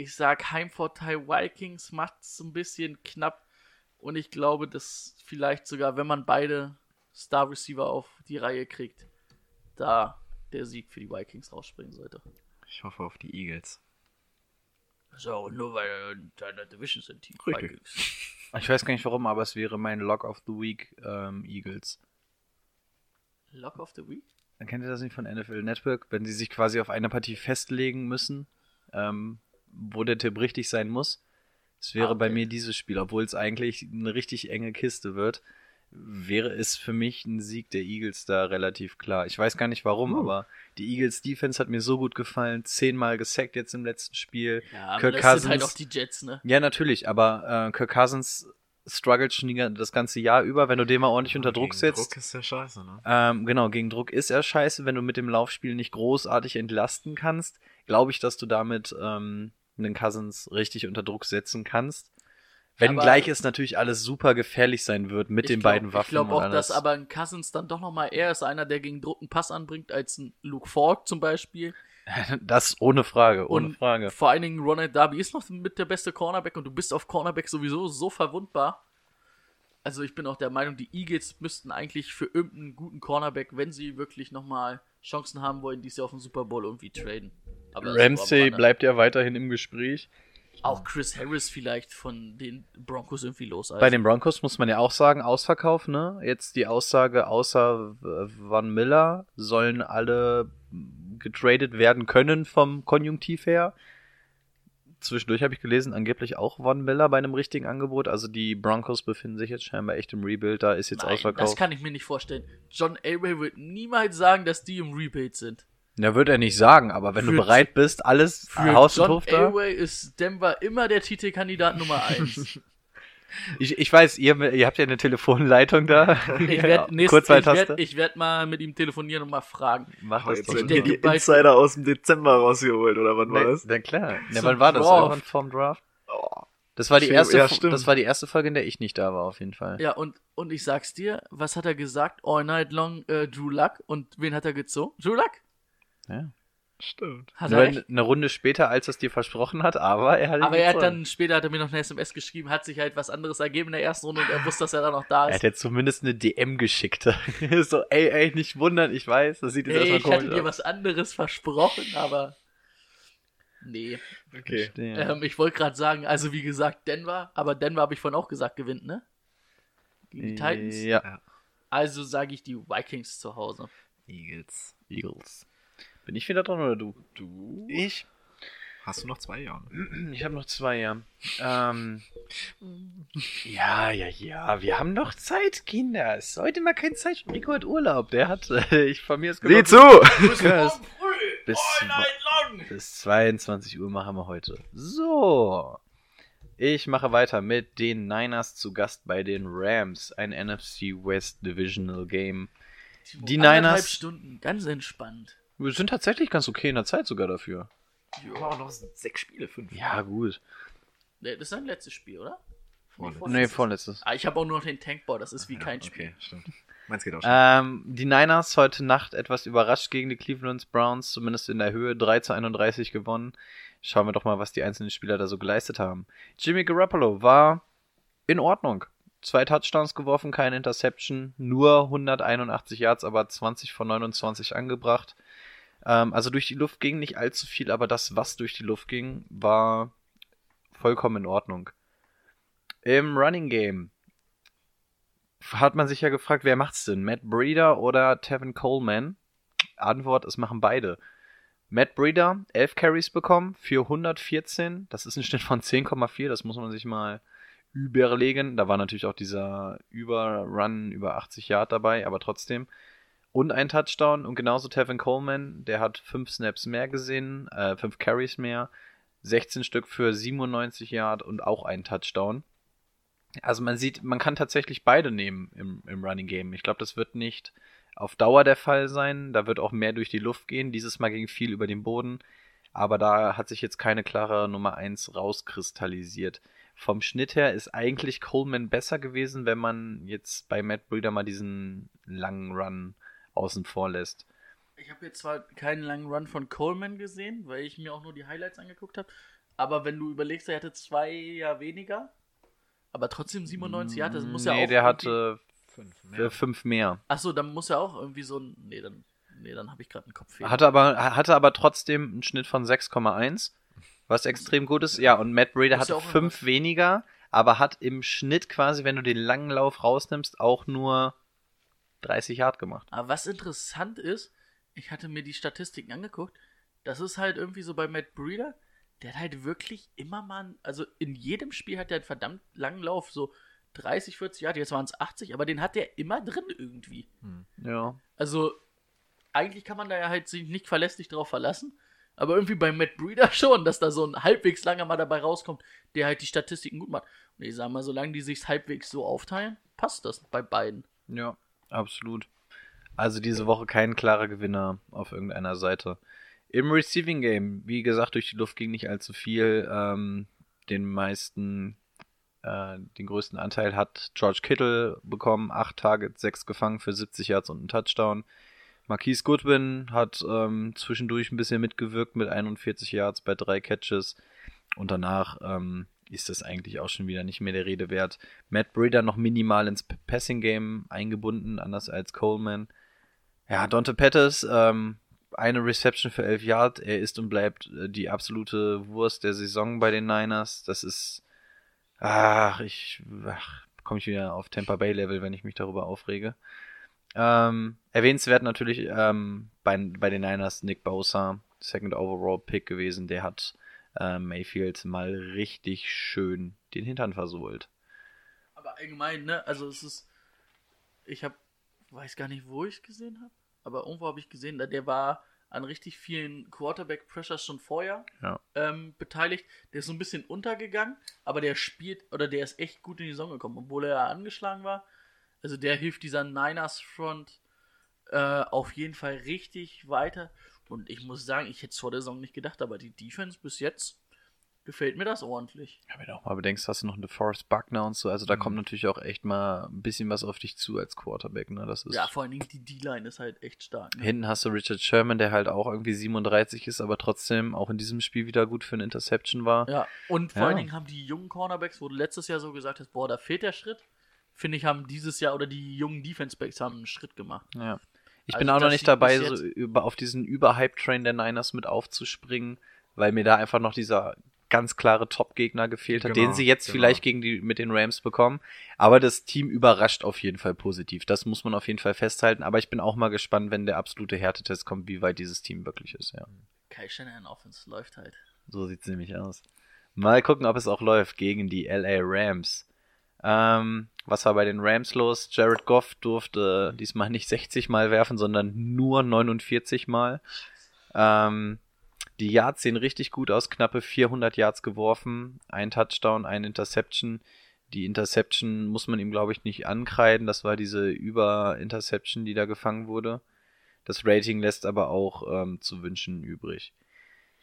Ich sag Heimvorteil Vikings macht es ein bisschen knapp. Und ich glaube, dass vielleicht sogar, wenn man beide Star Receiver auf die Reihe kriegt, da der Sieg für die Vikings rausspringen sollte. Ich hoffe auf die Eagles. So, nur weil in deiner Division sind, die Richtig. Vikings. Ich weiß gar nicht warum, aber es wäre mein Lock of the Week ähm, Eagles. Lock of the Week? Dann kennt ihr das nicht von NFL Network, wenn sie sich quasi auf eine Partie festlegen müssen, ähm, wo der Tipp richtig sein muss. Es wäre Ah, bei okay. mir dieses Spiel, obwohl es eigentlich eine richtig enge Kiste wird, wäre es für mich ein Sieg der Eagles da relativ klar. Ich weiß gar nicht warum, Uh. aber die Eagles Defense hat mir so gut gefallen, zehnmal gesackt jetzt im letzten Spiel. Ja, aber Kirk das Cousins, sind halt auch die Jets, ne? ja, natürlich, aber äh, Kirk Cousins struggelt schon das ganze Jahr über, wenn du den mal ordentlich unter Druck Gegen setzt. Druck ist ja scheiße, ne? Ähm, genau, gegen Druck ist er scheiße. Wenn du mit dem Laufspiel nicht großartig entlasten kannst, glaube ich, dass du damit ähm, einen Cousins richtig unter Druck setzen kannst. Wenn Aber- gleich es natürlich alles super gefährlich sein wird mit den glaub- beiden Waffen. Ich glaube auch, dass aber ein Cousins dann doch nochmal eher ist einer, der gegen Druck einen Pass anbringt, als ein Luke Falk zum Beispiel. Das ohne Frage, ohne und Frage. vor allen Dingen Ronald Darby ist noch mit der beste Cornerback und du bist auf Cornerback sowieso so verwundbar. Also ich bin auch der Meinung, die Eagles müssten eigentlich für irgendeinen guten Cornerback, wenn sie wirklich nochmal Chancen haben wollen, dies Jahr auf den Super Bowl irgendwie traden. Aber ist Ramsey bleibt ja weiterhin im Gespräch. Auch Chris Harris vielleicht von den Broncos irgendwie los. Also. Bei den Broncos muss man ja auch sagen, Ausverkauf, ne? Jetzt die Aussage, außer Van Miller sollen alle getradet werden können vom Konjunktiv her. Zwischendurch habe ich gelesen, angeblich auch Von Miller bei einem richtigen Angebot. Also die Broncos befinden sich jetzt scheinbar echt im Rebuild, da ist jetzt Nein, das Ausverkauf. kann ich mir nicht vorstellen. John Elway wird niemals sagen, dass die im Rebuild sind. Ja, wird er nicht sagen, aber wenn du Für- bereit bist, alles Für Haus und John Hof da. Elway ist Denver immer der Titelkandidat Nummer 1. Ich, ich weiß, ihr, ihr habt ja eine Telefonleitung da. Ich werde ich werd, ich werd mal mit ihm telefonieren und mal fragen. Mach Oh, das doch. werden denke, die Insider aus dem Dezember rausgeholt, oder wann war das? Na klar. Ja, Zum wann war das? Draft. Irgendwann vorm Draft? Das war die erste, ja, das war die erste Folge, in der ich nicht da war, auf jeden Fall. Ja, und, und ich sag's dir, was hat er gesagt? All night long äh, Drew Luck. Und wen hat er gezogen? Drew Luck? Ja. Stimmt. Hat Nur er eine, echt? eine Runde später, als er es dir versprochen hat, aber er hat Aber er hat dann, später hat er mir noch eine SMS geschrieben, hat sich halt was anderes ergeben in der ersten Runde und er wusste, dass er da noch da Er ist. hat jetzt zumindest eine DM geschickt. so, ey, ey, nicht wundern, ich weiß, das sieht jetzt Hey, erstmal ich komisch hatte dir aus. was anderes versprochen, aber. Nee. Okay. Ähm, ich wollte gerade sagen, also wie gesagt, Denver, aber Denver habe ich vorhin auch gesagt, gewinnt, ne? Gegen die Titans. Ja, Also sage ich die Vikings zu Hause. Eagles. Eagles. Bin ich wieder dran oder du? Du? Ich? Hast du noch zwei Jahre? Ich habe noch zwei, ja. Ähm, ja, ja, ja. Wir haben noch Zeit, Kinder. Es ist heute mal keine Zeit. Rico hat Urlaub. Der hat, äh, ich von mir ist Sieh zu! Bis, bis, bis 22 Uhr machen wir heute. So. Ich mache weiter mit den Niners zu Gast bei den Rams. Ein NFC West Divisional Game. Die Niners- Stunden, ganz entspannt. Wir sind tatsächlich ganz okay in der Zeit sogar dafür. Aber auch noch sechs Spiele, fünf. Ja, gut. Nee, Das ist sein letztes Spiel, oder? Vorletztes. Nee, vorletztes. Ah, ich habe auch nur noch den Tankball, das ist wie kein Spiel. Okay, stimmt. Meins geht auch schon. Ähm, die Niners heute Nacht etwas überrascht gegen die Cleveland Browns, zumindest in der Höhe 3 zu 31 gewonnen. Schauen wir doch mal, was die einzelnen Spieler da so geleistet haben. Jimmy Garoppolo war in Ordnung. Zwei Touchdowns geworfen, keine Interception, nur 181 Yards, aber 20 von 29 angebracht. Ähm, also durch die Luft ging nicht allzu viel, aber das, was durch die Luft ging, war vollkommen in Ordnung. Im Running Game hat man sich ja gefragt, wer macht's denn? Matt Breeder oder Tevin Coleman? Antwort, es machen beide. Matt Breeder, 11 Carries bekommen für 114. Das ist ein Schnitt von 10,4. Das muss man sich mal überlegen. Da war natürlich auch dieser Überrun über 80 Yard dabei, aber trotzdem. Und ein Touchdown. Und genauso Tevin Coleman, der hat 5 Snaps mehr gesehen, äh, 5 Carries mehr. 16 Stück für 97 Yard und auch ein Touchdown. Also man sieht, man kann tatsächlich beide nehmen im, im Running Game. Ich glaube, das wird nicht auf Dauer der Fall sein. Da wird auch mehr durch die Luft gehen. Dieses Mal ging viel über den Boden. Aber da hat sich jetzt keine klare Nummer 1 rauskristallisiert. Vom Schnitt her ist eigentlich Coleman besser gewesen, wenn man jetzt bei Matt Breeder mal diesen langen Run außen vor lässt. Ich habe jetzt zwar keinen langen Run von Coleman gesehen, weil ich mir auch nur die Highlights angeguckt habe. Aber wenn du überlegst, er hatte zwei ja weniger. Aber trotzdem 97 Jahre, das muss ja nee, auch. der irgendwie- hatte Fünf äh, fünf mehr. Achso, dann muss er auch irgendwie so ein. Nee, dann, nee, dann habe ich gerade einen Kopffehler. Hatte aber, hatte aber trotzdem einen Schnitt von 6,1, was extrem gut ist. Ja, und Matt Breeder ja hatte auch fünf weniger, aber hat im Schnitt quasi, wenn du den langen Lauf rausnimmst, auch nur 30 Yard gemacht. Aber was interessant ist, ich hatte mir die Statistiken angeguckt, das ist halt irgendwie so bei Matt Breeder, der hat halt wirklich immer mal, also in jedem Spiel hat er einen verdammt langen Lauf, so 30, 40 Jahre, jetzt waren es 80, aber den hat er immer drin irgendwie. Ja. Also eigentlich kann man da ja halt sich nicht verlässlich drauf verlassen, Aber irgendwie bei Matt Breeder schon, dass da so ein halbwegs langer mal dabei rauskommt, der halt die Statistiken gut macht. Und ich sag mal, solange die sich halbwegs so aufteilen, passt das bei beiden. Ja, absolut. Also diese Woche kein klarer Gewinner auf irgendeiner Seite. Im Receiving Game, wie gesagt, durch die Luft ging nicht allzu viel. Ähm, den meisten, äh, den größten Anteil hat George Kittle bekommen. Acht Targets, sechs gefangen für 70 Yards und einen Touchdown. Marquise Goodwin hat ähm, zwischendurch ein bisschen mitgewirkt mit 41 Yards bei drei Catches. Und danach ähm, ist das eigentlich auch schon wieder nicht mehr der Rede wert. Matt Breeder noch minimal ins P- Passing Game eingebunden, anders als Coleman. Ja, Dante Pettis, ähm, eine Reception für 11 Yards. Er ist und bleibt äh, die absolute Wurst der Saison bei den Niners. Das ist, ach, ich, ach, komme ich wieder auf Tampa Bay Level, wenn ich mich darüber aufrege. Ähm, erwähnenswert natürlich ähm, bei, bei den Niners Nick Bosa, Second Overall Pick gewesen. Der hat äh, Mayfield mal richtig schön den Hintern versohlt. Aber allgemein, ne, also es ist, ich habe, weiß gar nicht, wo ich es gesehen habe, aber irgendwo habe ich gesehen, der war an richtig vielen Quarterback-Pressures schon vorher Ja. ähm, beteiligt. Der ist so ein bisschen untergegangen, aber der spielt, oder der ist echt gut in die Saison gekommen, obwohl er ja angeschlagen war. Also der hilft dieser Niners Front äh, auf jeden Fall richtig weiter. Und ich muss sagen, ich hätte es vor der Saison nicht gedacht, aber die Defense bis jetzt gefällt mir das ordentlich. Ja, wenn du auch mal bedenkst, hast du noch eine Forrest Buckner und so, also da Mhm. kommt natürlich auch echt mal ein bisschen was auf dich zu als Quarterback, ne? Das ist Ja, vor allen Dingen die D-Line ist halt echt stark. Ne? Hinten hast du Richard Sherman, der halt auch irgendwie 37 ist, aber trotzdem auch in diesem Spiel wieder gut für eine Interception war. Ja, und vor Ja. allen Dingen haben die jungen Cornerbacks, wo du letztes Jahr so gesagt hast, boah, da fehlt der Schritt, finde ich, haben dieses Jahr oder die jungen Defense-Backs haben einen Schritt gemacht. Ja. Ich Also bin auch noch nicht dabei, so über, auf diesen Überhype-Train der Niners mit aufzuspringen, weil mir da einfach noch dieser ganz klare Top-Gegner gefehlt hat, Genau, den sie jetzt genau. vielleicht gegen die mit den Rams bekommen. Aber das Team überrascht auf jeden Fall positiv. Das muss man auf jeden Fall festhalten. Aber ich bin auch mal gespannt, wenn der absolute Härtetest kommt, wie weit dieses Team wirklich ist. Ja, Kai Shanahan Offense läuft halt. so sieht's nämlich aus. Mal gucken, ob es auch läuft gegen die LA Rams. Ähm, was war bei den Rams los? Jared Goff durfte diesmal nicht 60 Mal werfen, sondern nur 49 Mal. Ähm, die Yards sehen richtig gut aus, knappe 400 Yards geworfen, ein Touchdown, ein Interception. Die Interception muss man ihm, glaube ich, nicht ankreiden. Das war diese Über-Interception, die da gefangen wurde. Das Rating lässt aber auch ähm, zu wünschen übrig.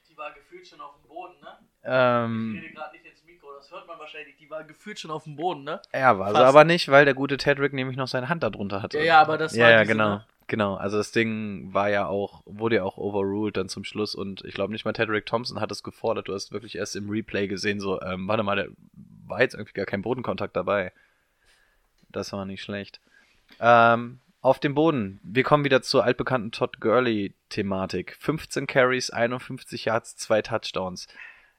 Die war gefühlt schon auf dem Boden, ne? Ähm, Ich rede gerade nicht das hört man wahrscheinlich. Die war gefühlt schon auf dem Boden, ne? Ja, war sie Fast. aber nicht, weil der gute Tedrick nämlich noch seine Hand da drunter hatte. Ja, ja, aber das ja, war ja, diese, genau. ne? Genau, also das Ding war ja auch, wurde ja auch overruled dann zum Schluss und ich glaube nicht mal Tedrick Thompson hat es gefordert. Du hast wirklich erst im Replay gesehen, so, ähm, warte mal, der war jetzt irgendwie gar kein Bodenkontakt dabei. Das war nicht schlecht. Ähm, auf dem Boden. Wir kommen wieder zur altbekannten Todd Gurley-Thematik. 15 Carries, 51 Yards, zwei Touchdowns.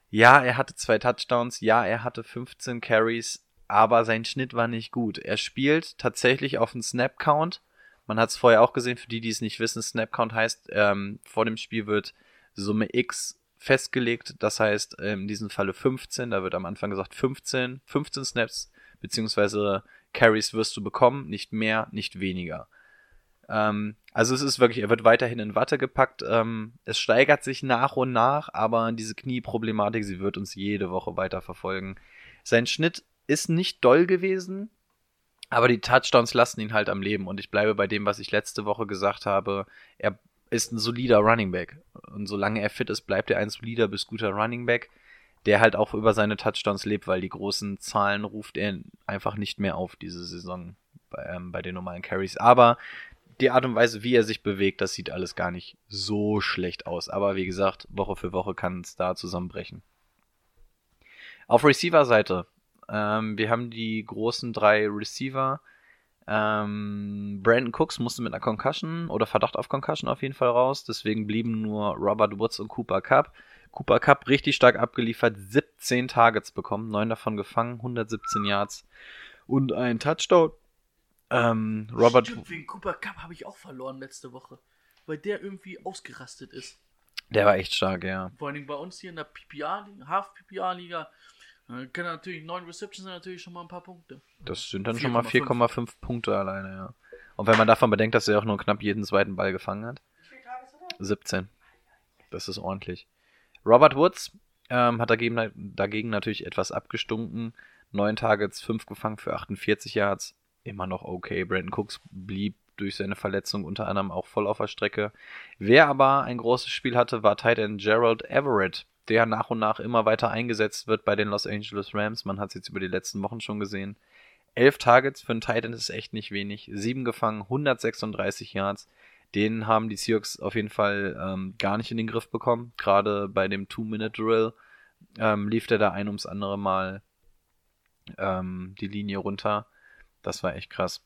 Ja, er hatte zwei Touchdowns. Ja, er hatte 15 Carries, aber sein Schnitt war nicht gut. Er spielt tatsächlich auf den Snap-Count. Man hat es vorher auch gesehen, für die, die es nicht wissen, Snap-Count heißt, ähm, vor dem Spiel wird Summe X festgelegt. Das heißt, ähm, in diesem Falle 15. Da wird am Anfang gesagt 15. 15 Snaps beziehungsweise Carries wirst du bekommen, nicht mehr, nicht weniger. Ähm, also es ist wirklich, er wird weiterhin in Watte gepackt. Ähm, es steigert sich nach und nach, aber diese Knieproblematik, sie wird uns jede Woche weiter verfolgen. Sein Schnitt ist nicht doll gewesen, aber die Touchdowns lassen ihn halt am Leben. Und ich bleibe bei dem, was ich letzte Woche gesagt habe. Er ist ein solider Running Back. Und solange er fit ist, bleibt er ein solider bis guter Running Back, der halt auch über seine Touchdowns lebt, weil die großen Zahlen ruft er einfach nicht mehr auf diese Saison bei, ähm, bei den normalen Carries. Aber die Art und Weise, wie er sich bewegt, das sieht alles gar nicht so schlecht aus. Aber wie gesagt, Woche für Woche kann es da zusammenbrechen. Auf Receiver-Seite, ähm, wir haben die großen drei Receiver. Ähm, Brandon Cooks musste mit einer Concussion oder Verdacht auf Concussion auf jeden Fall raus. Deswegen blieben nur Robert Woods und Cooper Cup. Cooper Cup richtig stark abgeliefert, 17 Targets bekommen, 9 davon gefangen, 117 Yards und ein Touchdown. Ähm, Robert, Stimmt, wegen Cooper Cup habe ich auch verloren letzte Woche. Weil der irgendwie ausgerastet ist. der war echt stark, ja. Vor allen Dingen bei uns hier in der PPA-Liga, Half-PPA-Liga. Äh, Kann er natürlich, neun Receptions sind natürlich schon mal ein paar Punkte. Das sind dann schon mal 4,5. 4,5 Punkte alleine, ja. Und wenn man davon bedenkt, dass er auch nur knapp jeden zweiten Ball gefangen hat. 17. Das ist ordentlich. Robert Woods ähm, hat dagegen, dagegen natürlich etwas abgestunken. Neun Targets, fünf gefangen für 48 Yards. Immer noch okay. Brandon Cooks blieb durch seine Verletzung unter anderem auch voll auf der Strecke. Wer aber ein großes Spiel hatte, war Tight End Gerald Everett, der nach und nach immer weiter eingesetzt wird bei den Los Angeles Rams. Man hat es jetzt über die letzten Wochen schon gesehen. Elf Targets für einen Tight End ist echt nicht wenig. Sieben gefangen, 136 Yards. Den haben die Seahawks auf jeden Fall ähm, gar nicht in den Griff bekommen. Gerade bei dem Two-Minute-Drill ähm, lief der da ein ums andere Mal ähm, die Linie runter. Das war echt krass.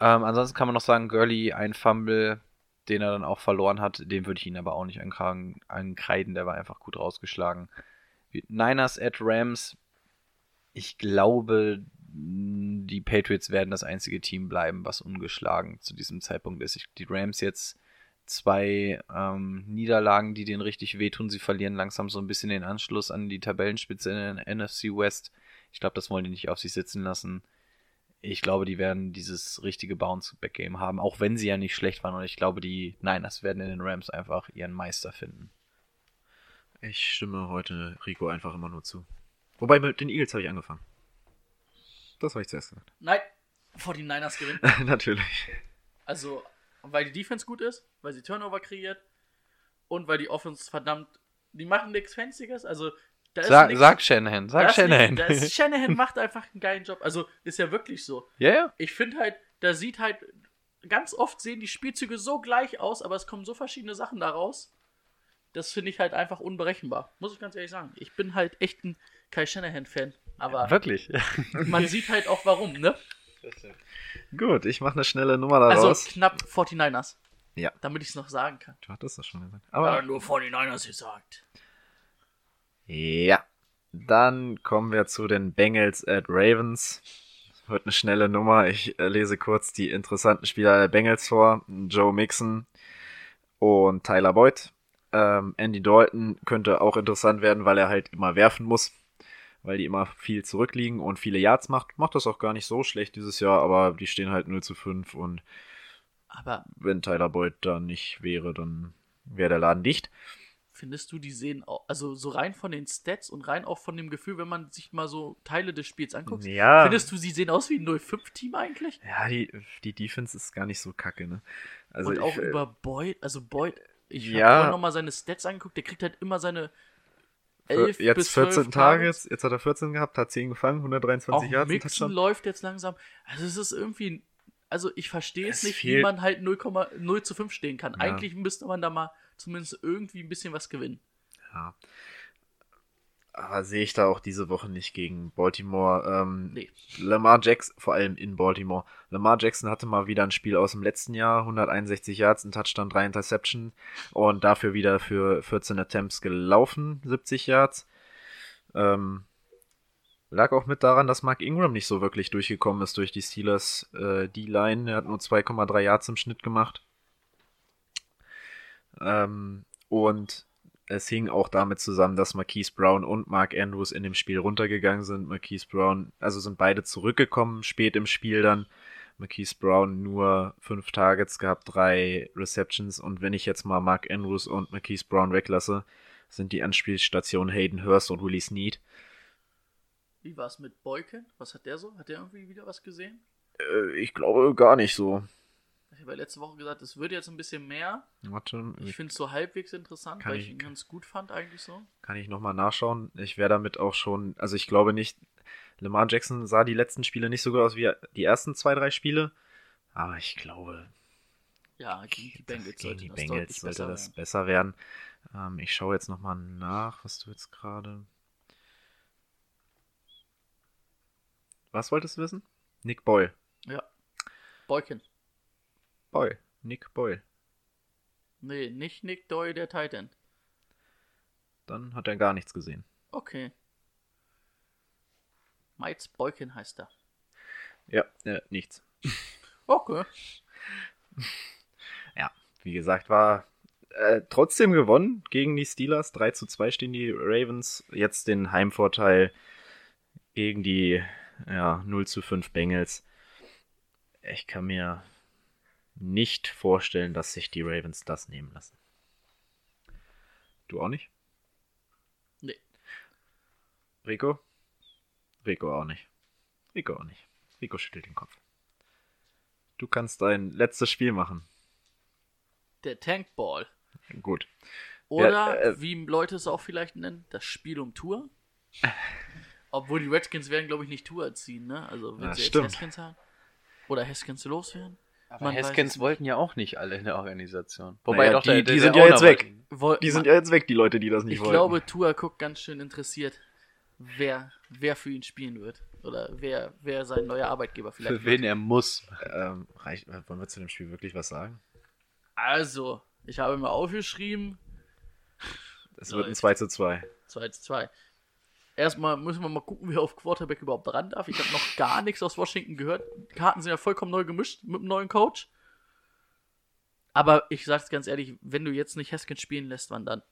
Ähm, ansonsten kann man noch sagen, Gurley, ein Fumble, den er dann auch verloren hat, den würde ich ihn aber auch nicht ankragen, ankreiden, der war einfach gut rausgeschlagen. Niners at Rams, ich glaube, die Patriots werden das einzige Team bleiben, was ungeschlagen zu diesem Zeitpunkt ist. Die Rams jetzt zwei ähm, Niederlagen, die denen richtig wehtun. Sie verlieren langsam so ein bisschen den Anschluss an die Tabellenspitze in der NFC West. Ich glaube, das wollen die nicht auf sich sitzen lassen. Ich glaube, die werden dieses richtige Bounce-Back-Game haben, auch wenn sie ja nicht schlecht waren. Und ich glaube, die Niners werden in den Rams einfach ihren Meister finden. Ich stimme heute Rico einfach immer nur zu. Wobei mit den Eagles habe ich angefangen. Das habe ich zuerst gesagt. Nein, 49ers gewinnen. Natürlich. Also, weil die Defense gut ist, weil sie Turnover kreiert und weil die Offense verdammt. Die machen nichts Fancyes. Also, da Sag, nix, sag Shanahan, da sag ist Shanahan. Nix, da ist, Shanahan macht einfach einen geilen Job. Also, ist ja wirklich so. Ja, ja. Ich finde halt, da sieht halt. Ganz oft sehen die Spielzüge so gleich aus, aber es kommen so verschiedene Sachen daraus. Das finde ich halt einfach unberechenbar. Muss ich ganz ehrlich sagen. Ich bin halt echt ein Kai Shanahan-Fan. Aber Wirklich. man sieht halt auch warum, ne? Gut, ich mache eine schnelle Nummer Also daraus. knapp 49ers. Ja. Damit ich es noch sagen kann. du hattest das schon gesagt. Aber Aber nur 49ers gesagt. Ja. Dann kommen wir zu den Bengals at Ravens. Wird eine schnelle Nummer. Ich äh, lese kurz die interessanten Spieler der Bengals vor. Joe Mixon und Tyler Boyd. Ähm, Andy Dalton könnte auch interessant werden, weil er halt immer werfen muss. Weil die immer viel zurückliegen und viele Yards macht. Macht das auch gar nicht so schlecht dieses Jahr, aber die stehen halt 0 zu 5 und Aber wenn Tyler Boyd da nicht wäre, dann wäre der Laden dicht. Findest du, die sehen, also so rein von den Stats und rein auch von dem Gefühl, wenn man sich mal so Teile des Spiels anguckt, Ja. findest du, sie sehen aus wie ein 0-5-Team eigentlich? Ja, die, die Defense ist gar nicht so kacke, ne? Also und ich, auch äh, über Boyd, also Boyd, ich Ja. habe vorhin nochmal seine Stats angeguckt, der kriegt halt immer seine 11 jetzt bis 14 12 Targets, jetzt hat er 14 gehabt, hat 10 gefangen, 123 Auch Yards, Mixon läuft jetzt langsam. Also es ist irgendwie, also ich verstehe es nicht, wie man halt 0,0 zu 5 stehen kann. Ja. Eigentlich müsste man da mal zumindest irgendwie ein bisschen was gewinnen. Ja. Aber sehe ich da auch diese Woche nicht gegen Baltimore. Ähm, Nee. Lamar Jackson, vor allem in Baltimore. Lamar Jackson hatte mal wieder ein Spiel aus dem letzten Jahr, 161 Yards, ein Touchdown, 3 Interception und dafür wieder für 14 Attempts gelaufen, 70 Yards. Ähm, lag auch mit daran, dass Mark Ingram nicht so wirklich durchgekommen ist durch die Steelers äh, D-Line. Er hat nur 2,3 Yards im Schnitt gemacht. Ähm, und es hing auch damit zusammen, dass Marquise Brown und Mark Andrews in dem Spiel runtergegangen sind. Marquise Brown, also sind beide zurückgekommen, spät im Spiel dann. Marquise Brown nur fünf Targets gehabt, drei Receptions. Und wenn ich jetzt mal Mark Andrews und Marquise Brown weglasse, sind die Anspielstationen Hayden Hurst und Willie Snead. Wie war es mit Boyken? Was hat der so? Hat der irgendwie wieder was gesehen? Äh, ich glaube gar nicht so. Ich habe ja letzte Woche gesagt, es wird jetzt ein bisschen mehr. Warte, Ich finde es so halbwegs interessant, weil ich- ich ihn ganz gut fand eigentlich so. Kann ich nochmal nachschauen. Ich wäre damit auch schon, also ich glaube nicht, Lamar Jackson sah die letzten Spiele nicht so gut aus wie die ersten zwei, drei Spiele. Aber ich glaube, Ja, gegen die Bengals gegen sollte die das Bengals sollte besser das werden. besser werden. Ähm, ich schaue jetzt nochmal nach, was du jetzt gerade. Was wolltest du wissen? Nick Boyle. Ja. Boyken. Boyle. Nick Boyle. Nee, nicht Nick Doyle, der Titan. Dann hat er gar nichts gesehen. Okay. Miles Boyken heißt er. Ja, äh, nichts. Okay. Ja, wie gesagt, war äh, trotzdem gewonnen gegen die Steelers. 3 zu 2 stehen die Ravens. Jetzt den Heimvorteil gegen die ja, 0 zu 5 Bengals. Ich kann mir nicht vorstellen, dass sich die Ravens das nehmen lassen. Du auch nicht? Nee. Rico? Rico auch nicht. Rico auch nicht. Rico schüttelt den Kopf. Du kannst dein letztes Spiel machen. Der Tankball. Gut. Oder, Ja, äh, wie Leute es auch vielleicht nennen, das Spiel um Tour. Obwohl die Redskins werden, glaube ich, nicht Tour ziehen, ne? Also, wenn Ja, sie jetzt stimmt. Haskins haben. Oder Haskins loswerden. Aber Man Haskins wollten ja auch nicht alle in der Organisation. Naja, die- der- die der sind ja jetzt weg. wollte- Woll- Die sind ja jetzt weg, die Leute, die das nicht ich wollten. glaube, Tua guckt ganz schön interessiert, wer, wer für ihn spielen wird. Oder wer, wer sein neuer Arbeitgeber vielleicht Für wird. wen er muss. ähm, reicht, wollen wir zu dem Spiel wirklich was sagen? Also, ich habe mir aufgeschrieben, Es wird ein Läuft. 2 zu 2. 2 zu 2. Erstmal müssen wir mal gucken, wer auf Quarterback überhaupt dran darf. Ich habe noch gar nichts aus Washington gehört. Die Karten sind ja vollkommen neu gemischt mit dem neuen Coach. Aber ich sag's ganz ehrlich, wenn du jetzt nicht Haskins spielen lässt, wann dann?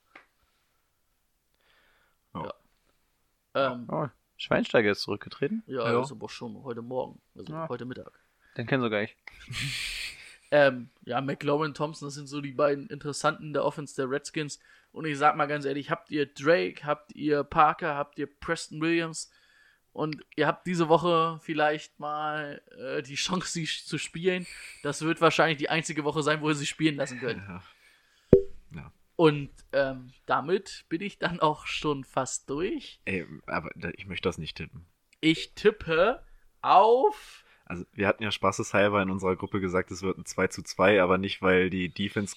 Ja. Ähm, Oh, Schweinsteiger ist zurückgetreten. ja, Ja. also aber schon heute Morgen, also Ja. heute Mittag. Den kennen sogar ich. Ähm, ja, McLaurin, Thompson, das sind so die beiden Interessanten der Offense der Redskins. Und ich sag mal ganz ehrlich, habt ihr Drake, habt ihr Parker, habt ihr Preston Williams und ihr habt diese Woche vielleicht mal äh, die Chance, sie zu spielen. Das wird wahrscheinlich die einzige Woche sein, wo ihr sie spielen lassen könnt. Ja. Ja. Und ähm, damit bin ich dann auch schon fast durch. Ey, aber ich möchte das nicht tippen. Ich tippe auf. Also, wir hatten ja spaßeshalber in unserer Gruppe gesagt, es wird ein 2 zu 2, aber nicht, weil die Defense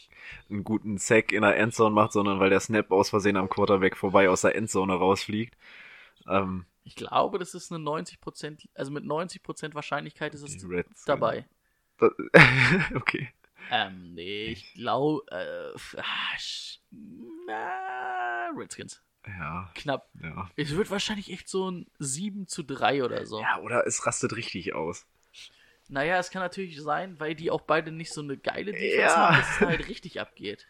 einen guten Sack in der Endzone macht, sondern weil der Snap aus Versehen am Quarterback vorbei aus der Endzone rausfliegt. Ähm, Ich glaube, das ist eine 90%, also mit 90% Wahrscheinlichkeit ist es Reds dabei. Das, okay. Ähm, nee, ich glaube, äh, ah, na, Redskins. Ja, Knapp. ja. Es wird wahrscheinlich echt so ein 7 zu 3 oder so. Ja, oder es rastet richtig aus. Naja, es kann natürlich sein, weil die auch beide nicht so eine geile Defense Ja. haben, dass es halt richtig abgeht.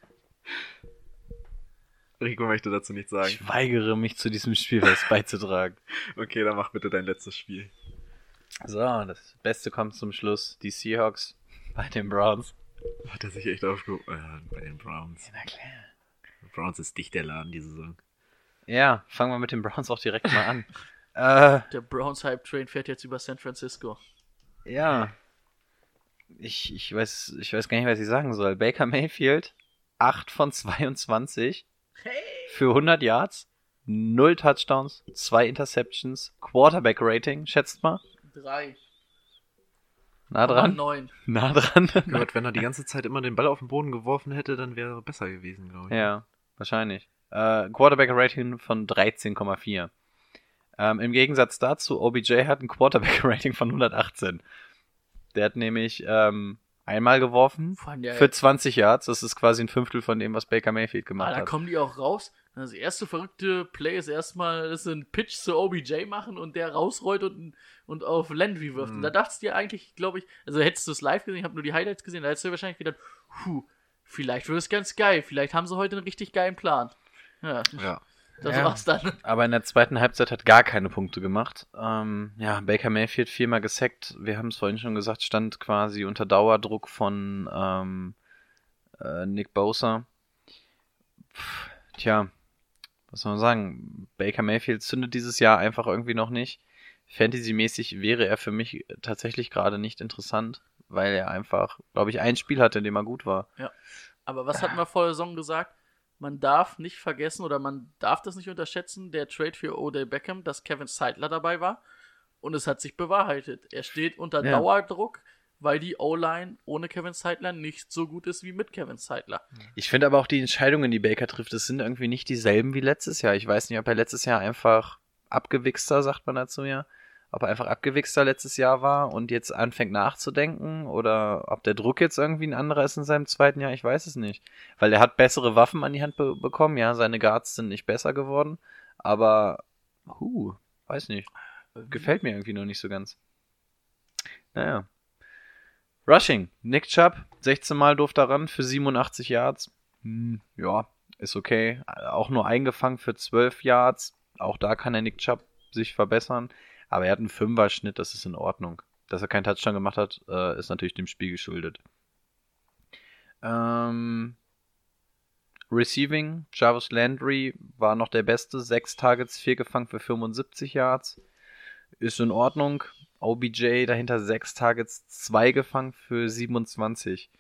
Rico möchte dazu nichts sagen. Ich weigere mich zu diesem Spiel was beizutragen. Okay, dann mach bitte dein letztes Spiel. So, das Beste kommt zum Schluss. Die Seahawks bei den Browns. Hat er sich echt aufgehoben? Äh, bei den Browns. Na klar. Browns ist dicht der Laden diese Saison. Ja, fangen wir mit den Browns auch direkt mal an. äh, Der Browns Hype Train fährt jetzt über San Francisco. Ja. Ich, ich, weiß, ich weiß gar nicht, was ich sagen soll. Baker Mayfield, 8 von 22 für 100 Yards, 0 Touchdowns, 2 Interceptions, Quarterback Rating, schätzt mal. 3. Nah dran. 9. Nah dran. Gott, wenn er die ganze Zeit immer den Ball auf den Boden geworfen hätte, dann wäre er besser gewesen, glaube ich. Ja, wahrscheinlich. Äh, Quarterback-Rating von 13,4. Ähm, Im Gegensatz dazu, OBJ hat ein Quarterback-Rating von 118. Der hat nämlich ähm, einmal geworfen für 20 Yards. Das ist quasi ein Fünftel von dem, was Baker Mayfield ah, gemacht da hat. kommen die auch raus. Das erste verrückte Play ist erstmal, dass sie einen Pitch zu OBJ machen und der rausrollt und, und auf Landry wirft. Und da dachtest du dir eigentlich, glaube ich, also hättest du es live gesehen, ich habe nur die Highlights gesehen, da hättest du wahrscheinlich gedacht, puh, vielleicht wird es ganz geil, vielleicht haben sie heute einen richtig geilen Plan. Ja, Ja. Das Ja. war's dann. Aber in der zweiten Halbzeit hat gar keine Punkte gemacht. Ähm, ja, Baker Mayfield viermal gesackt. Wir haben es vorhin schon gesagt, stand quasi unter Dauerdruck von ähm, äh, Nick Bosa. Pff, tja, was soll man sagen? Baker Mayfield zündet dieses Jahr einfach irgendwie noch nicht. Fantasy-mäßig wäre er für mich tatsächlich gerade nicht interessant, weil er einfach, glaube ich, ein Spiel hatte, in dem er gut war. Aber was hatten wir vor der Saison gesagt? Man darf nicht vergessen oder man darf das nicht unterschätzen, der Trade für Odell Beckham, dass Kevin Seidler dabei war. Und es hat sich bewahrheitet. Er steht unter Ja. Dauerdruck, weil die O-Line ohne Kevin Seidler nicht so gut ist wie mit Kevin Seidler. Ich finde aber auch die Entscheidungen, die Baker trifft, das sind irgendwie nicht dieselben wie letztes Jahr. Ich weiß nicht, ob er letztes Jahr einfach abgewichster, sagt man dazu ja, ob er einfach abgewichster letztes Jahr war und jetzt anfängt nachzudenken oder ob der Druck jetzt irgendwie ein anderer ist in seinem zweiten Jahr, ich weiß es nicht. Weil er hat bessere Waffen an die Hand be bekommen, ja, seine Guards sind nicht besser geworden, aber, huh, weiß nicht. Gefällt mir irgendwie noch nicht so ganz. Naja. Rushing. Nick Chubb, 16 Mal durfte er ran für 87 Yards. Hm, ja, ist okay. Auch nur eingefangen für 12 Yards. Auch da kann der Nick Chubb sich verbessern. Aber er hat einen Fünfer-Schnitt, das ist in Ordnung. Dass er keinen Touchdown gemacht hat, äh, ist natürlich dem Spiel geschuldet. Ähm, Receiving, Jarvis Landry war noch der Beste. Sechs Targets, vier gefangen für 75 Yards. Ist in Ordnung. OBJ dahinter sechs Targets, zwei gefangen für 27.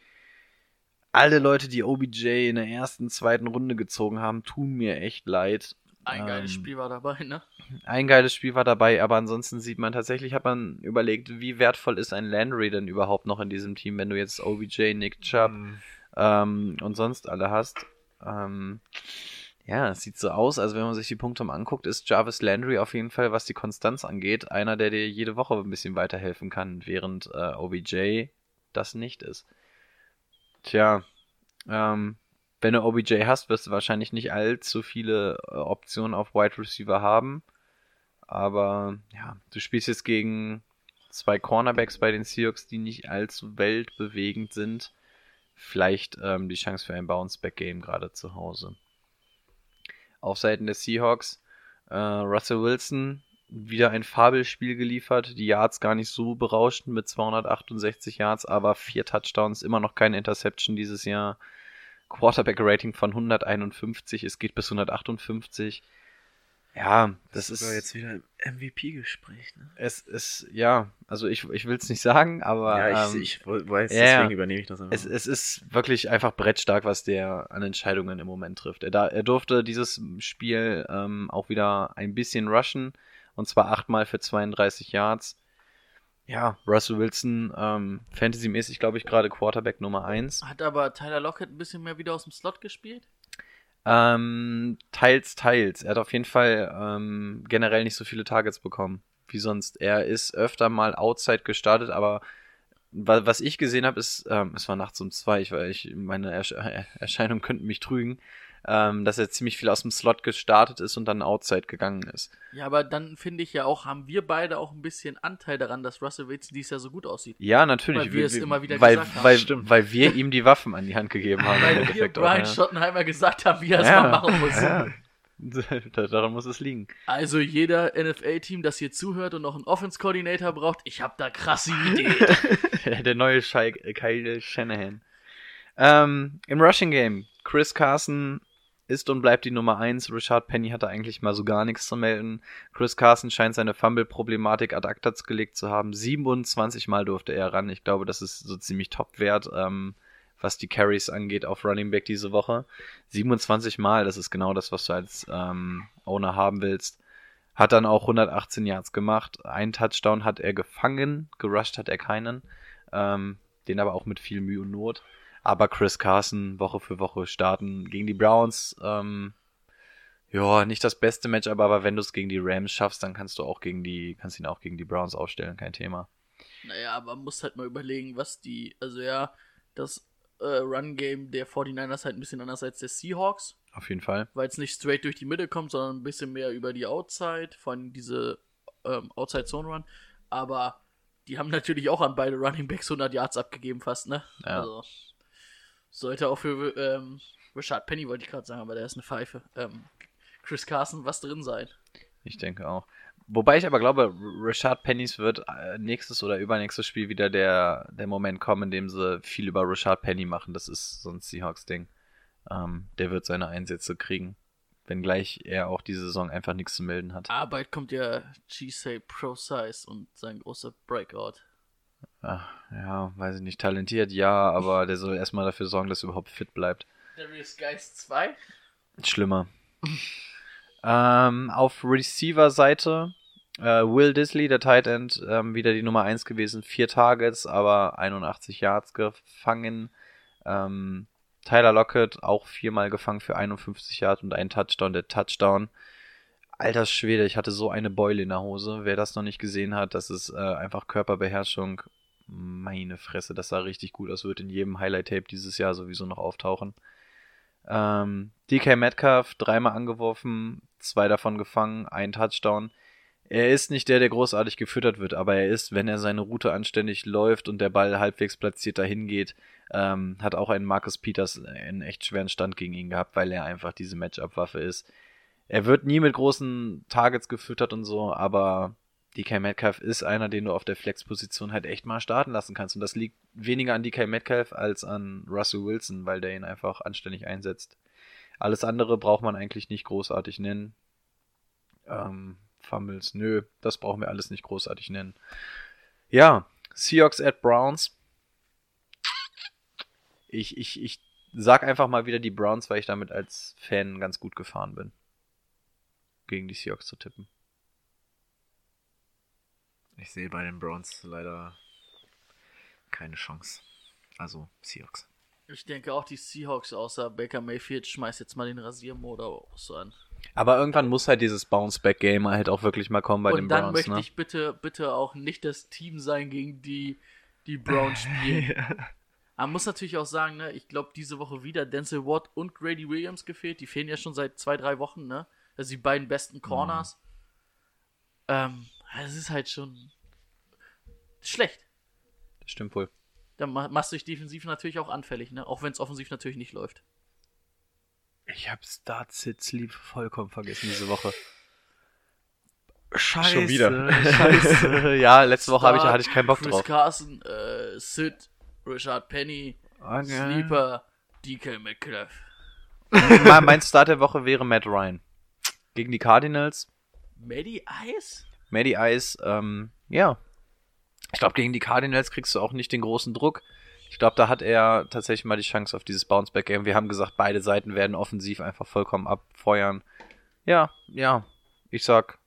Alle Leute, die OBJ in der ersten, zweiten Runde gezogen haben, tun mir echt leid. Ein geiles Ähm, Spiel war dabei, ne? Ein geiles Spiel war dabei, aber ansonsten sieht man tatsächlich, hat man überlegt, wie wertvoll ist ein Landry denn überhaupt noch in diesem Team, wenn du jetzt OBJ, Nick Chubb ähm, und sonst alle hast. Ähm, ja, es sieht so aus, also wenn man sich die Punkte mal anguckt, ist Jarvis Landry auf jeden Fall, was die Konstanz angeht, einer, der dir jede Woche ein bisschen weiterhelfen kann, während äh, OBJ das nicht ist. Tja, ähm, wenn du OBJ hast, wirst du wahrscheinlich nicht allzu viele äh, Optionen auf Wide Receiver haben. Aber ja, du spielst jetzt gegen zwei Cornerbacks bei den Seahawks, die nicht allzu weltbewegend sind. Vielleicht ähm, die Chance für ein Bounce-Back-Game gerade zu Hause. Auf Seiten der Seahawks, äh, Russell Wilson wieder ein Fabelspiel geliefert. Die Yards gar nicht so berauschend mit 268 Yards, aber vier Touchdowns, immer noch keine Interception dieses Jahr. Quarterback-Rating von 151, es geht bis 158. Ja, das, ist sogar jetzt wieder im MVP-Gespräch, ne? es ist ja, also ich, ich will es nicht sagen, aber Ja, ich, ähm, ich weiß, ja, deswegen übernehme ich das einfach. es, es ist wirklich einfach brettstark, was der an Entscheidungen im Moment trifft. Er, da, er durfte dieses Spiel ähm, auch wieder ein bisschen rushen und zwar achtmal für 32 Yards. Ja, Russell Wilson, ähm, Fantasy-mäßig, glaube ich, gerade Quarterback Nummer 1. Hat aber Tyler Lockett ein bisschen mehr wieder aus dem Slot gespielt? Ähm, teils, teils. Er hat auf jeden Fall ähm, generell nicht so viele Targets bekommen wie sonst. Er ist öfter mal outside gestartet, aber wa- was ich gesehen habe, ist, ähm, es war nachts um zwei, ich, weil ich meine Ersch äh, Erscheinungen könnten mich trügen, ähm, dass er ziemlich viel aus dem Slot gestartet ist und dann outside gegangen ist. Ja, aber dann finde ich ja auch, haben wir beide auch ein bisschen Anteil daran, dass Russell Wilson dies Jahr so gut aussieht. Ja, natürlich. Weil wir es immer wieder weil, gesagt haben. weil, weil wir ihm die Waffen an die Hand gegeben haben. im Weil wir Endeffekt auch, Brian ja. Schottenheimer gesagt haben, wie er es Ja, mal machen muss. ja. Da- Daran muss es liegen. Also jeder NFL-Team, das hier zuhört und noch einen Offense-Coordinator braucht, ich habe da krasse Ideen. Der neue Shai, Kyle Shanahan. Ähm, Im Rushing Game, Chris Carson ist und bleibt die Nummer 1. Richard Penny hatte eigentlich mal so gar nichts zu melden. Chris Carson scheint seine Fumble-Problematik ad acta gelegt zu haben. 27 Mal durfte er ran. Ich glaube, das ist so ziemlich Top-Wert, ähm, was die Carries angeht auf Running Back diese Woche. 27 Mal, das ist genau das, was du als ähm, Owner haben willst. Hat dann auch 118 Yards gemacht. Ein Touchdown hat er gefangen, gerusht hat er keinen. Ähm, den aber auch mit viel Mühe und Not. Aber Chris Carson Woche für Woche starten gegen die Browns. Ähm, ja, nicht das beste Match, aber, aber wenn du es gegen die Rams schaffst, dann kannst du auch gegen die, kannst ihn auch gegen die Browns aufstellen, kein Thema. naja, aber man muss halt mal überlegen, was die, also ja, das äh, Run-Game der 49ers halt ein bisschen anders als der Seahawks, Auf jeden Fall. weil es nicht straight durch die Mitte kommt, sondern ein bisschen mehr über die Outside, vor allem diese ähm, Outside-Zone-Run. Aber die haben natürlich auch an beide Running Backs 100 Yards abgegeben fast, ne? Ja. Also sollte auch für ähm, Richard Penny, wollte ich gerade sagen, aber der ist eine Pfeife. Ähm, Chris Carson was drin sein. Ich denke auch. Wobei ich aber glaube, R- Rashad Pennys wird äh, nächstes oder übernächstes Spiel wieder der, der Moment kommen, in dem sie viel über Rashad Penny machen. Das ist so ein Seahawks-Ding. Ähm, der wird seine Einsätze kriegen. Wenngleich er auch diese Saison einfach nichts zu melden hat. Aber bald kommt ja G-Say Pro Size und sein großer Breakout. Ach, ja, weiß ich nicht. Talentiert, ja, aber der soll erstmal dafür sorgen, dass er überhaupt fit bleibt. Darius Geist 2? Schlimmer. ähm, auf Receiver-Seite äh, Will Disley, der Tight End, ähm, wieder die Nummer 1 gewesen. Vier Targets, aber 81 Yards gefangen. Ähm, Tyler Lockett auch viermal gefangen für 51 Yards und einen Touchdown. Der Touchdown. Alter Schwede, ich hatte so eine Beule in der Hose. Wer das noch nicht gesehen hat, das ist äh, einfach Körperbeherrschung. Meine Fresse, das sah richtig gut aus. Wird in jedem Highlight-Tape dieses Jahr sowieso noch auftauchen. Ähm, DK Metcalf dreimal angeworfen, zwei davon gefangen, ein Touchdown. Er ist nicht der, der großartig gefüttert wird, aber er ist, wenn er seine Route anständig läuft und der Ball halbwegs platziert dahin geht, ähm, hat auch ein Marcus Peters einen echt schweren Stand gegen ihn gehabt, weil er einfach diese Matchup-Waffe ist. Er wird nie mit großen Targets gefüttert und so, aber DK Metcalf ist einer, den du auf der Flex-Position halt echt mal starten lassen kannst. Und das liegt weniger an DK Metcalf als an Russell Wilson, weil der ihn einfach anständig einsetzt. Alles andere braucht man eigentlich nicht großartig nennen. Ähm, Fumbles, nö, das brauchen wir alles nicht großartig nennen. Ja, Seahawks at Browns. Ich, ich, ich sag einfach mal wieder die Browns, weil ich damit als Fan ganz gut gefahren bin. Gegen die Seahawks zu tippen. Ich sehe bei den Browns leider keine Chance. Also Seahawks. Ich denke auch die Seahawks außer Baker Mayfield schmeißt jetzt mal den Rasiermodus an. Aber irgendwann muss halt dieses Bounce-Back-Game halt auch wirklich mal kommen bei Und den dann Browns. möchte ne? ich bitte, bitte auch nicht das Team sein, gegen die die Browns spielen. Man muss natürlich auch sagen, ne, ich glaube, diese Woche wieder Denzel Watt und Grady Williams gefehlt. Die fehlen ja schon seit zwei, drei Wochen, ne? Sind die beiden besten Corners. Ähm, es ist halt schon schlecht. Das stimmt wohl. Dann ma- machst du dich defensiv natürlich auch anfällig, ne? Auch wenn es offensiv natürlich nicht läuft. Ich hab Start Sit Sleep vollkommen vergessen diese Woche. Scheiße. Schon wieder. Scheiße. ja, letzte Woche hab ich, Start, hatte ich keinen Bock Chris drauf. Carson, äh, Sid, Richard Penny, Okay. Sleeper, DK mein, mein Start der Woche wäre Matt Ryan. Gegen die Cardinals. Maddie Ice? Matty Ice, ähm, ja. Ich glaube, gegen die Cardinals kriegst du auch nicht den großen Druck. Ich glaube, da hat er tatsächlich mal die Chance auf dieses Bounceback-Game. Wir haben gesagt, beide Seiten werden offensiv einfach vollkommen abfeuern. Ja, ja. Ich sag,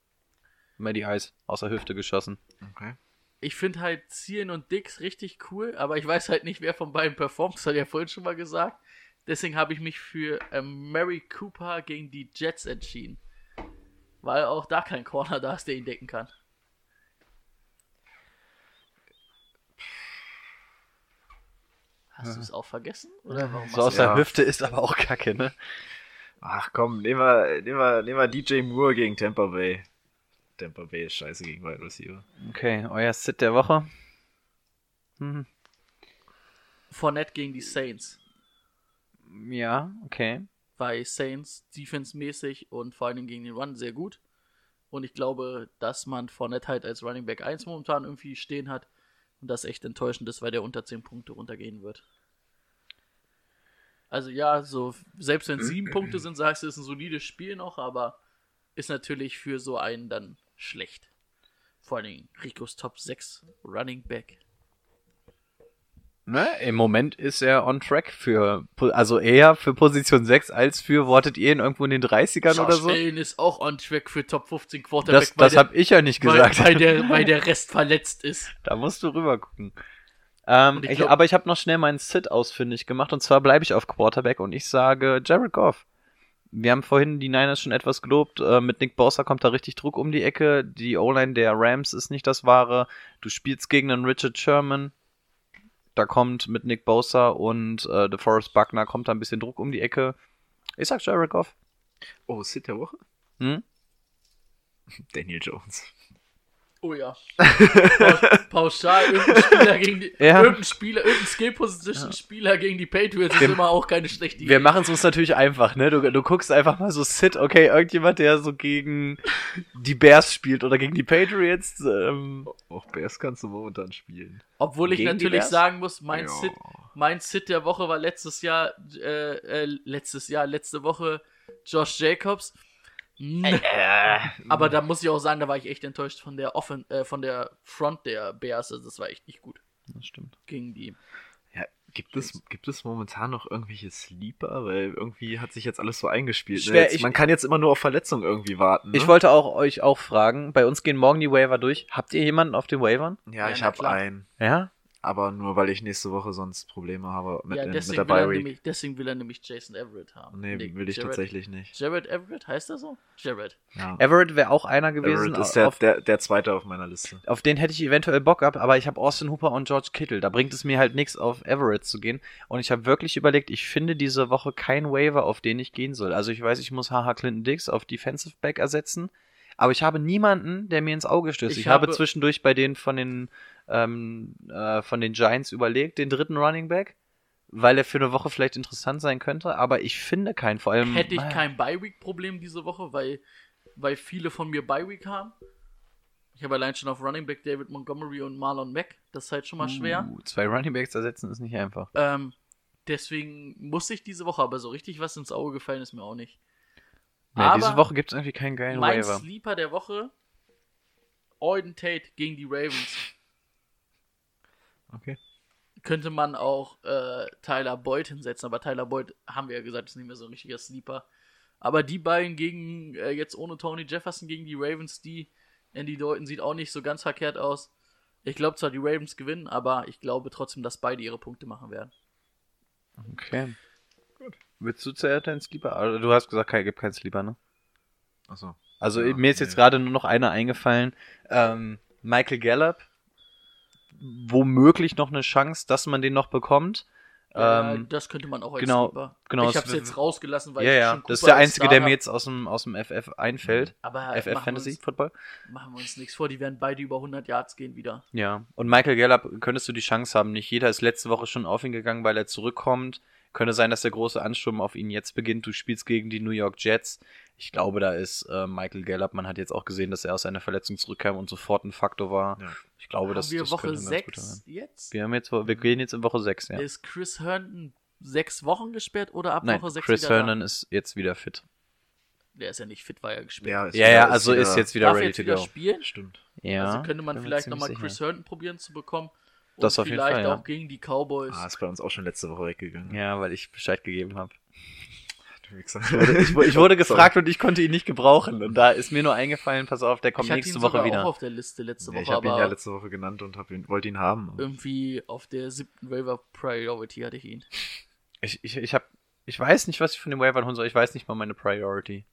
Matty Ice, außer Hüfte geschossen. Okay. Ich finde halt Zielen und Dix richtig cool, aber ich weiß halt nicht, wer von beiden performt. Das hat er ja vorhin schon mal gesagt. Deswegen habe ich mich für ähm, Mary Cooper gegen die Jets entschieden. Weil auch da kein Corner da ist, der ihn decken kann. Hast du es auch vergessen? Oder warum So aus der Ja. Hüfte ist aber auch kacke, ne? Ach komm, nehmen wir, nehmen wir, nehmen wir DJ Moore gegen Tampa Bay. Tampa Bay ist scheiße gegen Wide Receiver. Okay, euer Sit der Woche. Mhm. Fournette gegen die Saints? Ja, okay. Weil Saints defense-mäßig und vor Dingen gegen den Run sehr gut. Und ich glaube, dass man Fournette halt als Running Back 1 momentan irgendwie stehen hat. Und das echt enttäuschend ist, weil der unter 10 Punkte runtergehen wird. Also ja, so selbst wenn es 7 Punkte sind, sagst du, ist ein solides Spiel noch, aber ist natürlich für so einen dann schlecht. Vor allen Dingen Ricos Top 6 Running Back. Ne, Im Moment ist er on track für, also eher für Position 6 als für, wortet ihr ihn irgendwo in den 30ern oder Josh so? Allen ist auch on track für Top 15 Quarterback, Das, weil das habe ich ja nicht weil, gesagt. weil, der, weil der Rest verletzt ist. Da musst du rüber gucken. Ähm, ich ich glaub- aber ich habe noch schnell meinen Sit ausfindig gemacht und zwar bleibe ich auf Quarterback und ich sage Jared Goff. Wir haben vorhin die Niners schon etwas gelobt. Äh, mit Nick Bosa kommt da richtig Druck um die Ecke. Die O-Line der Rams ist nicht das Wahre. Du spielst gegen einen Richard Sherman. Da kommt mit Nick Bosa und äh, DeForest Buckner kommt da ein bisschen Druck um die Ecke. Ich sag Jared Goff. Oh, Sit der Woche? Hm? Daniel Jones. Oh ja. Paus- Pauschal irgendein Spieler gegen die, Ja. irgendein Spieler, irgendein Skill-Position-Spieler gegen die Patriots ist Wir- immer auch keine schlechte Idee. Wir machen es uns natürlich einfach, ne? Du, du guckst einfach mal so Sit, okay, irgendjemand, der so gegen die Bears spielt oder gegen die Patriots. Ähm, Auch Bears kannst du momentan spielen. Obwohl ich Gegen natürlich sagen muss, mein Ja. Sit, mein Sit der Woche war letztes Jahr, äh, äh, letztes Jahr, letzte Woche Josh Jacobs. Hm. Aber da muss ich auch sagen, da war ich echt enttäuscht von der Offen äh, von der Front der Bears. Also das war echt nicht gut das stimmt. gegen die. Ja, gibt es, gibt es momentan noch irgendwelche Sleeper? Weil irgendwie hat sich jetzt alles so eingespielt. Schwer, ne? jetzt, ich- man kann jetzt immer nur auf Verletzung irgendwie warten. Ne? Ich wollte auch euch auch fragen, bei uns gehen morgen die Waiver durch. Habt ihr jemanden auf den Waivern? Ja, Ja, ich habe einen. Ja? Aber nur weil ich nächste Woche sonst Probleme habe mit, ja, in, mit deswegen der will, er Bye Week. nämlich, deswegen will er nämlich Jason Everett haben. Nee, will ich Jared- tatsächlich nicht. Jared Everett, heißt er so? Jared. Ja. Everett wäre auch einer gewesen, Everett ist der, auf, der, der zweite auf meiner Liste. auf den hätte ich eventuell Bock gehabt, aber ich habe Austin Hooper und George Kittle. Da bringt es mir halt nichts, auf Everett zu gehen. Und ich habe wirklich überlegt, ich finde diese Woche kein Waiver, auf den ich gehen soll. Also ich weiß, ich muss HH Clinton Dix auf Defensive Back ersetzen. Aber ich habe niemanden, der mir ins Auge stößt. Ich, Ich habe, habe- zwischendurch bei den von den ähm, äh, von den Giants überlegt, den dritten Running Back, weil er für eine Woche vielleicht interessant sein könnte, aber ich finde keinen. Vor allem Hätte ich Ah, kein Bye-Week-Problem diese Woche, weil, weil viele von mir Bye-Week haben. Ich habe allein schon auf Running Back David Montgomery und Marlon Mack. Das ist halt schon mal schwer. Uh, zwei Running Backs ersetzen ist nicht einfach. Ähm, Deswegen musste ich diese Woche, aber so richtig was ins Auge gefallen ist mir auch nicht. Ja, Aber diese Woche gibt es irgendwie keinen geilen Mein Waiver. Sleeper der Woche, Auden Tate gegen die Ravens. Okay. Könnte man auch äh, Tyler Boyd hinsetzen, aber Tyler Boyd, haben wir ja gesagt, ist nicht mehr so ein richtiger Sleeper. Aber die beiden gegen, äh, jetzt ohne Tony Jefferson gegen die Ravens, die Andy Dalton sieht auch nicht so ganz verkehrt aus. Ich glaube zwar, die Ravens gewinnen, aber ich glaube trotzdem, dass beide ihre Punkte machen werden. Okay. Willst du zuerst deinen Sleeper? Also, du hast gesagt, kein, gibt keinen Sleeper, ne? Achso. Also Ja, mir ist jetzt nee. gerade nur noch einer eingefallen. Ähm, Michael Gallup. Womöglich noch eine Chance, dass man den noch bekommt. Ja, Ähm, das könnte man auch als genau, Sleeper. genau, ich es habe es jetzt rausgelassen, weil ja, ich ja. schon Das ist Cooper der einzige, Star der mir jetzt aus dem, aus dem FF einfällt. Aber FF machen wir Fantasy uns- Football. Machen wir uns nichts vor, die werden beide über 100 Yards gehen wieder. Ja. Und Michael Gallup könntest du die Chance haben. Nicht jeder ist letzte Woche schon auf ihn gegangen, weil er zurückkommt. Könnte sein, dass der große Ansturm auf ihn jetzt beginnt. Du spielst gegen die New York Jets. Ich glaube, da ist äh, Michael Gallup. Man hat jetzt auch gesehen, dass er aus seiner Verletzung zurückkam und sofort ein Faktor war. Ja. Ich glaube, Haben das, wir das Woche könnte ein ganz guter 6 jetzt? Wir haben jetzt, wir gehen jetzt in Woche 6, ja. Ist Chris Herndon sechs Wochen gesperrt oder ab Nein, Woche 6 Chris wieder Herndon ist jetzt wieder fit. Der ist ja nicht fit, war ja gesperrt. Ja, ist Ja, wieder- ja, also ist jetzt wieder ready jetzt to wieder go. spielen? Stimmt. Ja. also könnte man vielleicht nochmal. Chris Herndon probieren zu bekommen. Und Das auf jeden vielleicht Fall, ja. auch gegen die Cowboys. Ah, ist bei uns auch schon letzte Woche weggegangen. Ja, weil ich Bescheid gegeben habe. Ich, ich wurde gefragt und ich konnte ihn nicht gebrauchen. Und da ist mir nur eingefallen, pass auf, der kommt ich hatte nächste ihn Woche sogar wieder. auch auf der Liste letzte Ja, Woche, ich habe ihn ja letzte Woche genannt und hab ihn, wollte ihn haben. irgendwie auf der siebten Waiver Priority hatte ich ihn. Ich, ich, ich, hab, ich weiß nicht, was ich von dem Waiver holen soll. Ich weiß nicht mal meine Priority.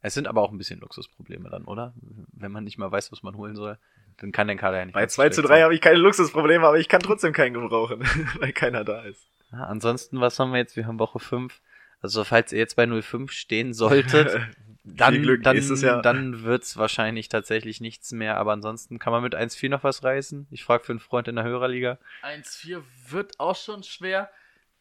Es sind aber auch ein bisschen Luxusprobleme dann, oder? Wenn man nicht mal weiß, was man holen soll, dann kann der Kader ja nicht Bei ganz 2 zu schlecht 3 sein. habe ich keine Luxusprobleme, aber ich kann trotzdem keinen gebrauchen, weil keiner da ist. Ja, ansonsten, was haben wir jetzt? Wir haben Woche 5. Also, falls ihr jetzt bei 05 stehen solltet, dann, Glück dann, Jahr. dann wird's wahrscheinlich tatsächlich nichts mehr. Aber ansonsten kann man mit 1-4 noch was reißen. Ich frage für einen Freund in der Hörerliga. 1-4 wird auch schon schwer,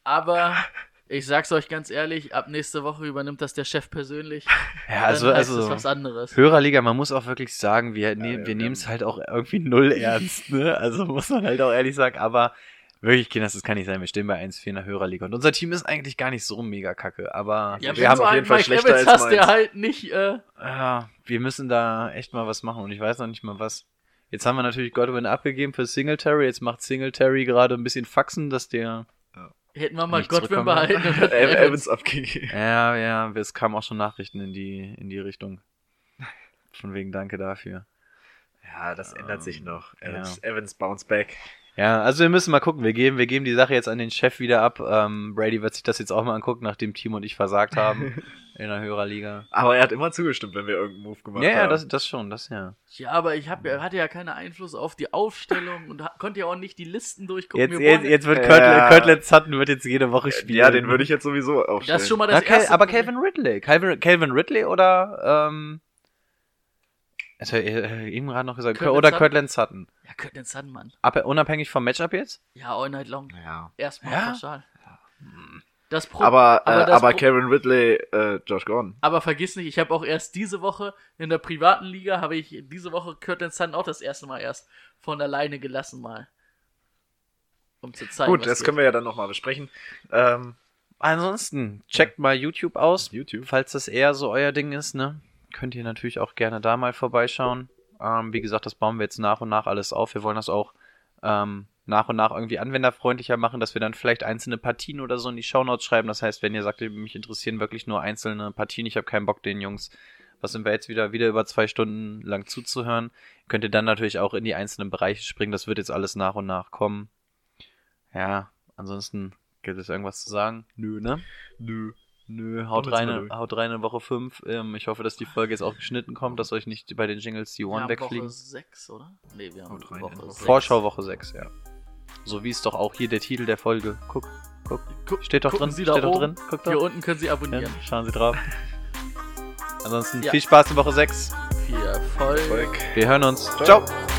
aber ich sag's euch ganz ehrlich, ab nächste Woche übernimmt das der Chef persönlich. Ja, also, also es was anderes. Hörerliga, man muss auch wirklich sagen, wir, nehmen ja, wir ja. nehmen es halt auch irgendwie null ernst, ne? Also muss man halt auch ehrlich sagen, aber wirklich, Kinders, das kann nicht sein. Wir stehen bei 1-4 in der Hörerliga. Und unser Team ist eigentlich gar nicht so mega kacke, aber Ja, wir haben auf einen jeden Fall Mike schlechter Evans als hast, der halt nicht, äh, ja, wir müssen da echt mal was machen und ich weiß noch nicht mal was. Jetzt haben wir natürlich Godwin abgegeben für Singletary. Jetzt macht Singletary gerade ein bisschen Faxen, dass der. Hätten wir mal Godwin zurückkommen. behalten. und Evans. Evans abgegeben. Ja, ja, es kamen auch schon Nachrichten in die, in die Richtung. Von wegen Danke dafür. Ja, das ändert sich noch. ja. Evans, Evans bounce back. Ja, also wir müssen mal gucken. Wir geben, wir geben die Sache jetzt an den Chef wieder ab. Ähm, Brady wird sich das jetzt auch mal angucken, nachdem Team und ich versagt haben in der Hörerliga. Aber er hat immer zugestimmt, wenn wir irgendeinen Move gemacht Ja, haben. ja, das, das schon, das ja. Ja, aber ich hab, ja- hatte ja keinen Einfluss auf die Aufstellung und konnte ja auch nicht die Listen durchgucken. Jetzt, Wir jetzt, jetzt wird Ja. Kirtland Sutton wird jetzt jede Woche spielen. Ja, den würde ich jetzt sowieso aufstellen. das ist schon mal Na, das Cal erste. aber. Calvin Ridley. Calvin, Calvin Ridley oder, ähm, es hat äh, eben gerade noch gesagt, Kirtland oder Sutton? Kirtland Sutton. Ja, Curtin Sandmann. Ab, unabhängig vom Matchup jetzt? Ja, all night long. Ja. Erstmal Ja? pauschal. Das Pro Aber, aber äh, das aber Pro- Kevin Ridley, äh, Josh Gordon. Aber vergiss nicht, ich habe auch erst diese Woche in der privaten Liga, habe ich diese Woche Curtin Sun auch das erste Mal erst von alleine gelassen mal. Um zu zeigen, Gut, was das geht. können wir ja dann nochmal besprechen. Ähm, Ansonsten, checkt mal YouTube aus. YouTube. Falls das eher so euer Ding ist, ne? Könnt ihr natürlich auch gerne da mal vorbeischauen. Ähm, wie gesagt, das bauen wir jetzt nach und nach alles auf. Wir wollen das auch ähm, nach und nach irgendwie anwenderfreundlicher machen, dass wir dann vielleicht einzelne Partien oder so in die Shownotes schreiben. Das heißt, wenn ihr sagt, mich interessieren wirklich nur einzelne Partien, ich habe keinen Bock, den Jungs, was sind wir jetzt wieder, wieder über zwei Stunden lang zuzuhören, könnt ihr dann natürlich auch in die einzelnen Bereiche springen. Das wird jetzt alles nach und nach kommen. Ja, ansonsten gibt es irgendwas zu sagen? Nö, ne? Nö. Nö, haut rein, haut rein in Woche 5. Ähm, ich hoffe, dass die Folge jetzt auch geschnitten kommt, dass euch nicht bei den Jingles die wir Ohren haben wegfliegen. Woche 6, oder? Nee, wir haben Haut rein in Woche Woche 6. Vorschau Woche 6, ja. So wie es doch auch hier der Titel der Folge. Guck, guck. Guck, Steht doch drin. Sie Steht doch drin. Guck Hier doch. unten können Sie Ja, abonnieren. schauen Sie drauf. Ansonsten Ja. viel Spaß in Woche 6. Viel Erfolg. Erfolg. Wir hören uns. Ciao. Ciao.